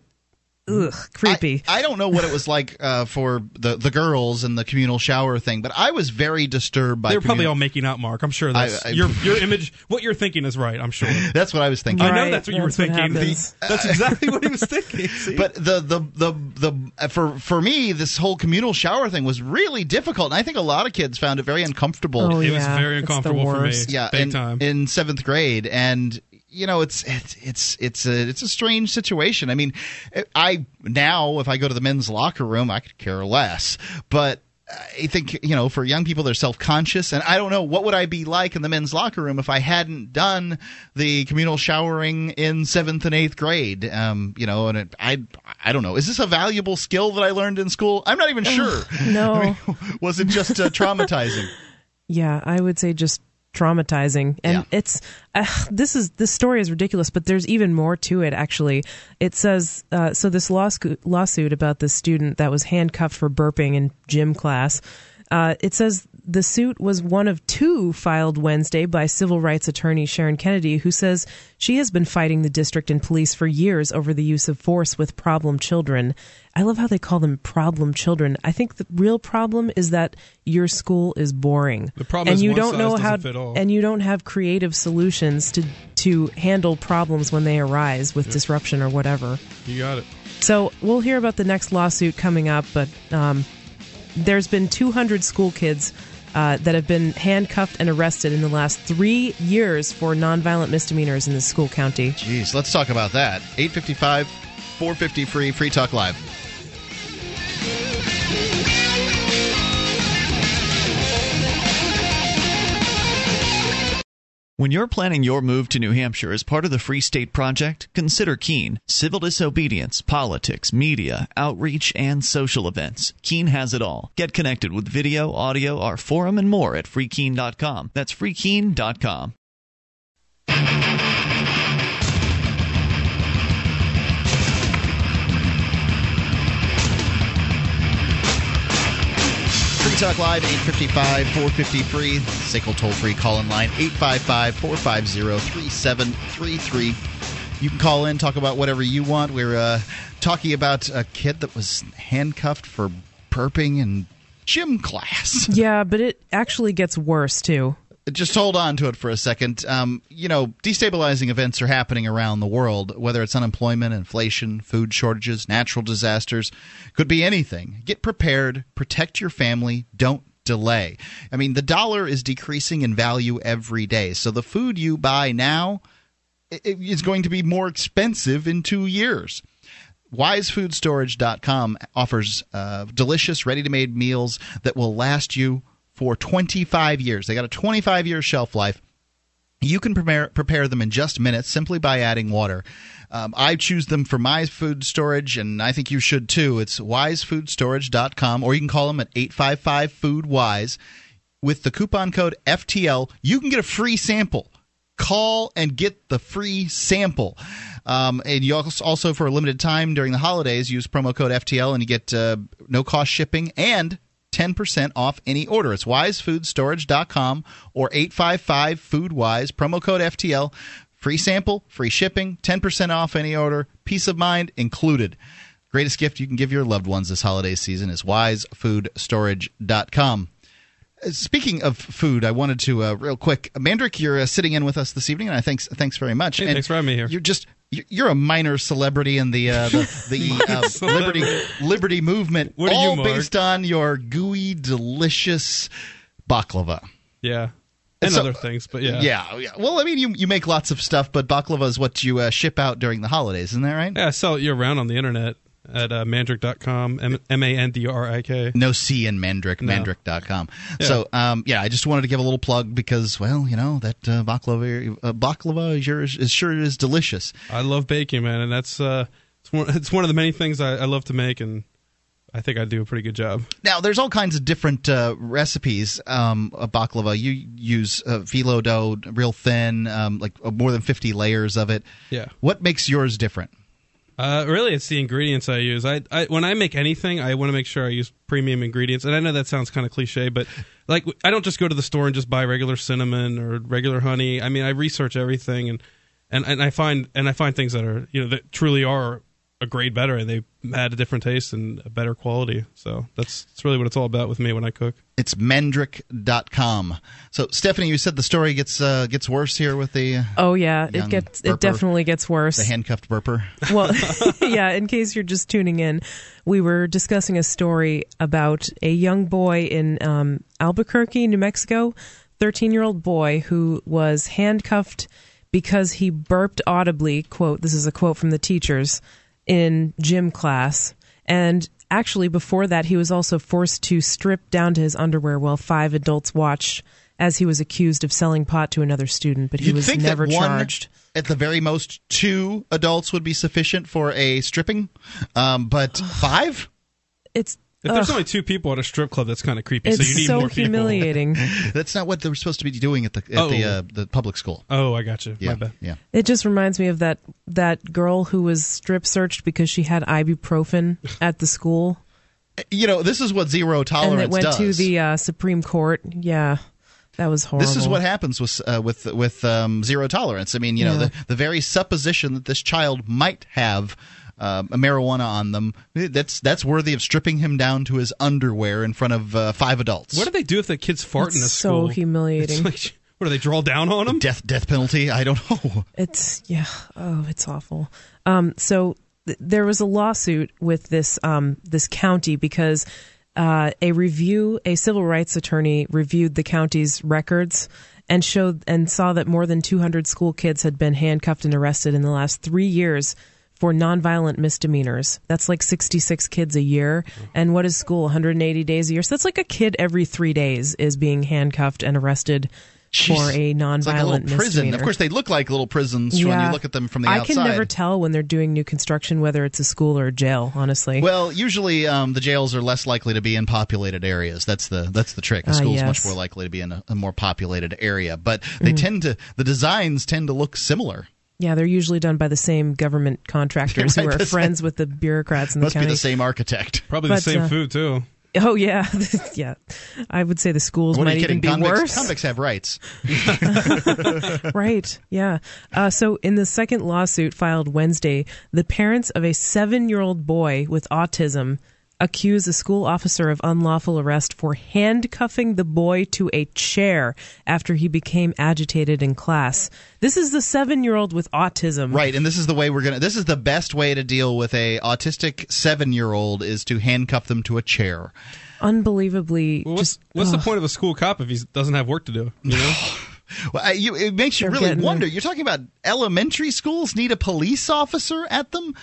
ugh creepy I don't know what it was like uh, for the the girls and the communal shower thing, but I was very disturbed by. they were probably all making out, Mark. I'm sure that's I- I- your your image. What you're thinking is right. I'm sure. That's what I was thinking. I know that's what you were that's what thinking. happens. that's exactly what he was thinking. See? But the, the the the uh, for for me, this whole communal shower thing was really difficult, and I think a lot of kids found it very uncomfortable. Oh, it was very uncomfortable for me. yeah, big in, time. in seventh grade, and you know it's it's it's it's a it's a strange situation. I mean, I now if I go to the men's locker room, I could care less, but. I think you know for young people they're self-conscious. And I don't know what would I be like in the men's locker room if I hadn't done the communal showering in 7th and 8th grade? Um you know and it, I I don't know. Is this a valuable skill that I learned in school? I'm not even sure. No. I mean, was it just uh, traumatizing? Yeah, I would say just traumatizing and Yeah. it's uh, this is this story is ridiculous but there's even more to it actually it says uh, so this lawsuit lawsuit about the student that was handcuffed for burping in gym class uh, it says the suit was one of two filed Wednesday by civil rights attorney Shannon Kennedy, who says she has been fighting the district and police for years over the use of force with problem children. I love how they call them problem children. I think the real problem is that your school is boring. The problem and is you don't know how and you don't have creative solutions to to handle problems when they arise with disruption or whatever. you got it. So we'll hear about the next lawsuit coming up, but um, there's been 200 school kids uh, that have been handcuffed and arrested in the last three years for nonviolent misdemeanors in the school county. Jeez, let's talk about that. 855 450 free, Free Talk Live. When you're planning your move to New Hampshire as part of the Free State Project, consider Keene. Civil disobedience, politics, media, outreach, and social events. Keene has it all. Get connected with video, audio, our forum, and more at freekeene.com. That's freekeene.com. Talk Live, 855 450 free. SACL toll free call in line, 855 450 3733. You can call in, talk about whatever you want. We're uh, talking about a kid that was handcuffed for burping in gym class. Yeah, but it actually gets worse too. Just hold on to it for a second. Um, you know, destabilizing events are happening around the world, whether it's unemployment, inflation, food shortages, natural disasters, could be anything. Get prepared, protect your family, don't delay. I mean, the dollar is decreasing in value every day. So the food you buy now is going to be more expensive in 2 years. WiseFoodStorage.com offers uh, delicious, ready to made meals that will last you for 25 years. They got a 25 year shelf life. You can prepare, prepare them in just minutes simply by adding water. Um, I choose them for my food storage, and I think you should too. It's wisefoodstorage.com, or you can call them at 855 Food Wise. With the coupon code FTL, you can get a free sample. Call and get the free sample. Um, and you also, for a limited time during the holidays, use promo code FTL and you get uh, no cost shipping and 10% off any order. It's wisefoodstorage.com or 855 Foodwise, promo code FTL. Free sample, free shipping, 10% off any order, peace of mind included. Greatest gift you can give your loved ones this holiday season is wisefoodstorage.com. Speaking of food, I wanted to uh, real quick. Mandrik, you're uh, sitting in with us this evening, and I thanks thanks very much. Hey, and thanks for having me here. You're just you're- a minor celebrity in the uh, the, the uh, liberty liberty movement, What are you, all based on your gooey, delicious baklava. Yeah. And So- other things, but yeah. yeah, yeah. Well, I mean, you you make lots of stuff, but baklava is what you uh, ship out during the holidays, isn't that right? Yeah, I sell it year round on the internet at uh, mandrik.com, M- M-A-N-D-R-I-K. No C in Mandrik, No. mandrik.com. Yeah. So, um, yeah, I just wanted to give a little plug because, well, you know, that uh, baklava, uh, baklava is, yours, is sure is delicious. I love baking, man, and that's uh, it's one, it's one of the many things I, I love to make, and I think I do a pretty good job. Now, there's all kinds of different uh, recipes um, of baklava. You use uh, phyllo dough, real thin, um, like uh, more than 50 layers of it. Yeah. What makes yours different? Uh, really, it's the ingredients I use. I, I when I make anything, I want to make sure I use premium ingredients. And I know that sounds kind of cliche, but like I don't just go to the store and just buy regular cinnamon or regular honey. I mean, I research everything and and, and I find and I find things that are you know that truly are a grade better and they add a different taste and a better quality. So that's that's really what it's all about with me when I cook. It's mandrik.com. So, Stephanie, you said the story gets uh, gets worse here with the uh, Oh yeah, young it gets burper, it definitely gets worse. the handcuffed burper. well, yeah, in case you're just tuning in, we were discussing a story about a young boy in um, Albuquerque, New Mexico, 13 year old boy who was handcuffed because he burped audibly. Quote, this is a quote from the teachers in gym class. And actually, before that, he was also forced to strip down to his underwear while five adults watched as he was accused of selling pot to another student, but he You'd was never one, charged. At the very most, two adults would be sufficient for a stripping, um, but five? It's If there's ugh. only two people at a strip club, that's kind of creepy. It's so you need so more people. humiliating. That's not what they're supposed to be doing at the at the Oh. uh, the public school. Oh, I got you. Yeah, My bad. yeah. It just reminds me of that that girl who was strip searched because she had ibuprofen at the school, You know, this is what zero tolerance and tolerance it went does. to the uh, Supreme Court. Yeah, that was horrible. This is what happens with uh, with with um, zero tolerance. I mean, you know, Yeah. the the very supposition that this child might have uh, a marijuana on them that's that's worthy of stripping him down to his underwear in front of uh, five adults. What do they do if the kids fart in a It's so school? humiliating. It's like, what do they draw down on them? Death death penalty? I don't know. It's yeah. Oh, it's awful. Um, so th- there was a lawsuit with this um, this county because uh, a review, a civil rights attorney reviewed the county's records and showed and saw that more than 200 school kids had been handcuffed and arrested in the last three years for nonviolent misdemeanors. That's like 66 kids a year. And what is school? 180 days a year. So that's like a kid every three days is being handcuffed and arrested for a nonviolent It's like a little prison. misdemeanor. Of course, they look like little prisons when you look at them from the I outside. I can never tell when they're doing new construction whether it's a school or a jail. Honestly, Well, usually um, the jails are less likely to be in populated areas. That's the that's the trick. A Ah, school's much yes. more likely to be in a, a more populated area, but they Mm. tend to the designs tend to look similar. Yeah, they're usually done by the same government contractors Right, who are the same- friends with the bureaucrats in the Must be the same architect. Probably But, the same uh, food too. Oh yeah, yeah. I would say the schools What are might you even kidding? be Convicts, worse. convicts have rights. right. Yeah. Uh, so, in the second lawsuit filed Wednesday, the parents of a seven year old boy with autism accuse a school officer of unlawful arrest for handcuffing the boy to a chair after he became agitated in class. This is the seven year old with autism. Right, and this is the way we're gonna. This is the best way to deal with a autistic seven year old is to handcuff them to a chair. Unbelievably. Well, what's just, what's the point of a school cop if he doesn't have work to do? You know, Well, I, you, it makes you They're really wonder. there. You're talking about elementary schools need a police officer at them.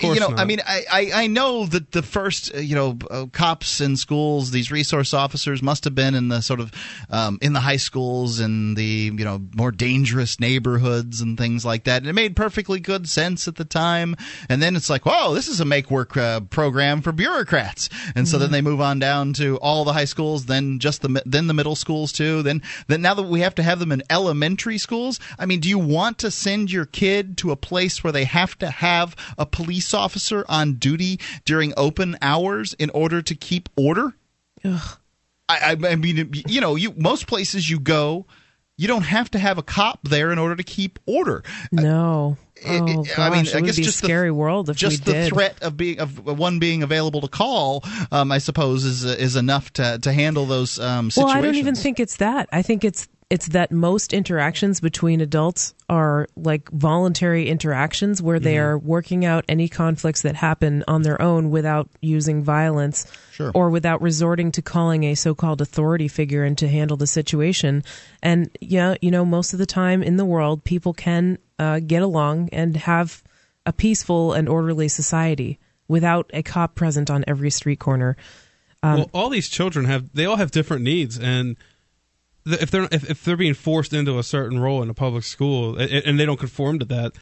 You know, not. I mean, I, I, I know that the first, uh, you know, uh, cops in schools, these resource officers must have been in the sort of um, in the high schools and the you know more dangerous neighborhoods and things like that. And it made perfectly good sense at the time. And then it's like, whoa, this is a make work uh, program for bureaucrats. And so then they move on down to all the high schools, then just the then the middle schools too. Then then now that we have to have them in elementary schools, I mean, do you want to send your kid to a place where they have to have a police officer on duty during open hours in order to keep order? Ugh. I, I I mean, you know, you most places you go, you don't have to have a cop there in order to keep order. No. Oh, it- gosh, I mean, I guess just a the- scary world if just we the did. threat of being of one being available to call, um, I suppose, is is enough to to handle those um, Well, situations. I don't even think it's that. I think it's it's that most interactions between adults are like voluntary interactions where they Mm-hmm. are working out any conflicts that happen on their own without using violence Sure. or without resorting to calling a so-called authority figure in to handle the situation. And yeah, you know, most of the time in the world, people can uh, get along and have a peaceful and orderly society without a cop present on every street corner. Um, well, all these children have they all have different needs, and if they're if, if they're being forced into a certain role in a public school and, and they don't conform to that,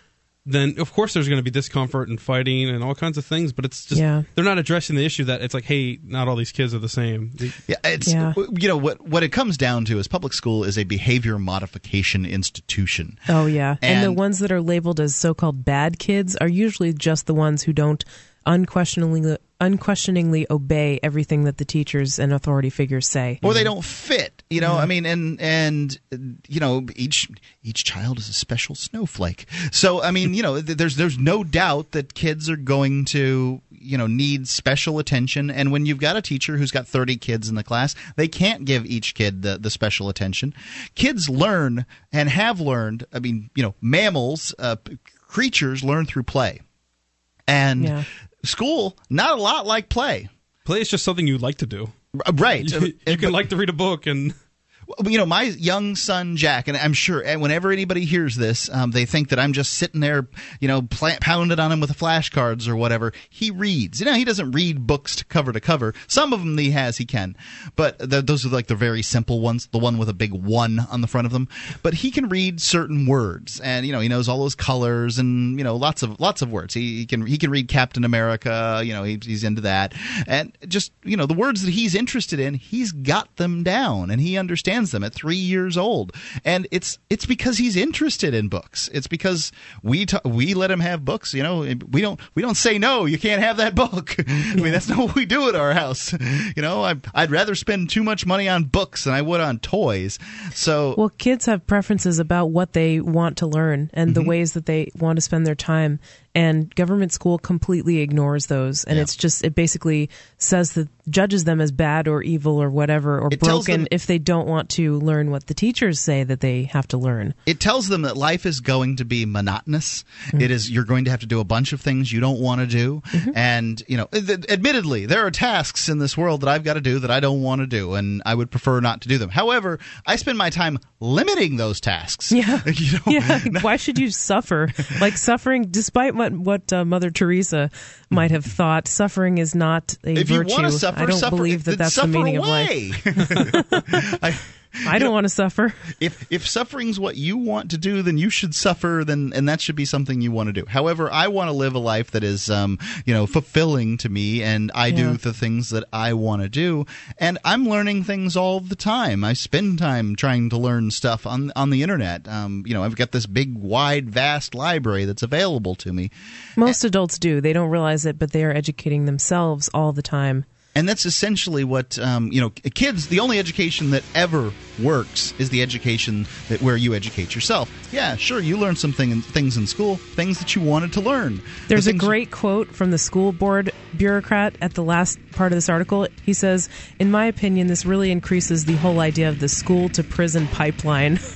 then of course there's going to be discomfort and fighting and all kinds of things. But it's just Yeah. they're not addressing the issue that it's like, hey, not all these kids are the same. Yeah, it's Yeah. you know what what it comes down to is public school is a behavior modification institution. Oh yeah, and, the ones that are labeled as so-called bad kids are usually just the ones who don't unquestioningly unquestioningly obey everything that the teachers and authority figures say. or they don't fit you know i mean and and you know each each child is a special snowflake. So i mean you know there's there's no doubt that kids are going to you know need special attention. And when you've got a teacher who's got 30 kids in the class they can't give each kid the, the special attention. Kids learn and have learned i mean you know mammals uh, creatures learn through play. And Yeah. School not a lot like play Play is just something you like to do. Right You, you can like to read a book and you know, my young son Jack, and I'm sure whenever anybody hears this, um, they think that I'm just sitting there, you know, pounding on him with flashcards or whatever. He reads. You know, he doesn't read books to cover to cover. Some of them he has, he can, but th- those are like the very simple ones, the one with a big one on the front of them. But he can read certain words, and you know, he knows all those colors and you know, lots of lots of words. He, he can he can read Captain America. You know, he, he's into that, and just you know, the words that he's interested in, he's got them down, and he understands them at three years old. And it's it's because he's interested in books. It's because we we let him have books. You know, we don't we don't say no. You can't have that book. I mean, that's not what we do at our house. You know, I, I'd rather spend too much money on books than I would on toys. So Well, kids have preferences about what they want to learn and Mm-hmm. the ways that they want to spend their time. And government school completely ignores those. And it's just, it basically says that judges them as bad or evil or whatever or It broken them- if they don't want to learn what the teachers say that they have to learn. it tells them that life is going to be monotonous. Mm-hmm. It is you're going to have to do a bunch of things you don't want to do, mm-hmm. and you know, th- admittedly, there are tasks in this world that I've got to do that I don't want to do, and I would prefer not to do them. However, I spend my time limiting those tasks. Yeah. you know, Yeah. Why should you suffer? Like suffering, despite what, what uh, Mother Teresa might have thought, suffering is not a if you virtue. want to suffer, I don't suffer, believe that that's the suffer meaning away. of life. I, I don't want to suffer. if if suffering's what you want to do, then you should suffer. Then and that should be something you want to do. However, I want to live a life that is, um, you know, fulfilling to me, and I Yeah. do the things that I want to do. And I'm learning things all the time. I spend time trying to learn stuff on on the internet. Um, you know, I've got this big, wide, vast library that's available to me. Most adults do. They don't realize it, but they are educating themselves all the time. And that's essentially what um, you know. Kids, the only education that ever works is the education that where you educate yourself. Yeah, sure, you learn some thing, things in school, things that you wanted to learn. The There's a things- great quote from the school board bureaucrat at the last part of this article. He says, In my opinion, this really increases the whole idea of the school to prison pipeline.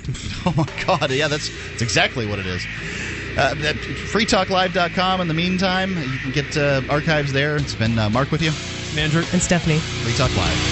Oh my God! Yeah, that's, that's exactly what it is. Uh, freetalklive.com. In the meantime, you can get uh, archives there. It's been uh, Mark with you. Andrew and Stephanie. Free Talk Live.